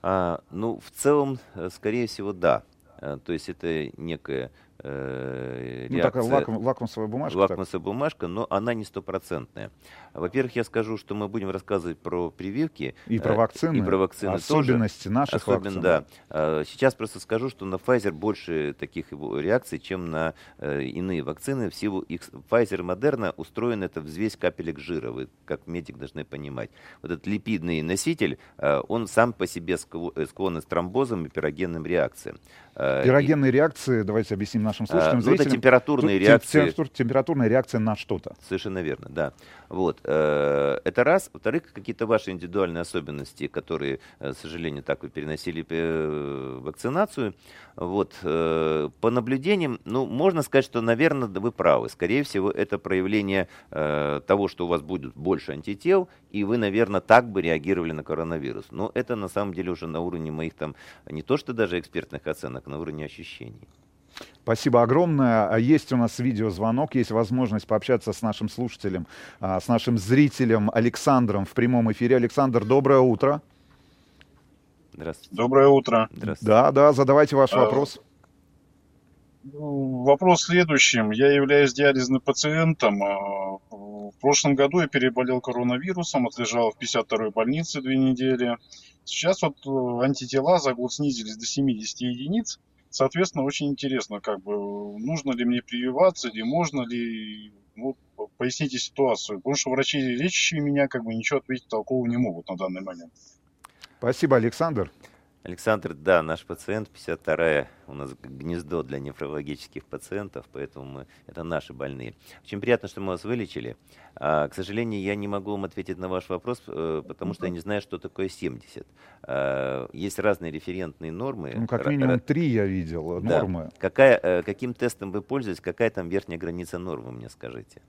А, ну, в целом, э, скорее всего, да. Э, То есть это некая э,
Ну, такая лаком- лакмусовая бумажка, так.
Лакмусовая бумажка, но она не стопроцентная. Во-первых, я скажу, что мы будем рассказывать про прививки.
И про
э,
вакцины,
И про вакцины
особенности
тоже.
наших
Особенно,
вакцин.
да. Э, Сейчас просто скажу, что на Pfizer больше таких реакций, чем на э, иные вакцины. В силу их Pfizer и Moderna устроен это взвесь капелек жира. Вы как медик должны понимать. Вот этот липидный носитель, э, он сам по себе скло- склонен к тромбозам и пирогенным реакциям. Э, и-
Пирогенные реакции, давайте объясним нашим
А,
слушателям,
это
зрителям.
температурные
Тем-
реакции.
температур- температурная реакция на что-то.
Совершенно верно, да. Вот. э, Это раз. Во-вторых, какие-то ваши индивидуальные особенности, которые, э, к сожалению, так вы переносили э, вакцинацию. Вот. По наблюдениям, ну, можно сказать, что, наверное, вы правы. Скорее всего, это проявление того, что у вас будет больше антител, и вы, наверное, так бы реагировали на коронавирус. Но это, на самом деле, уже на уровне моих там, не то что даже экспертных оценок, на уровне ощущений.
Спасибо огромное. А Есть у нас видеозвонок, есть возможность пообщаться с нашим слушателем, а, с нашим зрителем Александром в прямом эфире. Александр, доброе утро.
Здравствуйте.
Доброе утро.
Да, да, задавайте ваш
А,
вопрос.
Ну, Вопрос в следующем. Я являюсь диализным пациентом. А, В прошлом году я переболел коронавирусом, отлежал в 52-й больнице две недели. Сейчас вот э, антитела за год снизились до 70 единиц. Соответственно, очень интересно, как бы, нужно ли мне прививаться, или можно ли, ну, по- поясните ситуацию. Потому что врачи, лечащие меня, как бы ничего ответить толкового не могут на данный момент.
Спасибо, Александр.
Александр, да, наш пациент, 52-я, у нас гнездо для нефрологических пациентов, поэтому мы, это наши больные. Очень приятно, что мы вас вылечили. А, к сожалению, я не могу вам ответить на ваш вопрос, э, потому что я не знаю, что такое 70. А, есть разные референтные нормы.
Ну, как минимум три я видел, э,
Да.
нормы.
Какая, э, каким тестом вы пользуетесь, какая там верхняя граница нормы, мне скажите?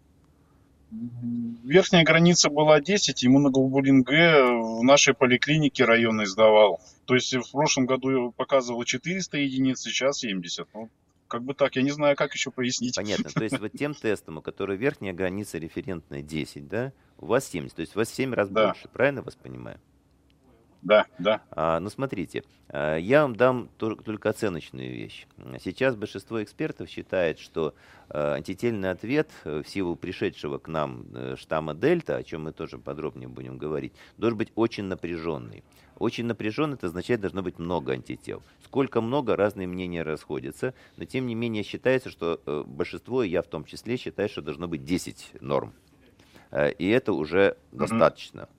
Верхняя граница была 10, иммуноглобулин Г в нашей поликлинике районной сдавал. То есть в прошлом году показывал 400 единиц, сейчас 70. Ну, как бы так, я не знаю, как еще пояснить.
Понятно. То есть вот тем тестом, у которого верхняя граница референтная 10, да, у вас 70. То есть у вас в 7 раз
Да.
больше, правильно вас понимаю?
Да, да.
А, ну, смотрите, а, я вам дам только оценочную вещь. Сейчас большинство экспертов считает, что а, антительный ответ э, в силу пришедшего к нам э, штамма Дельта, о чем мы тоже подробнее будем говорить, должен быть очень напряженный. Очень напряженный, это означает, должно быть много антител. Сколько много, разные мнения расходятся, но тем не менее считается, что э, большинство, я в том числе, считаю, что должно быть 10 норм. И это уже достаточно.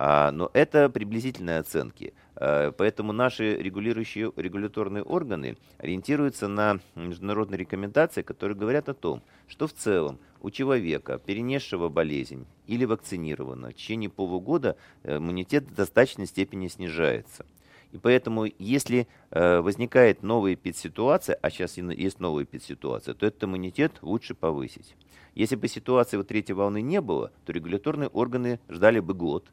А, но это приблизительные оценки. А, Поэтому наши регулирующие регуляторные органы ориентируются на международные рекомендации, которые говорят о том, что в целом у человека, перенесшего болезнь или вакцинированного, в течение полугода э, иммунитет в достаточной степени снижается. И поэтому, если э, возникает новая эпидситуация, а сейчас есть новая эпидситуация, то этот иммунитет лучше повысить. Если бы ситуации вот третьей волны не было, то регуляторные органы ждали бы год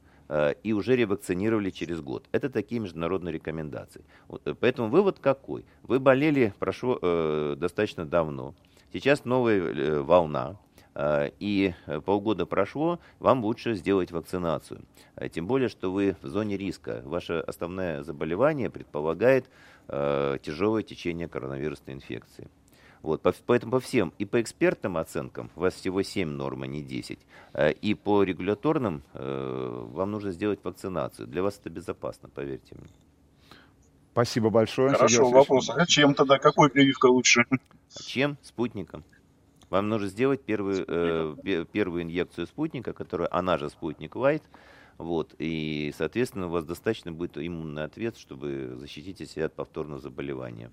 и уже ревакцинировали через год. Это такие международные рекомендации. Э, поэтому вывод какой? Вы болели прошло э, достаточно давно. Сейчас новая э, волна, э, и э, полгода прошло, вам лучше сделать вакцинацию. Э, Тем более, что вы в зоне риска. Ваше основное заболевание предполагает э, тяжелое течение коронавирусной инфекции. Вот, по- поэтому по всем, и по экспертным оценкам, у вас всего 7 норм, а не 10, э, и по регуляторным э, вам нужно сделать вакцинацию. Для вас это безопасно, поверьте мне.
Спасибо большое.
Хорошо, вопрос. А чем тогда? Какой прививка лучше?
А Чем? Спутником. Вам нужно сделать первую, э, пе- первую инъекцию спутника, которая, она же спутник Лайт, вот, и, соответственно, у вас достаточно будет иммунный ответ, чтобы защитить себя от повторного заболевания.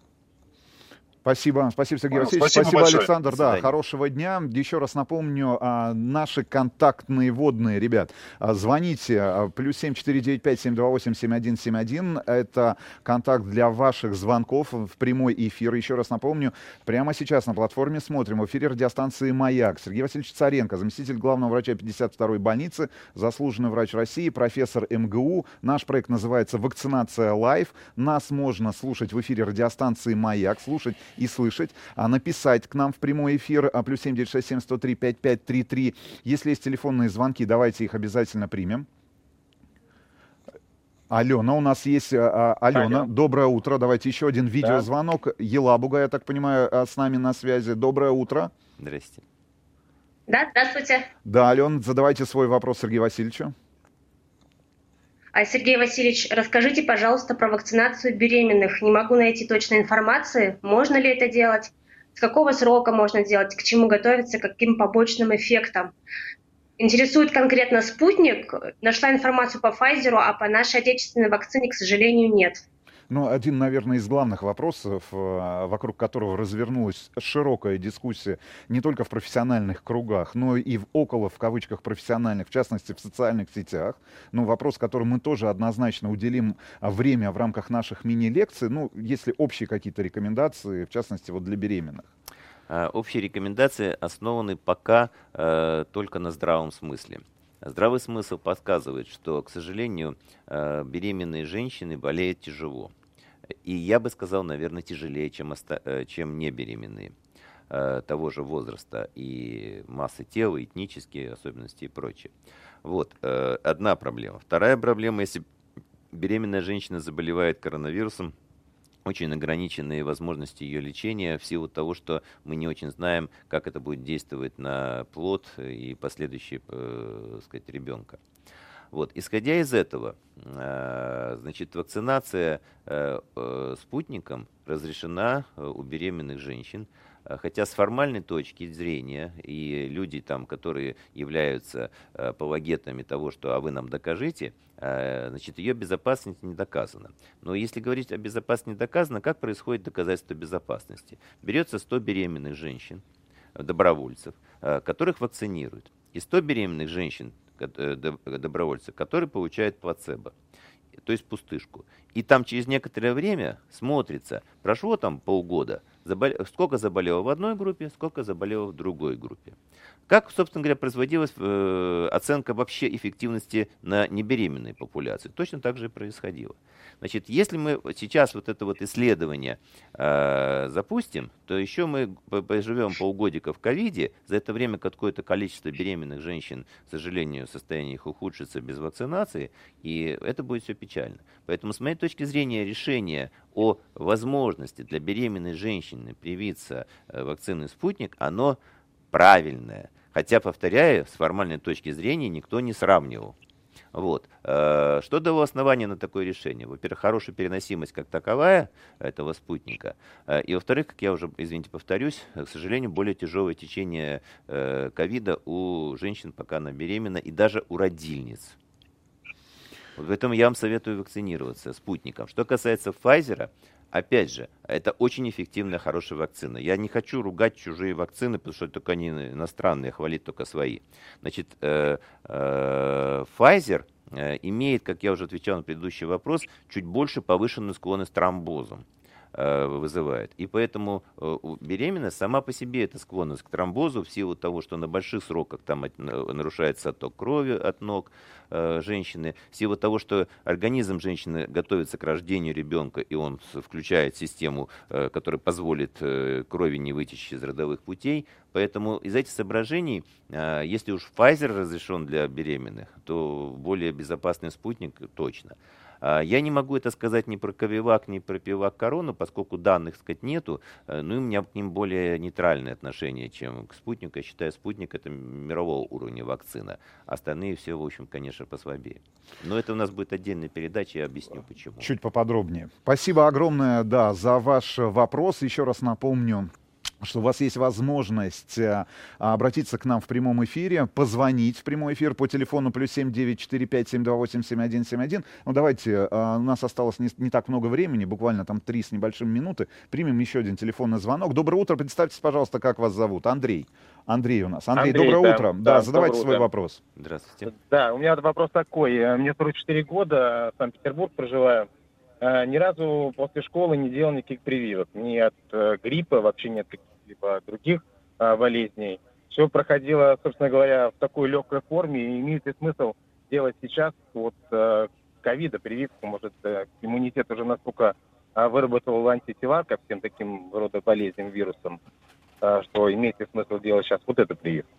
Спасибо, спасибо, Сергей
Понял.
Васильевич.
Спасибо
Спасибо,
большое.
Александр. Да, хорошего дня. Еще раз напомню, а, наши контактные водные, ребят, а, звоните, а, плюс 7495-728-7171. Это контакт для ваших звонков в прямой эфир. Еще раз напомню, прямо сейчас на платформе смотрим в эфире радиостанции «Маяк». Сергей Васильевич Царенко, заместитель главного врача 52-й больницы, заслуженный врач России, профессор МГУ. Наш проект называется «Вакцинация live». Нас можно слушать в эфире радиостанции «Маяк», слушать и слышать, а написать к нам в прямой эфир а, плюс 7967 103 5533. Если есть телефонные звонки, давайте их обязательно примем. Алена, у нас есть а, а, Алена.
Алло.
Доброе утро. Давайте еще один видеозвонок. Елабуга, я так понимаю, а, с нами на связи. Доброе утро.
Здрасте.
Да, здравствуйте.
Да, Ален, задавайте свой вопрос Сергею Васильевичу.
А, Сергей Васильевич, расскажите, пожалуйста, про вакцинацию беременных. Не могу найти точной информации. Можно ли это делать? С какого срока можно делать? К чему готовиться? Каким побочным эффектам? Интересует конкретно спутник. Нашла информацию по Pfizer, а по нашей отечественной вакцине, к сожалению, нет.
Ну, один, наверное, из главных вопросов, э, вокруг которого развернулась широкая дискуссия не только в профессиональных кругах, но и в около, в кавычках, профессиональных, в частности, в социальных сетях. Ну, вопрос, которому мы тоже однозначно уделим а, время в рамках наших мини-лекций, ну, если общие какие-то рекомендации, в частности, вот для беременных.
А, Общие рекомендации основаны пока э, только на здравом смысле. Здравый смысл подсказывает, что, к сожалению, э, беременные женщины болеют тяжело. И я бы сказал, наверное, тяжелее, чем, оста- э, чем не беременные э, того же возраста и массы тела, этнические особенности и прочее. Вот, э, одна проблема. Вторая проблема, если беременная женщина заболевает коронавирусом, очень ограниченные возможности ее лечения в силу того, что мы не очень знаем, как это будет действовать на плод и последующий, э, сказать, ребенка. Вот, исходя из этого, э, значит, вакцинация э, э, спутником разрешена у беременных женщин, хотя с формальной точки зрения и люди там, которые являются апологетами того, что а вы нам докажите, значит, ее безопасность не доказана. Но если говорить о безопасности не доказано, как происходит доказательство безопасности? Берется 100 беременных женщин, добровольцев, которых вакцинируют. И 100 беременных женщин, э, доб- добровольцев, которые получают плацебо, то есть пустышку. И там через некоторое время смотрится, прошло там полгода, забол- сколько заболело в одной группе, сколько заболело в другой группе. Как, собственно говоря, производилась э, оценка вообще эффективности на небеременной популяции? Точно так же и происходило. Значит, если мы сейчас вот это вот исследование э, запустим, то еще мы по- поживем полгодика в ковиде, за это время какое-то количество беременных женщин, к сожалению, состояние их ухудшится без вакцинации, и это будет все печально. Поэтому, с моей точки зрения, решение о возможности для беременной женщины привиться э, вакциной «Спутник», оно правильное. Хотя, повторяю, с формальной точки зрения никто не сравнивал. Вот. Э, Что дало основание на такое решение? Во-первых, хорошая переносимость как таковая этого спутника. Э, И, во-вторых, как я уже, извините, повторюсь, к сожалению, более тяжелое течение ковида у женщин, пока она беременна, и даже у родильниц. Вот Поэтому я вам советую вакцинироваться спутником. Что касается Pfizer, опять же, это очень эффективная, хорошая вакцина. Я не хочу ругать чужие вакцины, потому что только они иностранные, хвалить только свои. Значит, э, э, Pfizer э, имеет, как я уже отвечал на предыдущий вопрос, чуть больше повышенную склонность к тромбозам вызывает. И поэтому э, беременность сама по себе это склонность к тромбозу в силу того, что на больших сроках там нарушается отток крови от ног э, женщины, в силу того, что организм женщины готовится к рождению ребенка, и он включает систему, э, которая позволит э, крови не вытечь из родовых путей. Поэтому из этих соображений, э, если уж Pfizer разрешен для беременных, то более безопасный спутник точно. А, Я не могу это сказать ни про Ковивак, ни про Пивак Корону, поскольку данных, сказать, нету. Э, Ну и у меня к ним более нейтральное отношение, чем к спутнику. Я считаю, спутник это мирового уровня вакцина. Остальные все, в общем, конечно, послабее. Но это у нас будет отдельная передача, я объясню почему.
Чуть поподробнее. Спасибо огромное, да, за ваш вопрос. Еще раз напомню, что у вас есть возможность э, обратиться к нам в прямом эфире, позвонить в прямой эфир по телефону плюс 7945-728-7171. Ну, давайте, э, у нас осталось не, не так много времени, буквально там три с небольшим минуты. Примем еще один телефонный звонок. Доброе утро, представьтесь, пожалуйста, как вас зовут. Андрей. Андрей у нас. Андрей,
Андрей,
доброе
да,
утро.
да,
Да, задавайте свой
утро.
вопрос.
Здравствуйте.
Да, у меня вопрос такой. Э, Мне 44 года, в Санкт-Петербург проживаю. Ни разу после школы не делал никаких прививок. Ни от э, гриппа, вообще ни от каких-либо других э, болезней. Все проходило, собственно говоря, в такой легкой форме. И имеет ли смысл делать сейчас вот э, ковида прививку? Может, э, иммунитет уже настолько э, выработал антитела ко всем таким рода болезням, вирусам, э, что имеет ли смысл делать сейчас вот эту прививку?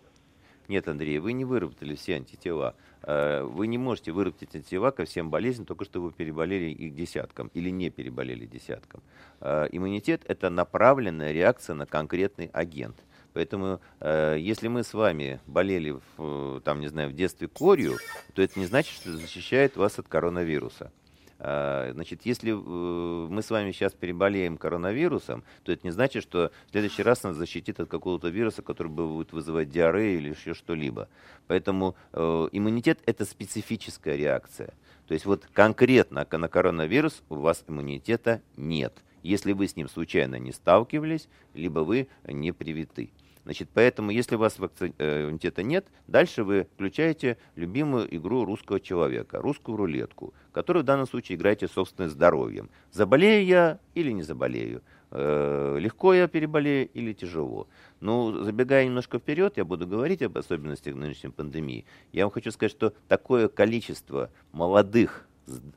Нет, Андрей, вы не выработали все антитела. Э, Вы не можете выработать антитела ко всем болезням, только что вы переболели их десятком или не переболели десятком. Э, Иммунитет – это направленная реакция на конкретный агент. Поэтому, э, если мы с вами болели, в, там, не знаю, в детстве корью, то это не значит, что защищает вас от коронавируса. А, Значит, если э, мы с вами сейчас переболеем коронавирусом, то это не значит, что в следующий раз нас защитит от какого-то вируса, который будет вызывать диарею или еще что-либо. Поэтому э, иммунитет – это специфическая реакция. То есть вот конкретно на коронавирус у вас иммунитета нет, если вы с ним случайно не сталкивались, либо вы не привиты. Значит, поэтому, если у вас э, иммунитета нет, дальше вы включаете любимую игру русского человека, русскую рулетку, которую в данном случае играете собственным здоровьем. Заболею я или не заболею? Э, легко я переболею или тяжело? Ну, забегая немножко вперед, я буду говорить об особенностях нынешней пандемии. Я вам хочу сказать, что такое количество молодых,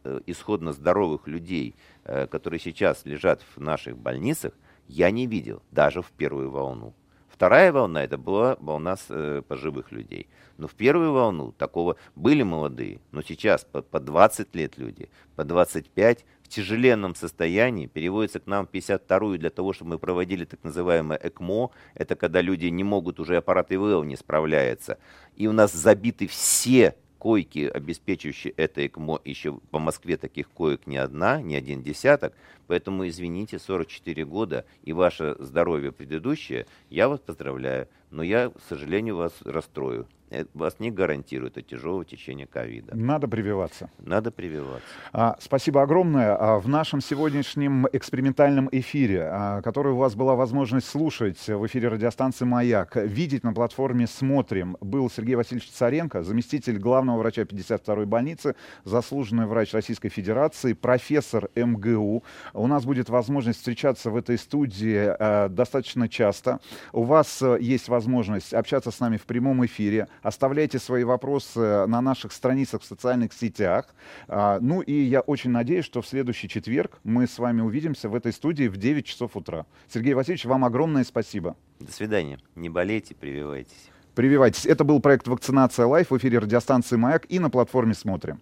э, исходно здоровых людей, которые сейчас лежат в наших больницах, я не видел даже в первую волну. Вторая волна это была волна э, пожилых людей. Но в первую волну такого были молодые, но сейчас по, по 20 лет люди, по 25 в тяжеленном состоянии переводятся к нам в 52-ю для того, чтобы мы проводили так называемое ЭКМО. Это когда люди не могут, уже аппарат ИВЛ не справляется. И у нас забиты все койки, обеспечивающие это ЭКМО, еще по Москве таких коек не одна, не один десяток. Поэтому, извините, 44 года и ваше здоровье предыдущее, я вас поздравляю, но я, к сожалению, вас расстрою. Э, Вас не гарантирует от тяжелого течения ковида.
Надо прививаться.
Надо прививаться.
А, Спасибо огромное. А, В нашем сегодняшнем экспериментальном эфире, а, который у вас была возможность слушать в эфире радиостанции «Маяк», видеть на платформе «Смотрим», был Сергей Васильевич Царенко, заместитель главного врача 52-й больницы, заслуженный врач Российской Федерации, профессор МГУ. У нас будет возможность встречаться в этой студии а, достаточно часто. У вас а, есть возможность общаться с нами в прямом эфире. Оставляйте свои вопросы на наших страницах в социальных сетях. А, Ну и я очень надеюсь, что в следующий четверг мы с вами увидимся в этой студии в 9 часов утра. Сергей Васильевич, вам огромное спасибо.
До свидания. Не болейте, прививайтесь.
Прививайтесь. Это был проект «Вакцинация лайф» в эфире радиостанции «Маяк» и на платформе «Смотрим».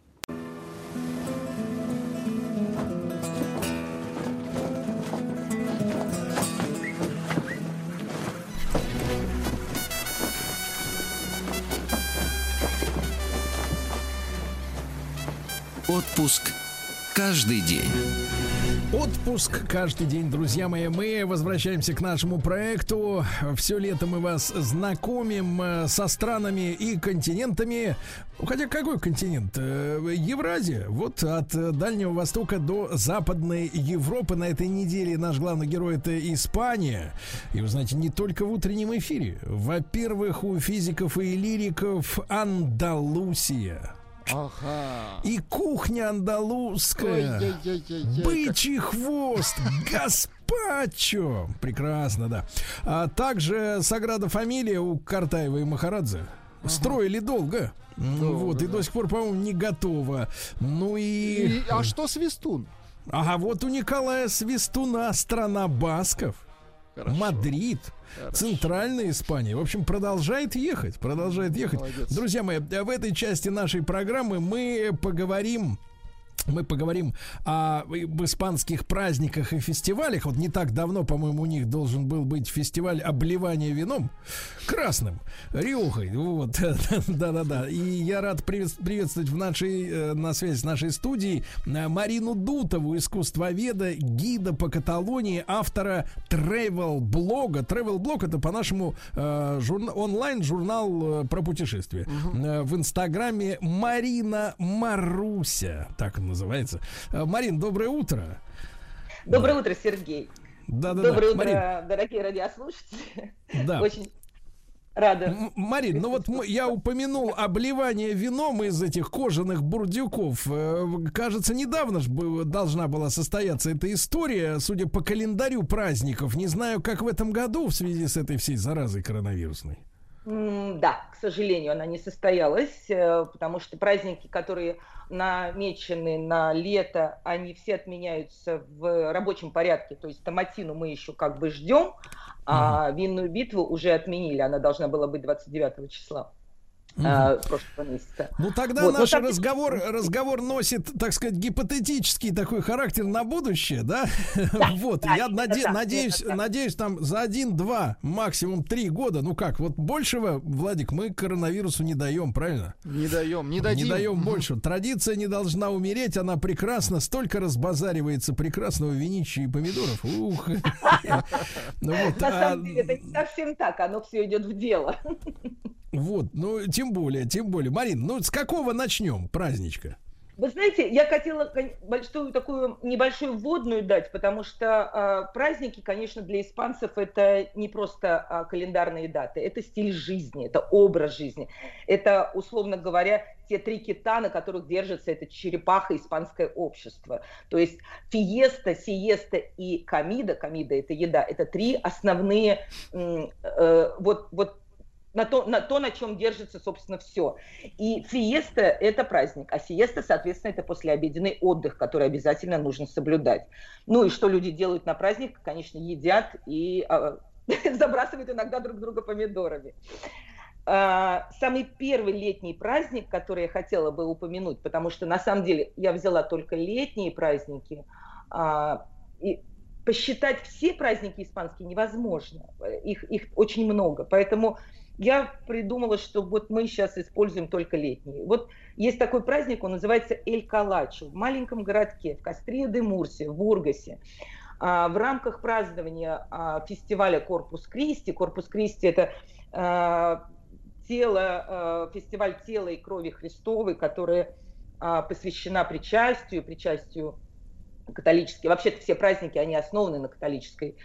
Отпуск каждый день.
Отпуск каждый день, друзья мои. Мы возвращаемся к нашему проекту. Все лето мы вас знакомим э, со странами и континентами Хотя какой континент? Э, Евразия. Вот от Дальнего Востока до Западной Европы на этой неделе наш главный герой это Испания. И вы знаете, не только в утреннем эфире. Во-первых, у физиков и лириков Андалусия.
Ага.
И кухня андалузская. Бычий хвост. Гаспачо. Прекрасно, да. А также Саграда фамилия у Картаева и Махарадзе. Строили долго. М, вот, и до сих пор, по-моему, не готово. Ну и...
И- а что Свистун?
Ага, вот у Николая Свистуна страна басков. Мадрид, центральная Испания. В общем, продолжает ехать, продолжает ехать. Друзья мои, в этой части нашей программы мы поговорим мы поговорим о, об испанских праздниках и фестивалях. Вот не так давно, по-моему, у них должен был быть фестиваль обливания вином красным, Риохой. Вот, да-да-да. И я рад привет- приветствовать в нашей, э, на связи с нашей студией э, Марину Дутову, искусствоведа, гида по Каталонии, автора travel-блога. Travel-блог это по-нашему э, журна- онлайн-журнал э, про путешествия. Э, В инстаграме Марина Маруся, так называется. Э, Марин, доброе утро.
Доброе утро, Сергей.
Да-да-да.
Доброе утро,
Марин,
дорогие радиослушатели.
Да.
Очень рада.
Марин, ну вот мы- я упомянул обливание вином из этих кожаных бурдюков. Э, Кажется, недавно же должна была состояться эта история, судя по календарю праздников. Не знаю, как в этом году в связи с этой всей заразой коронавирусной.
Да, к сожалению, она не состоялась, э, потому что праздники, которые намечены на лето, они все отменяются в рабочем порядке. То есть Томатину мы еще как бы ждем, а винную битву уже отменили. Она должна была быть 29 числа э, прошлого месяца.
Ну тогда
Вот, но
наш
там-
разговор, разговор носит, так сказать, гипотетический такой характер на будущее, да? вот,
да,
я наде-
так,
надеюсь,
так.
надеюсь, там за один-два, максимум три года, ну как, вот большего, Владик, мы коронавирусу не даем, правильно?
Не даем, не дадим.
Не даем больше. Традиция не должна умереть, она прекрасна, столько разбазаривается прекрасного винища и помидоров. Ух. Ну
На
а,
самом деле это не совсем так, оно все идет в дело.
Вот, ну, тем более, тем более. Марин, ну, с какого начнем праздничка?
Вы знаете, я хотела большую такую небольшую вводную дать, потому что а, праздники, конечно, для испанцев это не просто а, календарные даты, это стиль жизни, это образ жизни, это, условно говоря, те три кита, на которых держится это черепаха испанское общество. То есть фиеста, сиеста и комида, комида это еда, это три основные э, вот, вот на то, на то, на чем держится, собственно, все. И фиеста – это праздник, а сиеста, соответственно, это послеобеденный отдых, который обязательно нужно соблюдать. Ну и что люди делают на праздник? Конечно, едят и а, забрасывают иногда друг друга помидорами. А, Самый первый летний праздник, который я хотела бы упомянуть, потому что на самом деле я взяла только летние праздники, а, и посчитать все праздники испанские невозможно, их, их очень много, поэтому я придумала, что вот мы сейчас используем только летние. Вот есть такой праздник, он называется Эль Калачо в маленьком городке, в Кастре де Мурсе, в Бургасе. А, В рамках празднования а, фестиваля Корпус Кристи, Корпус Кристи это а, тело, фестиваль тела и крови Христовой, которая посвящена причастию, причастию католической. Вообще все праздники, они основаны на католической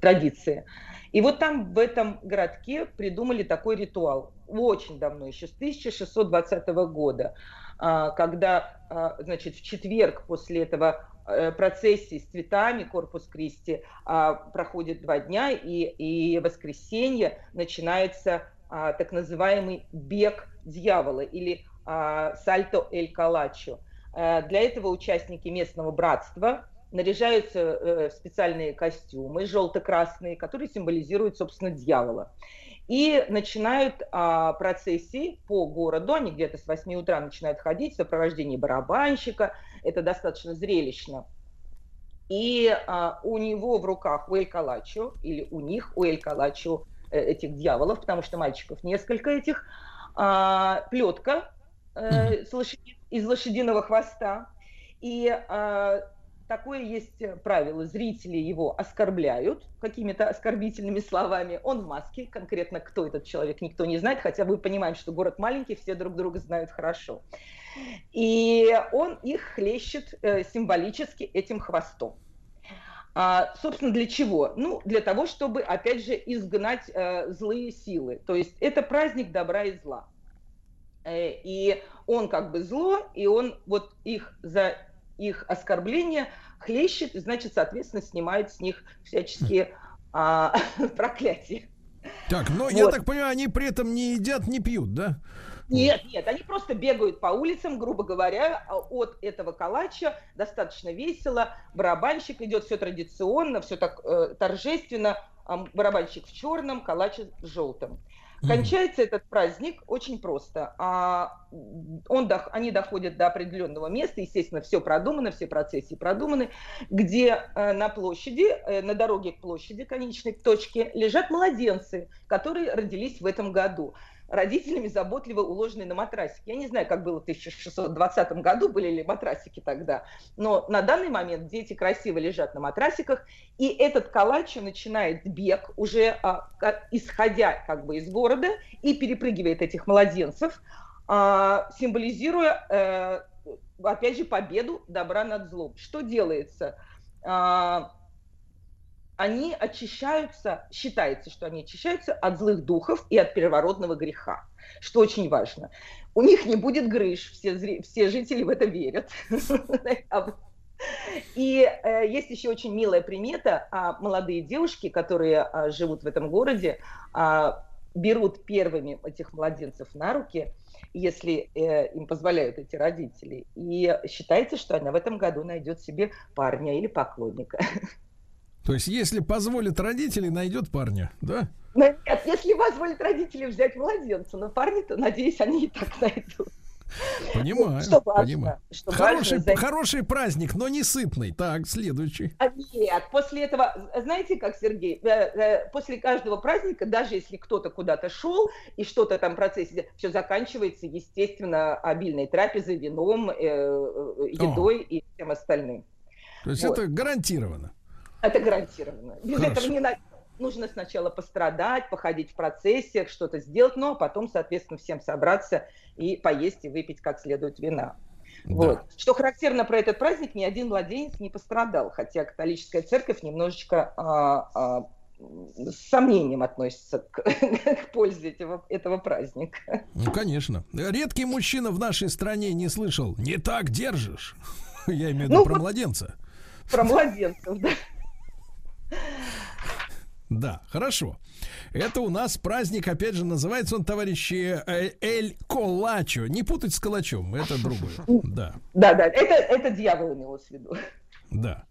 традиции. И вот там в этом городке придумали такой ритуал. Очень давно, еще с 1620 года, а, когда, а, значит, в четверг после этого э, процессии с цветами Корпус Кристи а, проходит два дня, и, и воскресенье начинается а, так называемый бег дьявола или а, сальто эль калачо. Э, Для этого участники местного братства наряжаются э, в специальные костюмы желто-красные, которые символизируют, собственно, дьявола. И начинают а, процессии по городу, они где-то с 8 утра начинают ходить в сопровождении барабанщика, это достаточно зрелищно. И а, у него в руках у Эль Калачо, или у них у Эль Калачо э, этих дьяволов, потому что мальчиков несколько этих, а, плетка э, с лошади- из лошадиного хвоста. И а, такое есть э, правило. Зрители его оскорбляют какими-то оскорбительными словами. Он в маске. Конкретно кто этот человек, никто не знает. Хотя мы понимаем, что город маленький, все друг друга знают хорошо. И он их хлещет э, символически этим хвостом. А, собственно, для чего? Ну, для того, чтобы, опять же, изгнать э, злые силы. То есть это праздник добра и зла. Э, и он как бы зло, и он вот их за их оскорбление хлещет, и, значит, соответственно, снимает с них всяческие а, проклятия.
Так, но
Вот.
я так понимаю, они при этом не едят, не пьют, да?
Нет, нет, они просто бегают по улицам, грубо говоря, а от этого калача достаточно весело. Барабанщик идет все традиционно, все так э, торжественно. Барабанщик в черном, калач в желтом. Кончается этот праздник очень просто. А, он, они доходят до определенного места, естественно, все продумано, все процессии продуманы, где э, на площади, э, на дороге к площади, конечной точке, лежат младенцы, которые родились в этом году родителями заботливо уложенные на матрасики. Я не знаю, как было в 1620 году, были ли матрасики тогда, но на данный момент дети красиво лежат на матрасиках, и этот калач начинает бег, уже а, ка- исходя как бы из города, и перепрыгивает этих младенцев, а, символизируя, э, опять же, победу добра над злом. Что делается? А, они очищаются, считается, что они очищаются от злых духов и от первородного греха, что очень важно. У них не будет грыж, все, все жители в это верят. И э, есть еще очень милая примета, а, молодые девушки, которые а, живут в этом городе, а, берут первыми этих младенцев на руки, если э, им позволяют эти родители. И считается, что она в этом году найдет себе парня или поклонника.
То есть, если позволят родители, найдет парня, да?
Нет, если позволят родители взять младенца, но парни-то, надеюсь, они и так найдут.
Понимаю,
Что важно,
понимаю.
что
хороший,
важно,
хороший праздник, но не сытный. Так, следующий.
А Нет, после этого, знаете как, Сергей, э, э, после каждого праздника, даже если кто-то куда-то шел и что-то там в процессе, все заканчивается, естественно, обильной трапезой, вином, э, едой и всем остальным.
То есть
Вот.
это гарантированно.
Это гарантированно. Без
Хорошо.
этого не на- нужно сначала пострадать, походить в процессе, что-то сделать, но потом, соответственно, всем собраться и поесть и выпить как следует вина. Вот. Что характерно про этот праздник, ни один младенец не пострадал, хотя католическая церковь немножечко а, а, с сомнением относится к, к пользе этого, этого праздника.
Ну, конечно. Редкий мужчина в нашей стране не слышал. Не так держишь. Я имею в виду
Ну,
про младенца.
Про младенцев, да.
Да, хорошо. Это у нас праздник, опять же, называется он, товарищи, э, Эль Колачо. Не путать с калачом, это другое. Да,
Да, да, это, это дьявол имелось в виду.
да.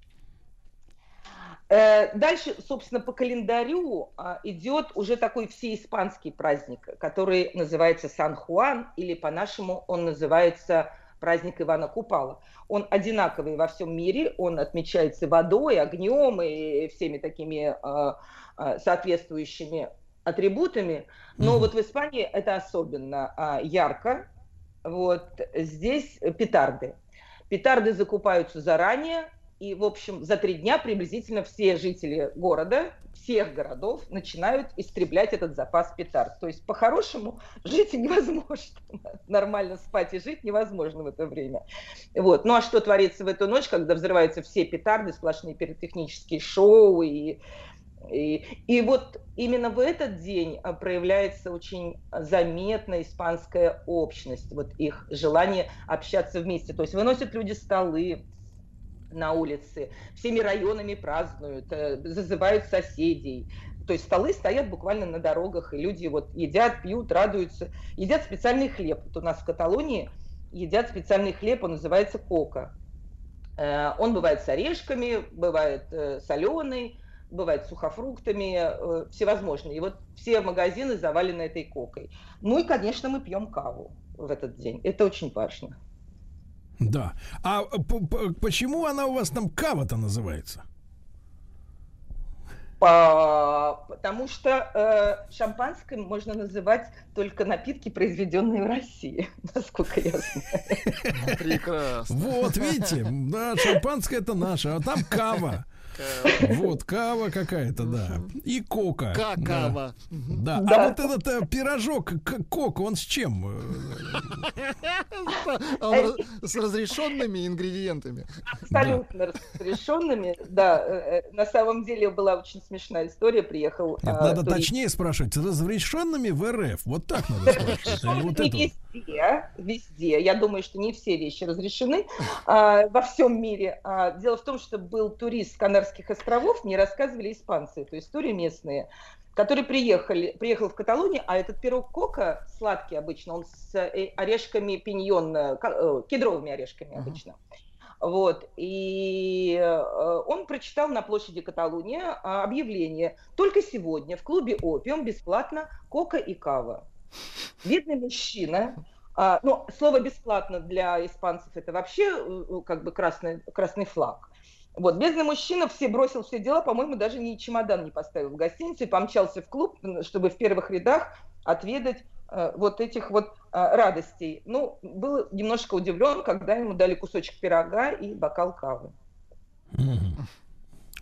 Э, Дальше, собственно, по календарю а, идет уже такой всеиспанский праздник, который называется Сан-Хуан, или по-нашему он называется праздник Ивана Купала. Он одинаковый во всем мире, он отмечается водой, огнем и всеми такими а, а, соответствующими атрибутами. Но вот в Испании это особенно а, ярко. Вот здесь петарды. Петарды закупаются заранее, и, в общем, за три дня приблизительно все жители города, всех городов начинают истреблять этот запас петард. То есть, по-хорошему, жить невозможно. Нормально спать и жить невозможно в это время. Вот. Ну а что творится в эту ночь, когда взрываются все петарды, сплошные пиротехнические шоу и и, и вот именно в этот день а, проявляется очень заметная испанская общность, вот их желание общаться вместе. То есть выносят люди столы на улице, всеми районами празднуют, э, зазывают соседей. То есть столы стоят буквально на дорогах, и люди вот едят, пьют, радуются. Едят специальный хлеб. Вот у нас в Каталонии едят специальный хлеб, он называется кока. Э, Он бывает с орешками, бывает соленый, бывает сухофруктами, э, всевозможные. И вот все магазины завалены этой кокой. Ну и, конечно, мы пьем каву в этот день. Это очень важно.
Да. А почему она у вас там кава-то называется?
По- Потому что э, шампанским можно называть только напитки, произведенные в России, насколько я знаю.
Прекрасно.
Вот, видите, да, шампанское это наше, а там кава. Вот, кава какая-то, да. И кока.
Какава.
Да. Да. А вот этот э, пирожок к- кока, он с чем? э,
С разрешенными ингредиентами.
Абсолютно разрешенными, да. э, На самом деле была очень смешная история. Приехал
надо точнее спрашивать, с разрешенными в РФ. Вот так надо спрашивать. а
везде, везде. Я думаю, что не все вещи разрешены а, во всем мире. А, дело в том, что был турист с Канарских островов, мне рассказывали испанцы, то есть истории местные, которые приехали, приехал в Каталонию, а этот пирог кока сладкий обычно, он с э, орешками пиньон, э, э, кедровыми орешками обычно. Вот. И он прочитал на площади Каталуния а, объявление. Только сегодня в клубе «Опиум» бесплатно кока и кава. Бедный мужчина. а, ну, слово «бесплатно» для испанцев это вообще как бы красный, красный флаг. Вот, бедный мужчина все бросил все дела, по-моему, даже ни чемодан не поставил в гостинице, и помчался в клуб, чтобы в первых рядах отведать э, вот этих вот э, радостей. Ну, был немножко удивлен, когда ему дали кусочек пирога и бокал кавы.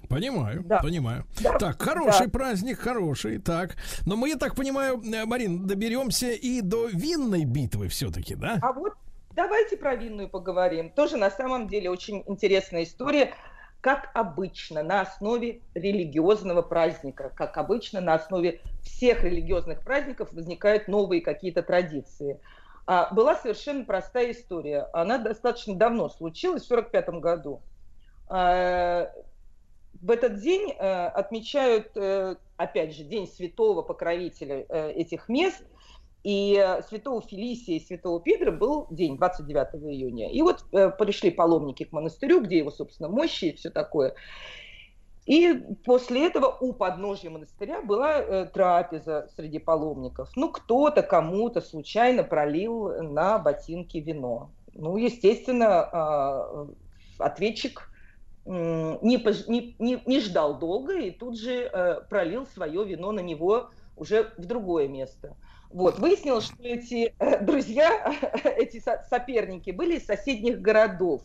Понимаю,
Да.
понимаю.
Да.
Так, хороший
Да.
праздник, хороший. Так. Но мы, я так понимаю, э, Марин, доберемся и до винной битвы все-таки, да?
А вот давайте про винную поговорим. Тоже на самом деле очень интересная история. Как обычно, на основе религиозного праздника, как обычно, на основе всех религиозных праздников возникают новые какие-то традиции. А, была совершенно простая история. Она достаточно давно случилась, в 1945 году. А, в этот день э, отмечают, э, опять же, День святого покровителя э, этих мест. И э, святого Фелисия и святого Петра был день 29 июня. И вот э, пришли паломники к монастырю, где его, собственно, мощи и все такое. И после этого у подножья монастыря была э, трапеза среди паломников. Ну, кто-то кому-то случайно пролил на ботинки вино. Ну, естественно, а, ответчик м, не, пож- не- не- не ждал долго и тут же э, пролил свое вино на него уже в другое место. Вот. Выяснилось, что эти э, друзья, эти со- соперники были из соседних городов.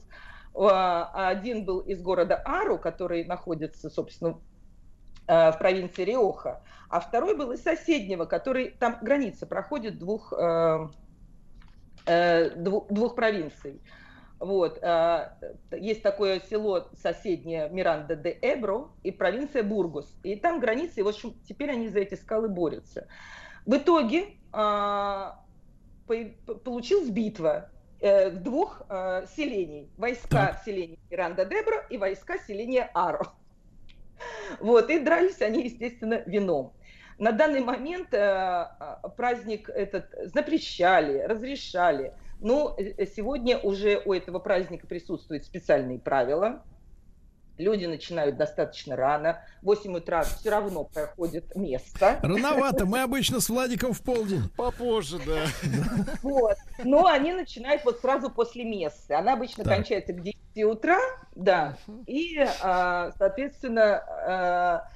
А, Один был из города Ару, который находится, собственно, э, в провинции Риоха, а второй был из соседнего, который там граница проходит двух, э, э, дву- двух провинций. Вот. э, Есть такое село соседнее Миранда де Эбро и провинция Бургос. И там границы, и, в общем, теперь они за эти скалы борются. В итоге а, по- получилась битва э, двух э, селений. Войска селения Миранда де Эбро и войска селения Аро. Вот, и дрались они, естественно, вином. На данный момент э, э, праздник этот запрещали, разрешали. Но э, сегодня уже у этого праздника присутствуют специальные правила. Люди начинают достаточно рано. В 8 утра все равно проходит место.
Рановато, мы обычно с Владиком в полдень.
Попозже, да.
Вот. Но они начинают вот сразу после мессы. Она обычно
Так.
кончается к 10 утра, да. И, а, соответственно, а,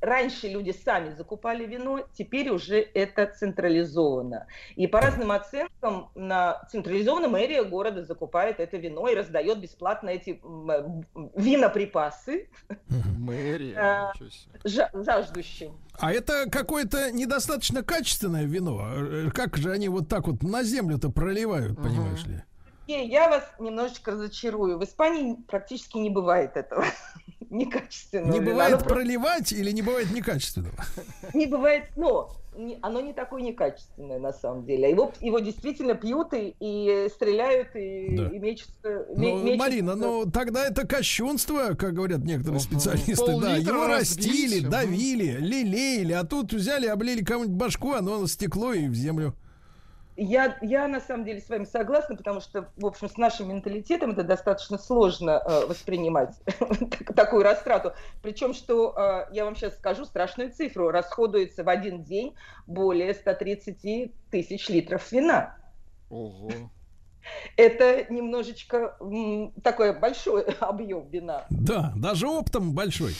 раньше люди сами закупали вино, теперь уже это централизовано. И по разным оценкам на централизованно мэрия города закупает это вино и раздает бесплатно эти виноприпасы
Мэрия.
а, жаждущим.
А это какое-то недостаточно качественное вино. Э, Как же они вот так вот на землю-то проливают, понимаешь ли?
Сергей, я вас немножечко разочарую. В Испании практически не бывает этого некачественного
Не
вина.
бывает
Оно просто
проливать или не бывает некачественного?
не бывает, но не- оно не такое некачественное на самом деле. Его, его действительно пьют и, и стреляют, и,
Да.
и мечутся.
Ну,
ме- мечутся.
Марина, ну тогда это кощунство, как говорят некоторые специалисты. Да,
Пол-литра
его растили, давили, лелеяли, а тут взяли, облили кому-нибудь башку, оно стекло и в землю.
Я, я на самом деле с вами согласна, потому что, в общем, с нашим менталитетом это достаточно сложно э, воспринимать так- такую растрату. Причем, что э, я вам сейчас скажу страшную цифру. Расходуется в один день более 130 тысяч литров вина.
Ого.
Это немножечко м, такой большой объем вина.
Да, даже оптом большой.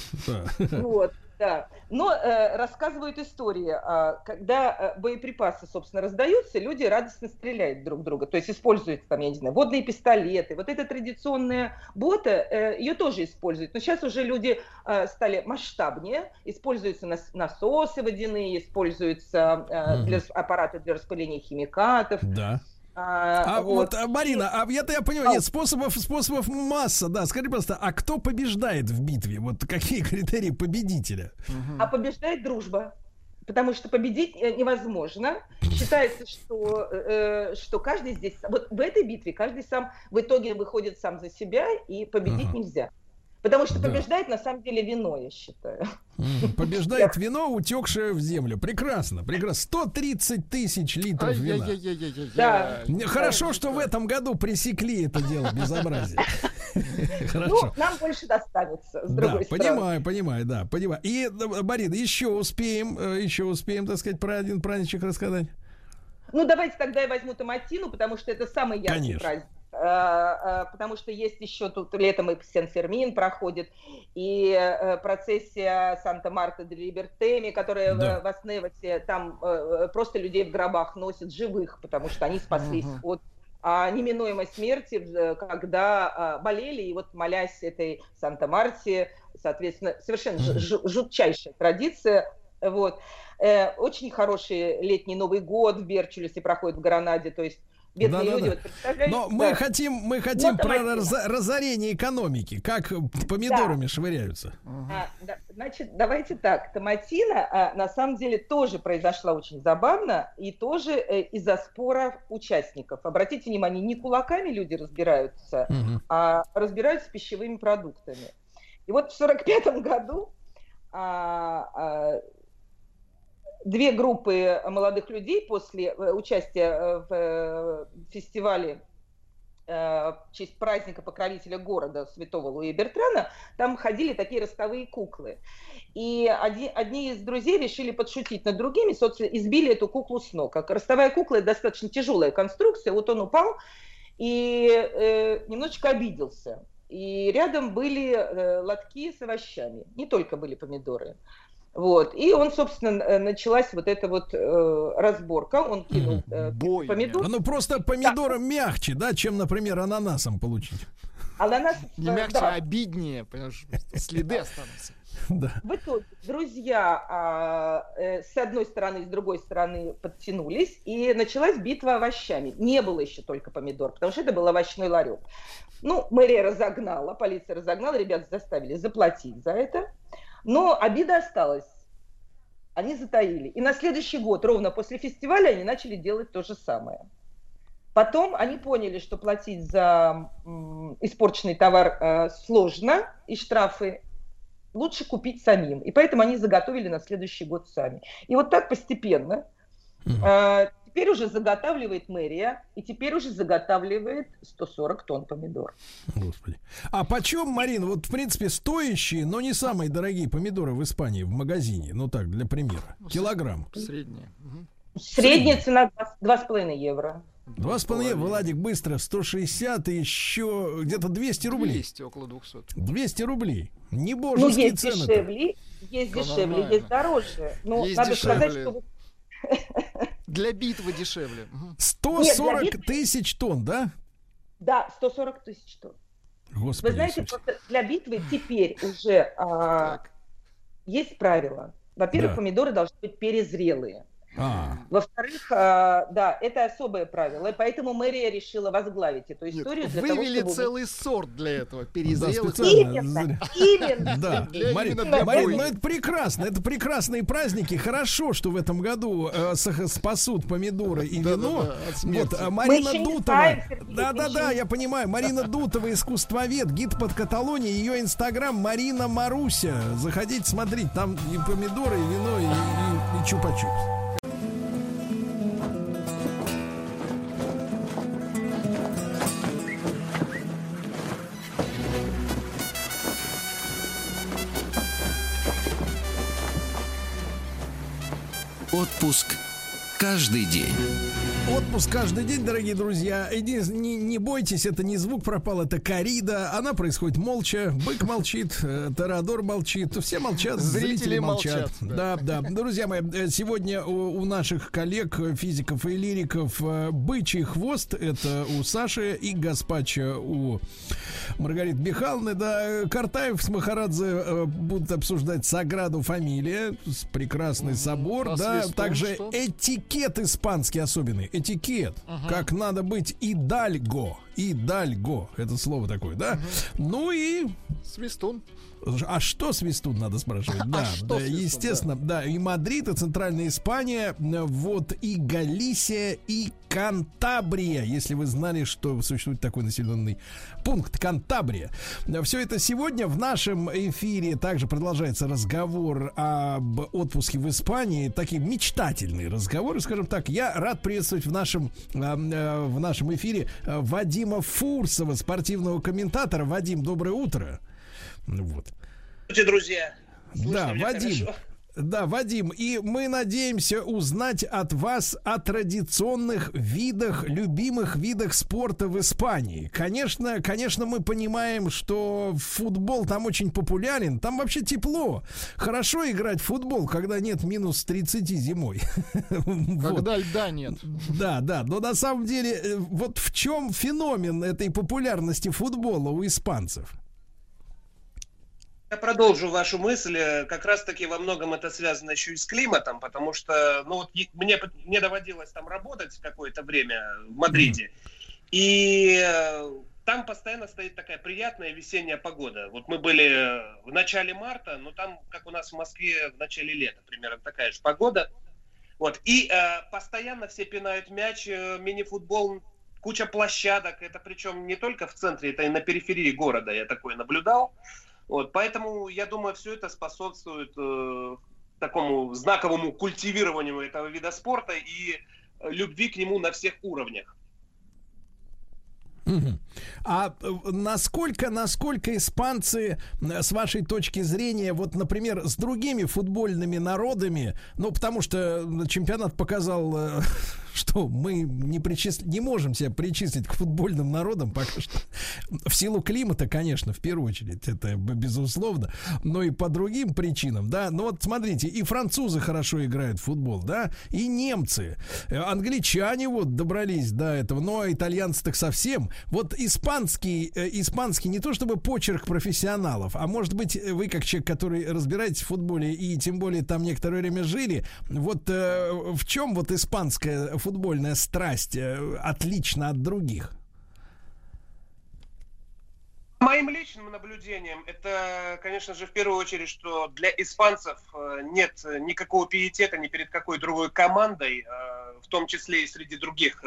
Вот. Да, но э, рассказывают истории, а, когда э, боеприпасы, собственно, раздаются, люди радостно стреляют друг друга, то есть используют там, я не знаю, водные пистолеты. Вот эта традиционная бота, э, ее тоже используют, но сейчас уже люди э, стали масштабнее, используются нас- насосы водяные, используются э, для, рас- аппараты для распыления химикатов.
Да.
А,
А вот,
вот.
а, Марина, а я-то я понимаю, нет, способов, способов масса, да. Скажи просто, а кто побеждает в битве? Вот какие критерии победителя?
А побеждает дружба. Потому что победить э, невозможно. Считается, что, э, что каждый здесь... Вот в этой битве каждый сам в итоге выходит сам за себя, и победить
Ага.
нельзя. Потому что
Да.
побеждает на самом деле вино, я считаю.
Побеждает вино, утекшее в землю. Прекрасно, прекрасно. 130 тысяч литров вина.
Да.
Хорошо, что в этом году пресекли это дело безобразие.
Ну,
Хорошо.
нам больше достанется, с
Да,
другой стороны.
понимаю, понимаю, да, понимаю. И, да, Марина, еще успеем, э, еще успеем, так сказать, про один праздничек рассказать.
Ну, давайте тогда я возьму Томатину, потому что это самый яркий
Конечно.
праздник. А, а, Потому что есть еще тут летом и Сен-Фермин проходит, и э, процессия Санта-Марта де Либертеми, которая в-
Да.
в Асневосе, там э, просто людей в гробах носят живых, потому что они спаслись
Мгм.
от а, неминуемой смерти, когда а, болели, и вот молясь этой Санта-Марте, соответственно, совершенно ж- ж- жутчайшая традиция, вот. Э, очень хороший летний Новый год в Берчулесе проходит в Гранаде, то есть бедные
Да-да-да.
люди, вот представляете?
Но мы
да.
хотим, мы хотим
Вот
про разо- разорение экономики, как помидорами швыряются.
А, да, значит, давайте так. Томатина а, на самом деле тоже произошла очень забавно и тоже э, из-за споров участников. Обратите внимание, не кулаками люди разбираются, а разбираются с пищевыми продуктами. И вот в сорок пятом году а, а, две группы молодых людей после э, участия э, в э, фестивале в честь праздника покровителя города Святого Луи Бертрана, там ходили такие ростовые куклы. И оди- одни из друзей решили подшутить над другими, собственно, избили эту куклу с ног. Как ростовая кукла достаточно тяжелая конструкция, вот он упал и э, немножечко обиделся. И рядом были э, лотки с овощами, не только были помидоры. Вот. И он, собственно, э, началась вот эта вот э, разборка. Он кинул э, помидор.
Ну просто помидором мягче, да, чем, например, ананасом получить.
Ананас,
Не
э,
мягче,
да.
а обиднее, понимаешь, следы останутся.
Да.
В итоге друзья а, э, с одной стороны и с другой стороны подтянулись, и началась битва овощами. Не было еще только помидор, потому что это был овощной ларек. Ну, мэрия разогнала, полиция разогнала, ребят заставили заплатить за это. Но обида осталась. Они затаили. И на следующий год, ровно после фестиваля, они начали делать то же самое. Потом они поняли, что платить за испорченный товар э, сложно, и штрафы лучше купить самим. И поэтому они заготовили на следующий год сами. И вот так постепенно. э, теперь уже заготавливает мэрия, и теперь уже заготавливает 140 тонн помидор.
Господи. А почем, Марина, вот в принципе стоящие, но не самые дорогие помидоры в Испании в магазине, ну так, для примера, килограмм.
Среднее. Мгм.
Средняя цена 2,5 евро.
Два с половиной, Владик, быстро, 160 и еще где-то 200 рублей.
200, около 200.
200 рублей. Не
Ну,
божеские
есть
цены.
дешевле, есть дешевле, есть дороже. Но
Есть
надо сказать,
дешевле.
что вот
Для битвы дешевле. Мгм.
140
Нет, для
тысяч тонн, да?
Да, 140 тысяч тонн.
Господи
Вы знаете, просто для битвы теперь уже а, есть правила. Во-первых,
Да.
помидоры должны быть перезрелые.
А,
Во-вторых, а, да, это особое правило, и поэтому мэрия решила возглавить эту
Нет,
историю для того,
вывели
чтобы...
целый сорт для этого.
да,
Перезрелых.
специально.
Именно, именно.
Да,
Для-
Марин,
именно для
Марин,
бойни.
ну это прекрасно, это прекрасные праздники. Хорошо, что в этом году э, спасут помидоры и
Да-да-да,
вино. Вот,
Мы
Марина Дутова. Да, да, да,
не-
я понимаю. Марина Дутова, искусствовед, гид под Каталонией, ее инстаграм Марина Маруся. Заходите, смотрите, там и помидоры, и вино, и, и- и чупа-чупс.
Отпуск каждый день.
Отпуск каждый день, дорогие друзья. Иди, не, не бойтесь, это не звук пропал, это корида. Она происходит молча. Бык молчит, э, Торадор молчит. Все молчат, зрители,
Зрители
молчат.
молчат,
Да, да. Друзья мои, э, сегодня у, у наших коллег, э, физиков и лириков, бычий хвост. Это у Саши и Гаспача у Маргариты Михайловны. Да, Картаев с Махарадзе будут обсуждать Саграду фамилия. Прекрасный собор. Да, также
что?
этикет испанский особенный. Этикет.
Ага.
Как надо быть идальго. Идальго. Это слово такое, да? Ну и...
Свистун.
А что свистун, надо спрашивать? Да,
что
да,
свистун,
естественно, да. И Мадрид, и Центральная Испания, э, вот и Галисия, и Кантабрия, если вы знали, что существует такой населенный пункт Кантабрия. Все это сегодня в нашем эфире также продолжается разговор об отпуске в Испании. Такие мечтательные разговоры, скажем так. Я рад приветствовать в нашем, э, э, в нашем эфире Вадима Фурсова, спортивного комментатора. Вадим, доброе утро. Ну Вот.
Здравствуйте, друзья. Слышно
Да, Вадим.
хорошо?
Да, Вадим, и мы надеемся узнать от вас о традиционных видах, любимых видах спорта в Испании. Конечно, конечно, мы понимаем, что футбол там очень популярен, там вообще тепло. Хорошо играть в футбол, когда нет минус 30 зимой. Вот.
Когда льда нет.
Да, да, но на самом деле, э, вот в чем феномен этой популярности футбола у испанцев?
Я продолжу вашу мысль. Э, Как раз-таки во многом это связано еще и с климатом, потому что ну, вот мне, мне доводилось там работать какое-то время в Мадриде. И э, там постоянно стоит такая приятная весенняя погода. Вот мы были э, в начале марта, но там, как у нас в Москве, в начале лета примерно такая же погода. Вот. И э, постоянно все пинают мяч, э, мини-футбол, куча площадок. Это причем не только в центре, это и на периферии города я такое наблюдал. Вот. Поэтому, я думаю, все это способствует э, такому знаковому культивированию этого вида спорта и э, любви к нему на всех уровнях.
А э, насколько, насколько испанцы, э, с вашей точки зрения, вот, например, с другими футбольными народами, ну, потому что чемпионат показал, что мы не, причис- не можем себя причислить к футбольным народам пока что. В силу климата, конечно, в первую очередь, это безусловно, но и по другим причинам, да. Ну, вот смотрите, и французы хорошо играют в футбол, да, и немцы, англичане вот добрались до этого, но итальянцы так совсем. Вот испанский, э, испанский не то чтобы почерк профессионалов, а может быть вы как человек, который разбираетесь в футболе и тем более там некоторое время жили, вот э, в чем вот испанская футбольная страсть э, отлична от других?
Моим личным наблюдением, это, конечно же, в первую очередь, что для испанцев э, нет никакого пиетета ни перед какой другой командой, э, в том числе и среди других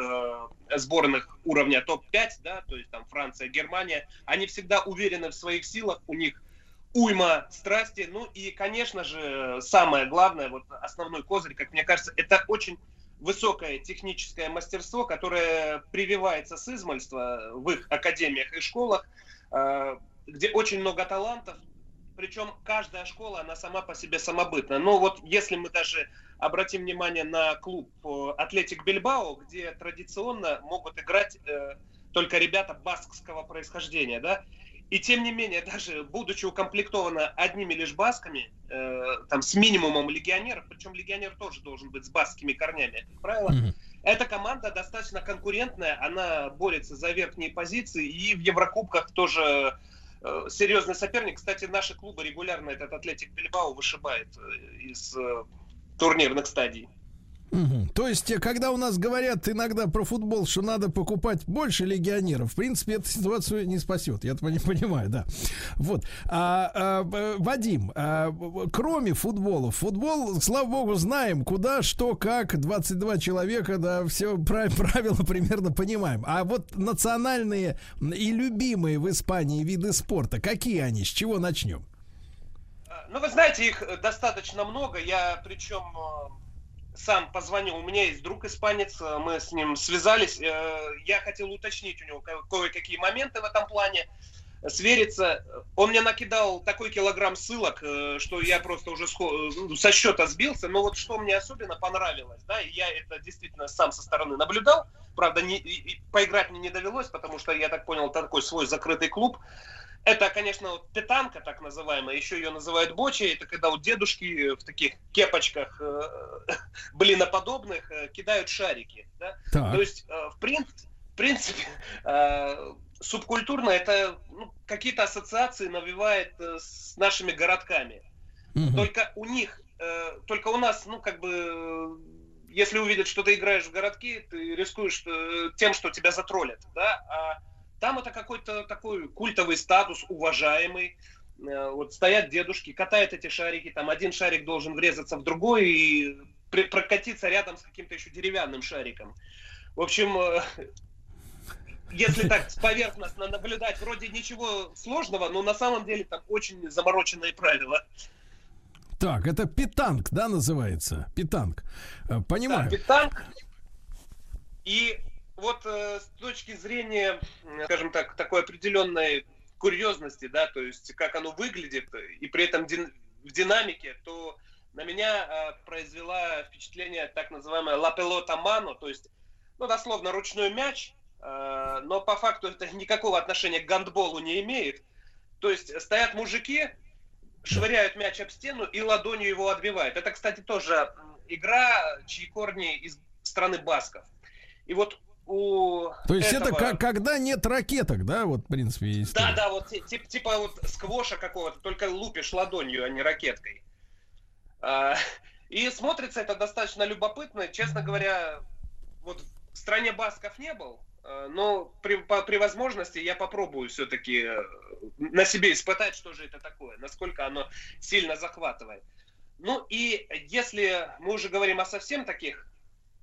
сборных уровня топ-5, да, то есть там Франция, Германия, они всегда уверены в своих силах, у них уйма страсти, ну и, конечно же, самое главное, вот основной козырь, как мне кажется, это очень высокое техническое мастерство, которое прививается с измальства в их академиях и школах, э, где очень много талантов, причем каждая школа, она сама по себе самобытна. Но вот если мы даже обратим внимание на клуб э, Атлетик Бильбао, где традиционно могут играть э, только ребята баскского происхождения, да, и тем не менее, даже будучи укомплектована одними лишь басками, э, там с минимумом легионеров, причем легионер тоже должен быть с баскскими корнями, как правило, эта команда достаточно конкурентная, она борется за верхние позиции, и в Еврокубках тоже э, серьезный соперник. Кстати, наши клубы регулярно этот Атлетик Бильбао вышибает э, из э, турнирных стадий.
Мгм. То есть, э, когда у нас говорят иногда про футбол, что надо покупать больше легионеров, в принципе, эта ситуацию не спасет. Я не понимаю, да. Вот. А, а, э, Вадим, а, кроме футбола, футбол, слава богу, знаем, куда, что, как, 22 человека, да, все правила примерно понимаем. А вот национальные и любимые в Испании виды спорта, какие они, с чего начнем?
Ну, вы знаете, их э, достаточно много. Я причем сам позвонил. У меня есть друг испанец, э, мы с ним связались. Э, Я хотел уточнить у него ко- кое-какие моменты в этом плане. свериться. Он мне накидал такой килограмм ссылок, э, что я просто уже со счета сбился. Но вот что мне особенно понравилось, да, я это действительно сам со стороны наблюдал. Правда, не, поиграть мне не довелось, потому что, я так понял, такой свой закрытый клуб. Это, конечно, вот петанка, так называемая, еще ее называют бочей. Это когда у дедушки в таких кепочках э, блиноподобных э, кидают шарики. Да?
Так.
То есть, э, в, прин- в принципе, э, субкультурно это ну, какие-то ассоциации навевает э, с нашими городками. Только у них, э, только у нас, ну, как бы, э, если увидят, что ты играешь в городки, ты рискуешь э, тем, что тебя затроллят, да, а там это какой-то такой культовый статус, уважаемый. Э, Вот стоят дедушки, катают эти шарики, там один шарик должен врезаться в другой и прокатиться рядом с каким-то еще деревянным шариком. В общем, э, если так поверхностно наблюдать, вроде ничего сложного, но на самом деле там очень замороченные правила.
Так, это питанг, да, называется? Питанг. Э, Понимаю.
Да, питанг. И вот э, с точки зрения, скажем так, такой определенной курьезности, да, то есть как оно выглядит, и при этом дин- в динамике, то на меня э, произвела впечатление так называемая pelota mano, то есть, ну, дословно, ручной мяч, э, но по факту это никакого отношения к гандболу не имеет. То есть стоят мужики, швыряют мяч об стену и ладонью его отбивают. Это, кстати, тоже игра, чьи корни из страны басков. И вот у
То есть
этого-
это как, когда нет ракеток, да, вот, в принципе,
Да,
история.
да, вот ти- тип- типа вот сквоша какого-то, только лупишь ладонью, а не ракеткой. А, И смотрится это достаточно любопытно. Честно говоря, вот в стране басков не был, э, но при, по- при возможности я попробую все-таки на себе испытать, что же это такое, насколько оно сильно захватывает. Ну и если мы уже говорим о совсем таких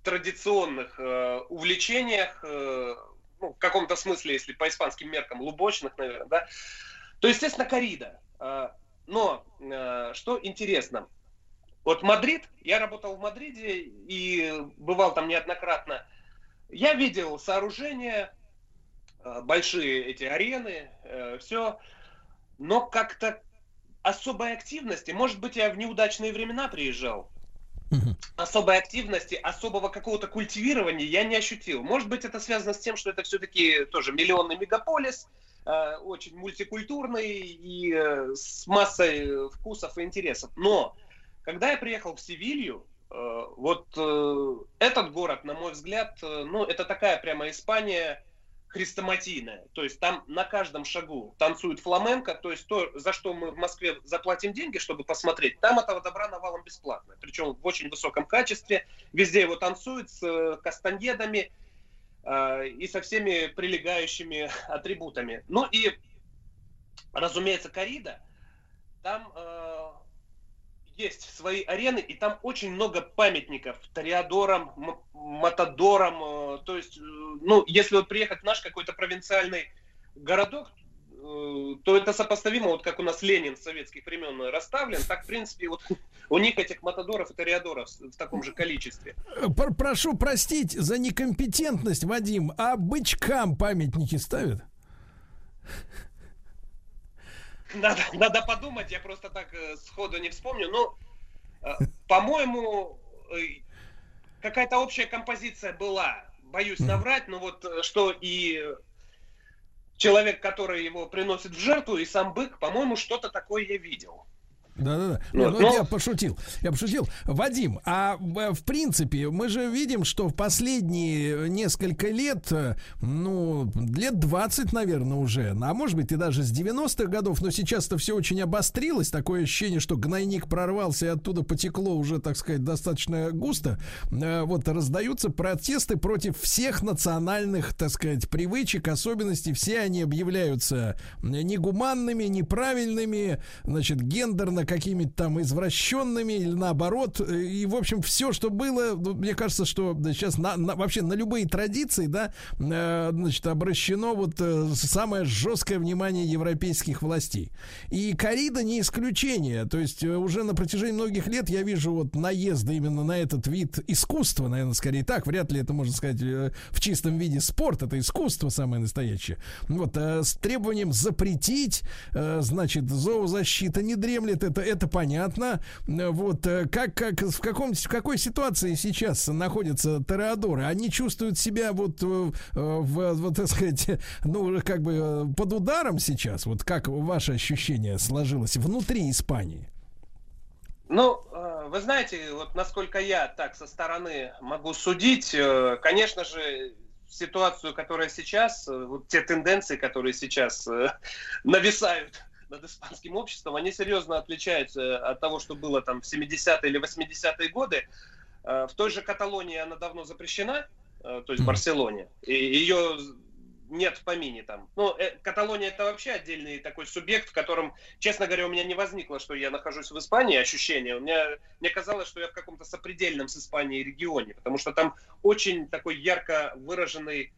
традиционных э, увлечениях, э, ну, в каком-то смысле, если по испанским меркам, лубочных, наверное, да, то, естественно, корида. Э, но э, что интересно, вот Мадрид, я работал в Мадриде и бывал там неоднократно, я видел сооружения, э, большие эти арены, все, но как-то особой активности, может быть, я в неудачные времена приезжал, особой активности, особого какого-то культивирования я не ощутил. Может быть, это связано с тем, что это все-таки тоже миллионный мегаполис, э, очень мультикультурный и э, с массой вкусов и интересов. Но когда я приехал в Севилью, э, вот э, этот город, на мой взгляд, э, ну, это такая прямо Испания хрестоматийная. То есть там на каждом шагу танцует фламенко, то есть то, за что мы в Москве заплатим деньги, чтобы посмотреть, там этого добра навалом бесплатно. Причем в очень высоком качестве. Везде его танцуют с э, кастаньедами э, и со всеми прилегающими атрибутами. Ну и, разумеется, корида. Там э, есть свои арены, и там очень много памятников Тореадорам, Матадорам. э, То есть, э, ну, если вот приехать в наш какой-то провинциальный городок, э, то это сопоставимо, вот как у нас Ленин с советских времен расставлен, так, в принципе, вот у них этих Матадоров и Тореадоров в таком же количестве.
Пр- Прошу простить за некомпетентность, Вадим, а бычкам памятники ставят?
Надо, надо подумать, я просто так э, сходу не вспомню. Но, э, по-моему, э, какая-то общая композиция была. Боюсь наврать, но вот что и человек, который его приносит в жертву, и сам бык, по-моему, что-то такое я видел.
Да-да-да.
Ну,
Не, ну,
но-
я пошутил. Я пошутил. Вадим, а в в принципе, мы же видим, что в последние несколько лет, э, ну, лет 20, наверное, уже, а может быть и даже с 90-х годов, но сейчас-то все очень обострилось. Такое ощущение, что гнойник прорвался и оттуда потекло уже, так сказать, достаточно густо. Э, Вот раздаются протесты против всех национальных, так сказать, привычек, особенностей. Все они объявляются негуманными, неправильными, значит, гендерно какими-то там извращенными или наоборот. И, в общем, все, что было, ну, мне кажется, что сейчас на, на- вообще на любые традиции, да, э, значит, обращено вот э, самое жесткое внимание европейских властей. И корида не исключение. То есть э, уже на протяжении многих лет я вижу вот наезды именно на этот вид искусства, наверное, скорее так. Вряд ли это можно сказать э, в чистом виде спорт. Это искусство самое настоящее. Вот э, с требованием запретить, э, значит, зоозащита не дремлет. Это это понятно. Э, Вот э, как как в каком в какой ситуации сейчас находятся тореадоры? Они чувствуют себя вот э, в вот так сказать, ну как бы э, под ударом сейчас. Вот как ваше ощущение сложилось внутри Испании?
Ну, э, вы знаете, вот насколько я так со стороны могу судить, э, конечно же, ситуацию, которая сейчас, э, вот те тенденции, которые сейчас э, нависают над испанским обществом, они серьезно отличаются от того, что было там в 70-е или 80-е годы. Э, В той же Каталонии она давно запрещена, э, то есть в Барселоне, и ее нет в помине там. Ну, э, Каталония это вообще отдельный такой субъект, в котором, честно говоря, у меня не возникло, что я нахожусь в Испании, ощущение. У меня, мне казалось, что я в каком-то сопредельном с Испанией регионе, потому что там очень такой ярко выраженный,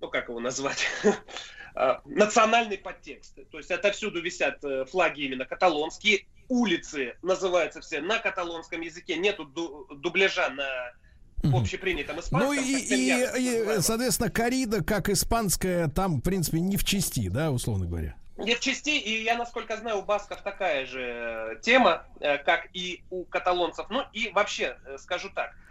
ну, как его назвать, национальный подтекст. То есть отовсюду висят э, флаги именно каталонские, улицы называются все на каталонском языке, нету ду- дубляжа на общепринятом испанском.
Ну и, и, и, соответственно, корида, как испанская, там, в принципе, не в части, да, условно говоря.
Не в части, и я, насколько знаю, у басков такая же э, тема, э, как и у каталонцев. Ну и вообще, э, скажу так, э,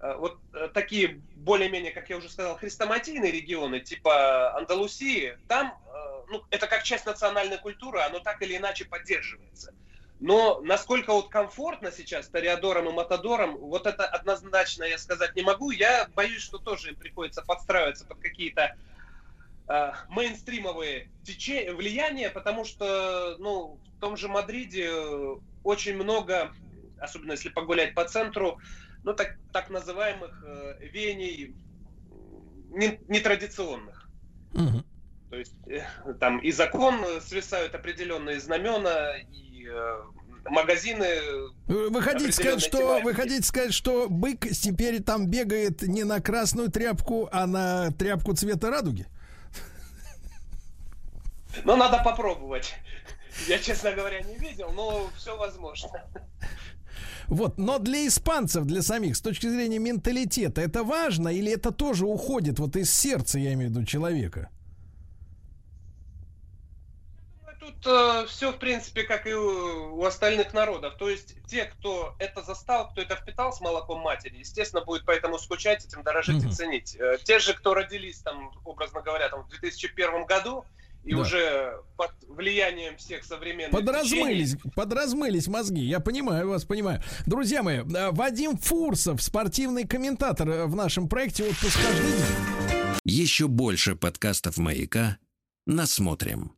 вот э, такие более-менее, как я уже сказал, хрестоматийные регионы, типа Андалусии, там, э, ну, это как часть национальной культуры, оно так или иначе поддерживается. Но насколько вот комфортно сейчас Тореадорам и Матадорам, вот это однозначно я сказать не могу. Я боюсь, что тоже им приходится подстраиваться под какие-то э, мейнстримовые течения, влияния, потому что, ну, в том же Мадриде э, очень много, особенно если погулять по центру, ну, так, так называемых э, веяний не- нетрадиционных. То есть э, там и закон э, свисают определенные знамена, и э, магазины...
Вы хотите сказать, что вы хотите сказать, что бык теперь там бегает не на красную тряпку, а на тряпку цвета радуги?
Ну, надо попробовать. Я, честно говоря, не видел, но все возможно.
Вот, но для испанцев, для самих, с точки зрения менталитета, это важно или это тоже уходит вот из сердца, я имею в виду, человека?
Тут все, в принципе, как и у, у остальных народов. То есть те, кто это застал, кто это впитал с молоком матери, естественно, будет поэтому скучать, этим дорожить и
Мгм.
ценить. Э, Те же, кто родились, там, образно говоря, там, в 2001 году, и
Да.
уже под влиянием всех современных
Подразмылись,
течений,
подразмылись мозги. Я понимаю вас, понимаю. Друзья мои, э, Вадим Фурсов, спортивный комментатор э, в нашем проекте «Отпуск каждый день».
Еще больше подкастов «Маяка» насмотрим.